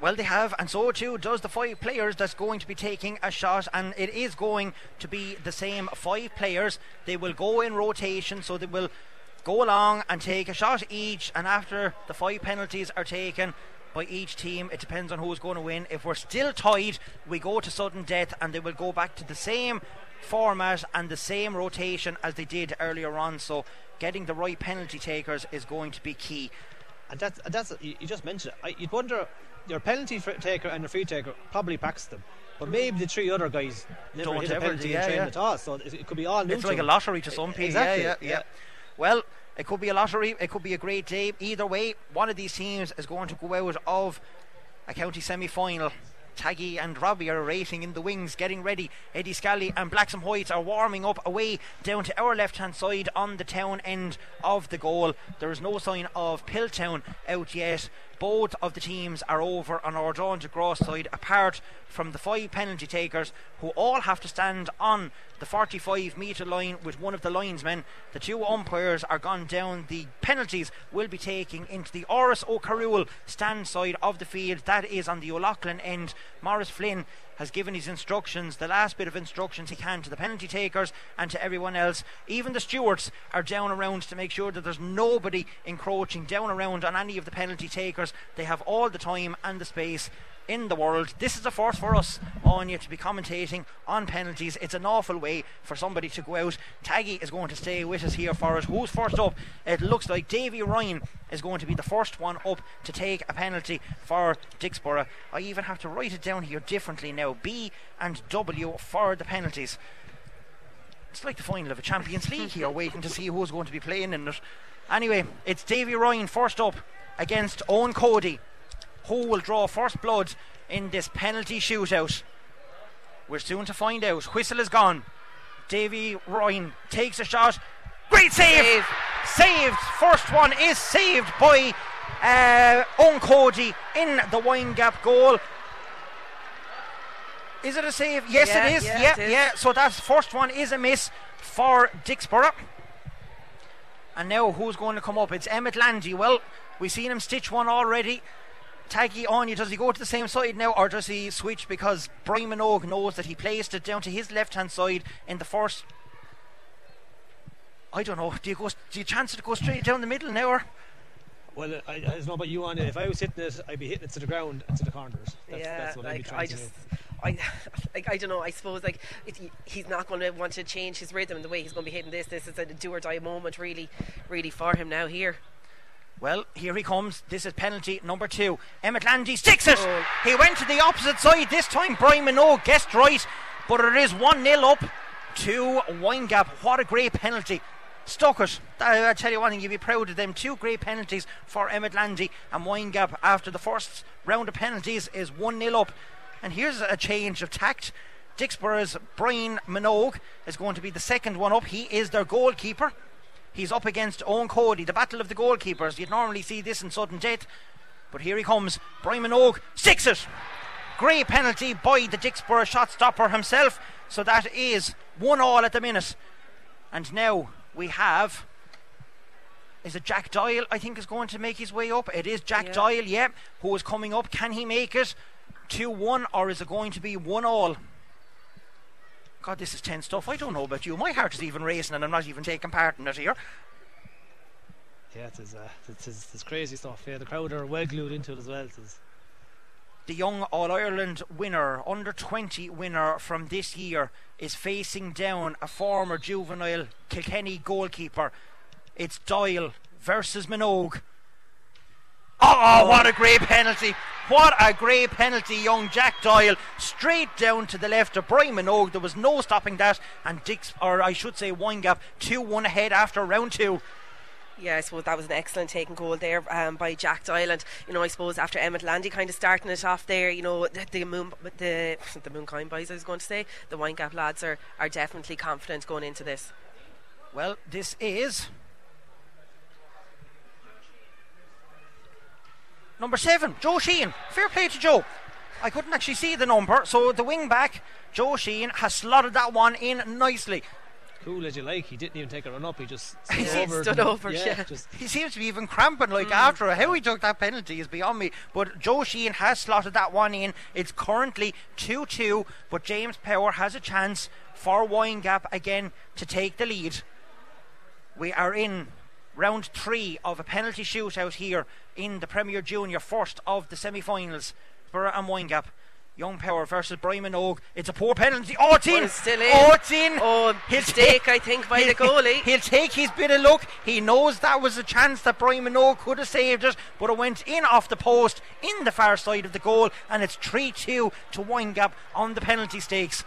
Well, they have, and so too does the five players that's going to be taking a shot, and it is going to be the same five players. They will go in rotation, so they will go along and take a shot each, and after the five penalties are taken, by each team. It depends on who's going to win. If we're still tied, we go to sudden death and they will go back to the same format and the same rotation as they did earlier on. So getting the right penalty takers is going to be key. And that's, that's you just mentioned it. I, you'd wonder your penalty taker and your free taker probably backs them. But maybe the three other guys never Don't hit a penalty yeah, in training yeah. at all. So it, could be all new. It's like a lottery to some people. Exactly. Yeah, yeah, yeah. Well, it could be a lottery. It could be a great day. Either way, one of these teams is going to go out of a county semi-final. Taggy and Robbie are racing in the wings, getting ready. Eddie Scally and Blacks and Whites are warming up away down to our left hand side on the town end of the goal. There is no sign of Piltown out yet. Both of the teams are over on our John Gross side, apart from the five penalty takers who all have to stand on the 45 metre line with one of the linesmen. The two umpires are gone down. The penalties will be taking into the Oris O'Carroll stand side of the field. That is on the O'Loughlin end. Morris Flynn has given his instructions, the last bit of instructions he can to the penalty takers and to everyone else. Even the stewards are down around to make sure that there's nobody encroaching down around on any of the penalty takers. They have all the time and the space in the world. This is a first for us, Anya, to be commentating on penalties. It's an awful way for somebody to go out. Taggy is going to stay with us here for us. Who's first up? It looks like Davy Ryan is going to be the first one up to take a penalty for Dicksboro. I even have to write it down here differently now. B and W for the penalties. It's like the final of a Champions League here, waiting to see who's going to be playing in it. Anyway, it's Davy Ryan first up against Owen Cody who will draw first blood in this penalty shootout. We're soon to find out. Whistle is gone. Davy Ryan takes a shot. Great save! save. Saved. First one is saved by uh, Cody in the Windgap goal. Is it a save? Yes, yeah, it is. Yeah, yeah, it yeah. So that first one is a miss for Dicksboro. And now who's going to come up? It's Emmett Landy. Well, we've seen him stitch one already. Taggy Anya, does he go to the same side now or does he switch because Brian Minogue knows that he placed it down to his left hand side in the first I don't know, do you go do you chance it to go straight down the middle now or well, I, I don't know about you, Anya. If I was hitting it, I'd be hitting it to the ground and to the corners. That's, yeah, that's like I just, I, like I don't know. I suppose like it, he's not going to want to change his rhythm the way he's going to be hitting this. This is a do or die moment, really, really for him now here. Well, here he comes. This is penalty number two. Emmett Landy sticks it. Oh. He went to the opposite side. This time, Brian Minogue guessed right, but it is 1 0 up to Windgap. What a great penalty. Stuck it. I, I tell you one thing, you'd be proud of them. Two great penalties for Emmett Landy and Windgap after the first round of penalties is 1 0 up. And here's a change of tact Dicksboro's Brian Minogue is going to be the second one up. He is their goalkeeper. He's up against Owen Cody, the battle of the goalkeepers. You'd normally see this in sudden death, but here he comes. Brian Minogue sticks it. Great penalty by the Dicksboro shot stopper himself. So that is one all at the minute. And now we have. Is it Jack Doyle? I think is going to make his way up. It is Jack Yeah. Doyle, yeah, who is coming up. Can he make it 2 1 or is it going to be 1 all? God, this is tense stuff. I don't know about you. My heart is even racing and I'm not even taking part in it here. Yeah, it is, uh, it is, it's crazy stuff. Yeah, the crowd are well glued into it as well. It is. the young All Ireland winner, under 20 winner from this year, is facing down a former juvenile Kilkenny goalkeeper. It's Doyle versus Minogue. Oh, oh, what a great penalty! What a great penalty, young Jack Doyle. Straight down to the left of Brian Minogue. There was no stopping that. And Dix, or I should say, Windgap, 2 1 ahead after round two. Yeah, I suppose that was an excellent taking goal there um, by Jack Doyle. And, you know, I suppose after Emmett Landy kind of starting it off there, you know, the, the Moon, the, the Mooncoin boys, I was going to say, the Winegap lads are, are definitely confident going into this. Well, this is number seven, Joe Sheehan. Fair play to Joe. I couldn't actually see the number, so the wing back, Joe Sheehan, has slotted that one in nicely. Cool as you like. He didn't even take a run up. He just He stood over. it stood over, yeah. Just He seems to be even cramping like hmm. after it. How he took that penalty is beyond me. But Joe Sheehan has slotted that one in. It's currently 2 2, but James Power has a chance for Windgap again to take the lead. We are in round three of a penalty shootout here in the Premier Junior, first of the semi finals. Borough and Windgap. Young Power versus Brian Minogue. It's a poor penalty. Oh, it's in! Well, still in. Oh, it's in! Oh, He'll mistake, take- I think, by the goalie. He'll take his bit of luck. He knows that was a chance that Brian Minogue could have saved it, but it went in off the post in the far side of the goal, and it's 3 2 to Windgap on the penalty stakes.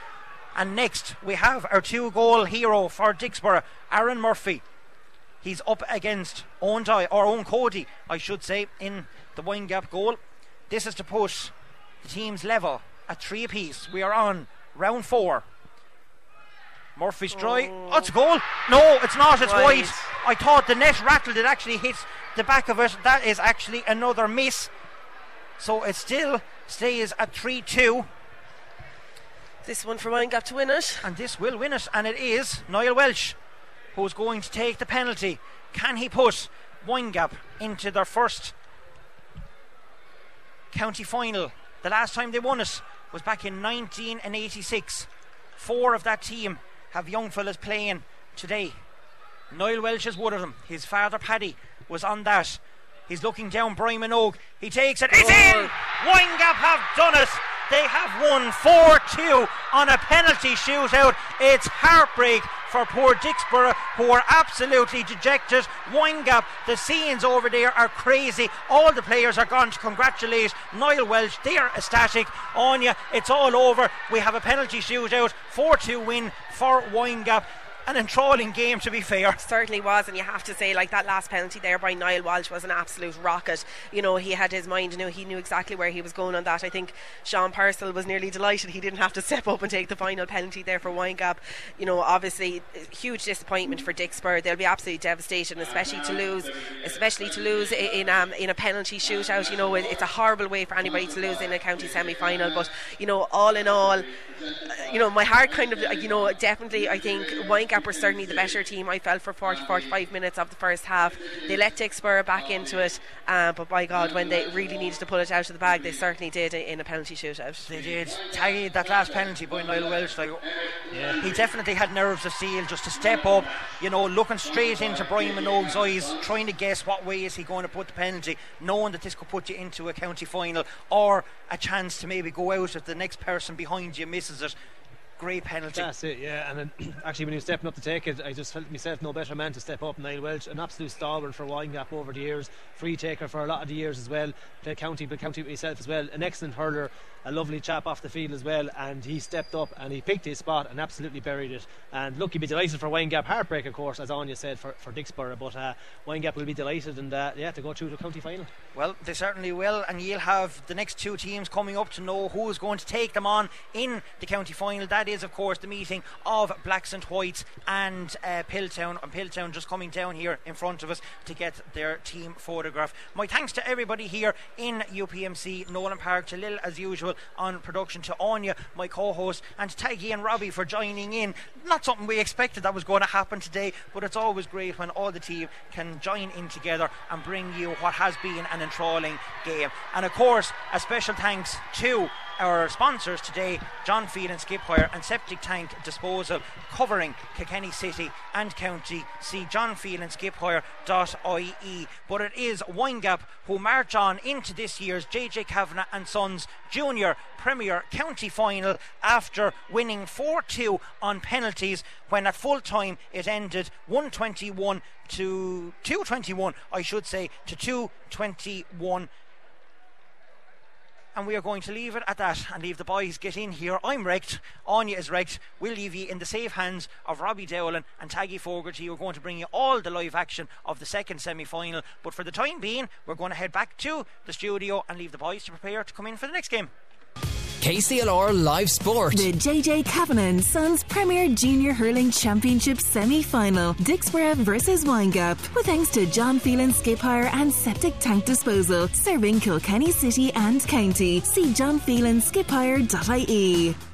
And next, we have our two goal hero for Dicksboro, Aaron Murphy. He's up against Doyle, or Owen Cody, I should say, in the Windgap goal. This is to put the teams level at three apiece. We are on round four. Murphy's try. Oh. oh, it's a goal. No, it's not. It's Wide. wide. I thought the net rattled. It actually hits the back of it. That is actually another miss. So it still stays at 3 2. This one for Windgap to win it. And this will win it. And it is Niall Welsh who's going to take the penalty. Can he put Windgap into their first county final? The last time they won it was back in 1986. Four of that team have young fellas playing today. Niall Welsh is one of them. His father Paddy was on that. He's looking down Brian Minogue. He takes it. It's in! Windgap have done it. They have won 4 2 on a penalty shootout. It's heartbreak for poor Dicksboro, who are absolutely dejected. Windgap, the scenes over there are crazy. All the players are gone to congratulate Niall Welsh. They are ecstatic. Anya, it's all over. We have a penalty shootout. 4 2 win for Windgap. An enthralling game, to be fair. certainly was, and you have to say, like that last penalty there by Niall Walsh was an absolute rocket. You know, he had his mind, you know, he knew exactly where he was going on that. I think Sean Purcell was nearly delighted he didn't have to step up and take the final penalty there for Windgap. You know, obviously, huge disappointment for Dicksboro. They'll be absolutely devastated, especially to lose, especially to lose in um, in a penalty shootout. You know, it's a horrible way for anybody to lose in a county semi final. But you know, all in all, you know, my heart kind of, you know, definitely, I think Windgap were certainly the better team. I felt for 40, 45 minutes of the first half. They let Dicksboro back into it, uh, but by God, when they really needed to pull it out of the bag, they certainly did in a penalty shootout. They did. Taggy, that last penalty by Niall Welsh, like, he definitely had nerves of steel just to step up, you know, looking straight into Brian Minogue's eyes, trying to guess what way is he going to put the penalty, knowing that this could put you into a county final or a chance to maybe go out if the next person behind you misses it. Great penalty. That's it, yeah. And then, actually, when he was stepping up to take it, I just felt myself no better man to step up. Niall Welsh, an absolute stalwart for Windgap over the years, free taker for a lot of the years as well. Played county, but county myself as well. An excellent hurler. A lovely chap off the field as well, and he stepped up and he picked his spot and absolutely buried it. And look, he'd be delighted for Windgap. Heartbreak, of course, as Anya said, for, for Dicksboro, but uh, Windgap will be delighted and uh, yeah, to go through to the county final. Well, they certainly will, and you'll have the next two teams coming up to know who's going to take them on in the county final. That is, of course, the meeting of Blacks and Whites and uh, Piltown, and Piltown just coming down here in front of us to get their team photograph. My thanks to everybody here in UPMC, Nowlan Park, to Lil as usual on production, to Anya, my co-host, and to Taggy and Robbie for joining in. Not something we expected that was going to happen today, but it's always great when all the team can join in together and bring you what has been an enthralling game. And of course, a special thanks to our sponsors today, John Phelan and Skip Hire and Septic Tank Disposal, covering Kilkenny City and County. See John Phelan and johnfieldandskiphire.ie. But it is Windgap who march on into this year's JJ Kavanagh and Sons Junior Premier County Final after winning 4 2 on penalties when at full time it ended 121 to 221, I should say, to 221 and we are going to leave it at that and leave the boys get in here. I'm wrecked, Anya is wrecked. We'll leave you in the safe hands of Robbie Dowling and Taggy Fogarty. We're going to bring you all the live action of the second semi final. But for the time being, we're going to head back to the studio and leave the boys to prepare to come in for the next game. KCLR Live Sport. The JJ Kavanagh Sons Premier Junior Hurling Championship semi final. Dicksboro versus Windgap. With thanks to John Phelan Skip Hire and Septic Tank Disposal. Serving Kilkenny City and County. See johnphelanskiphire.ie.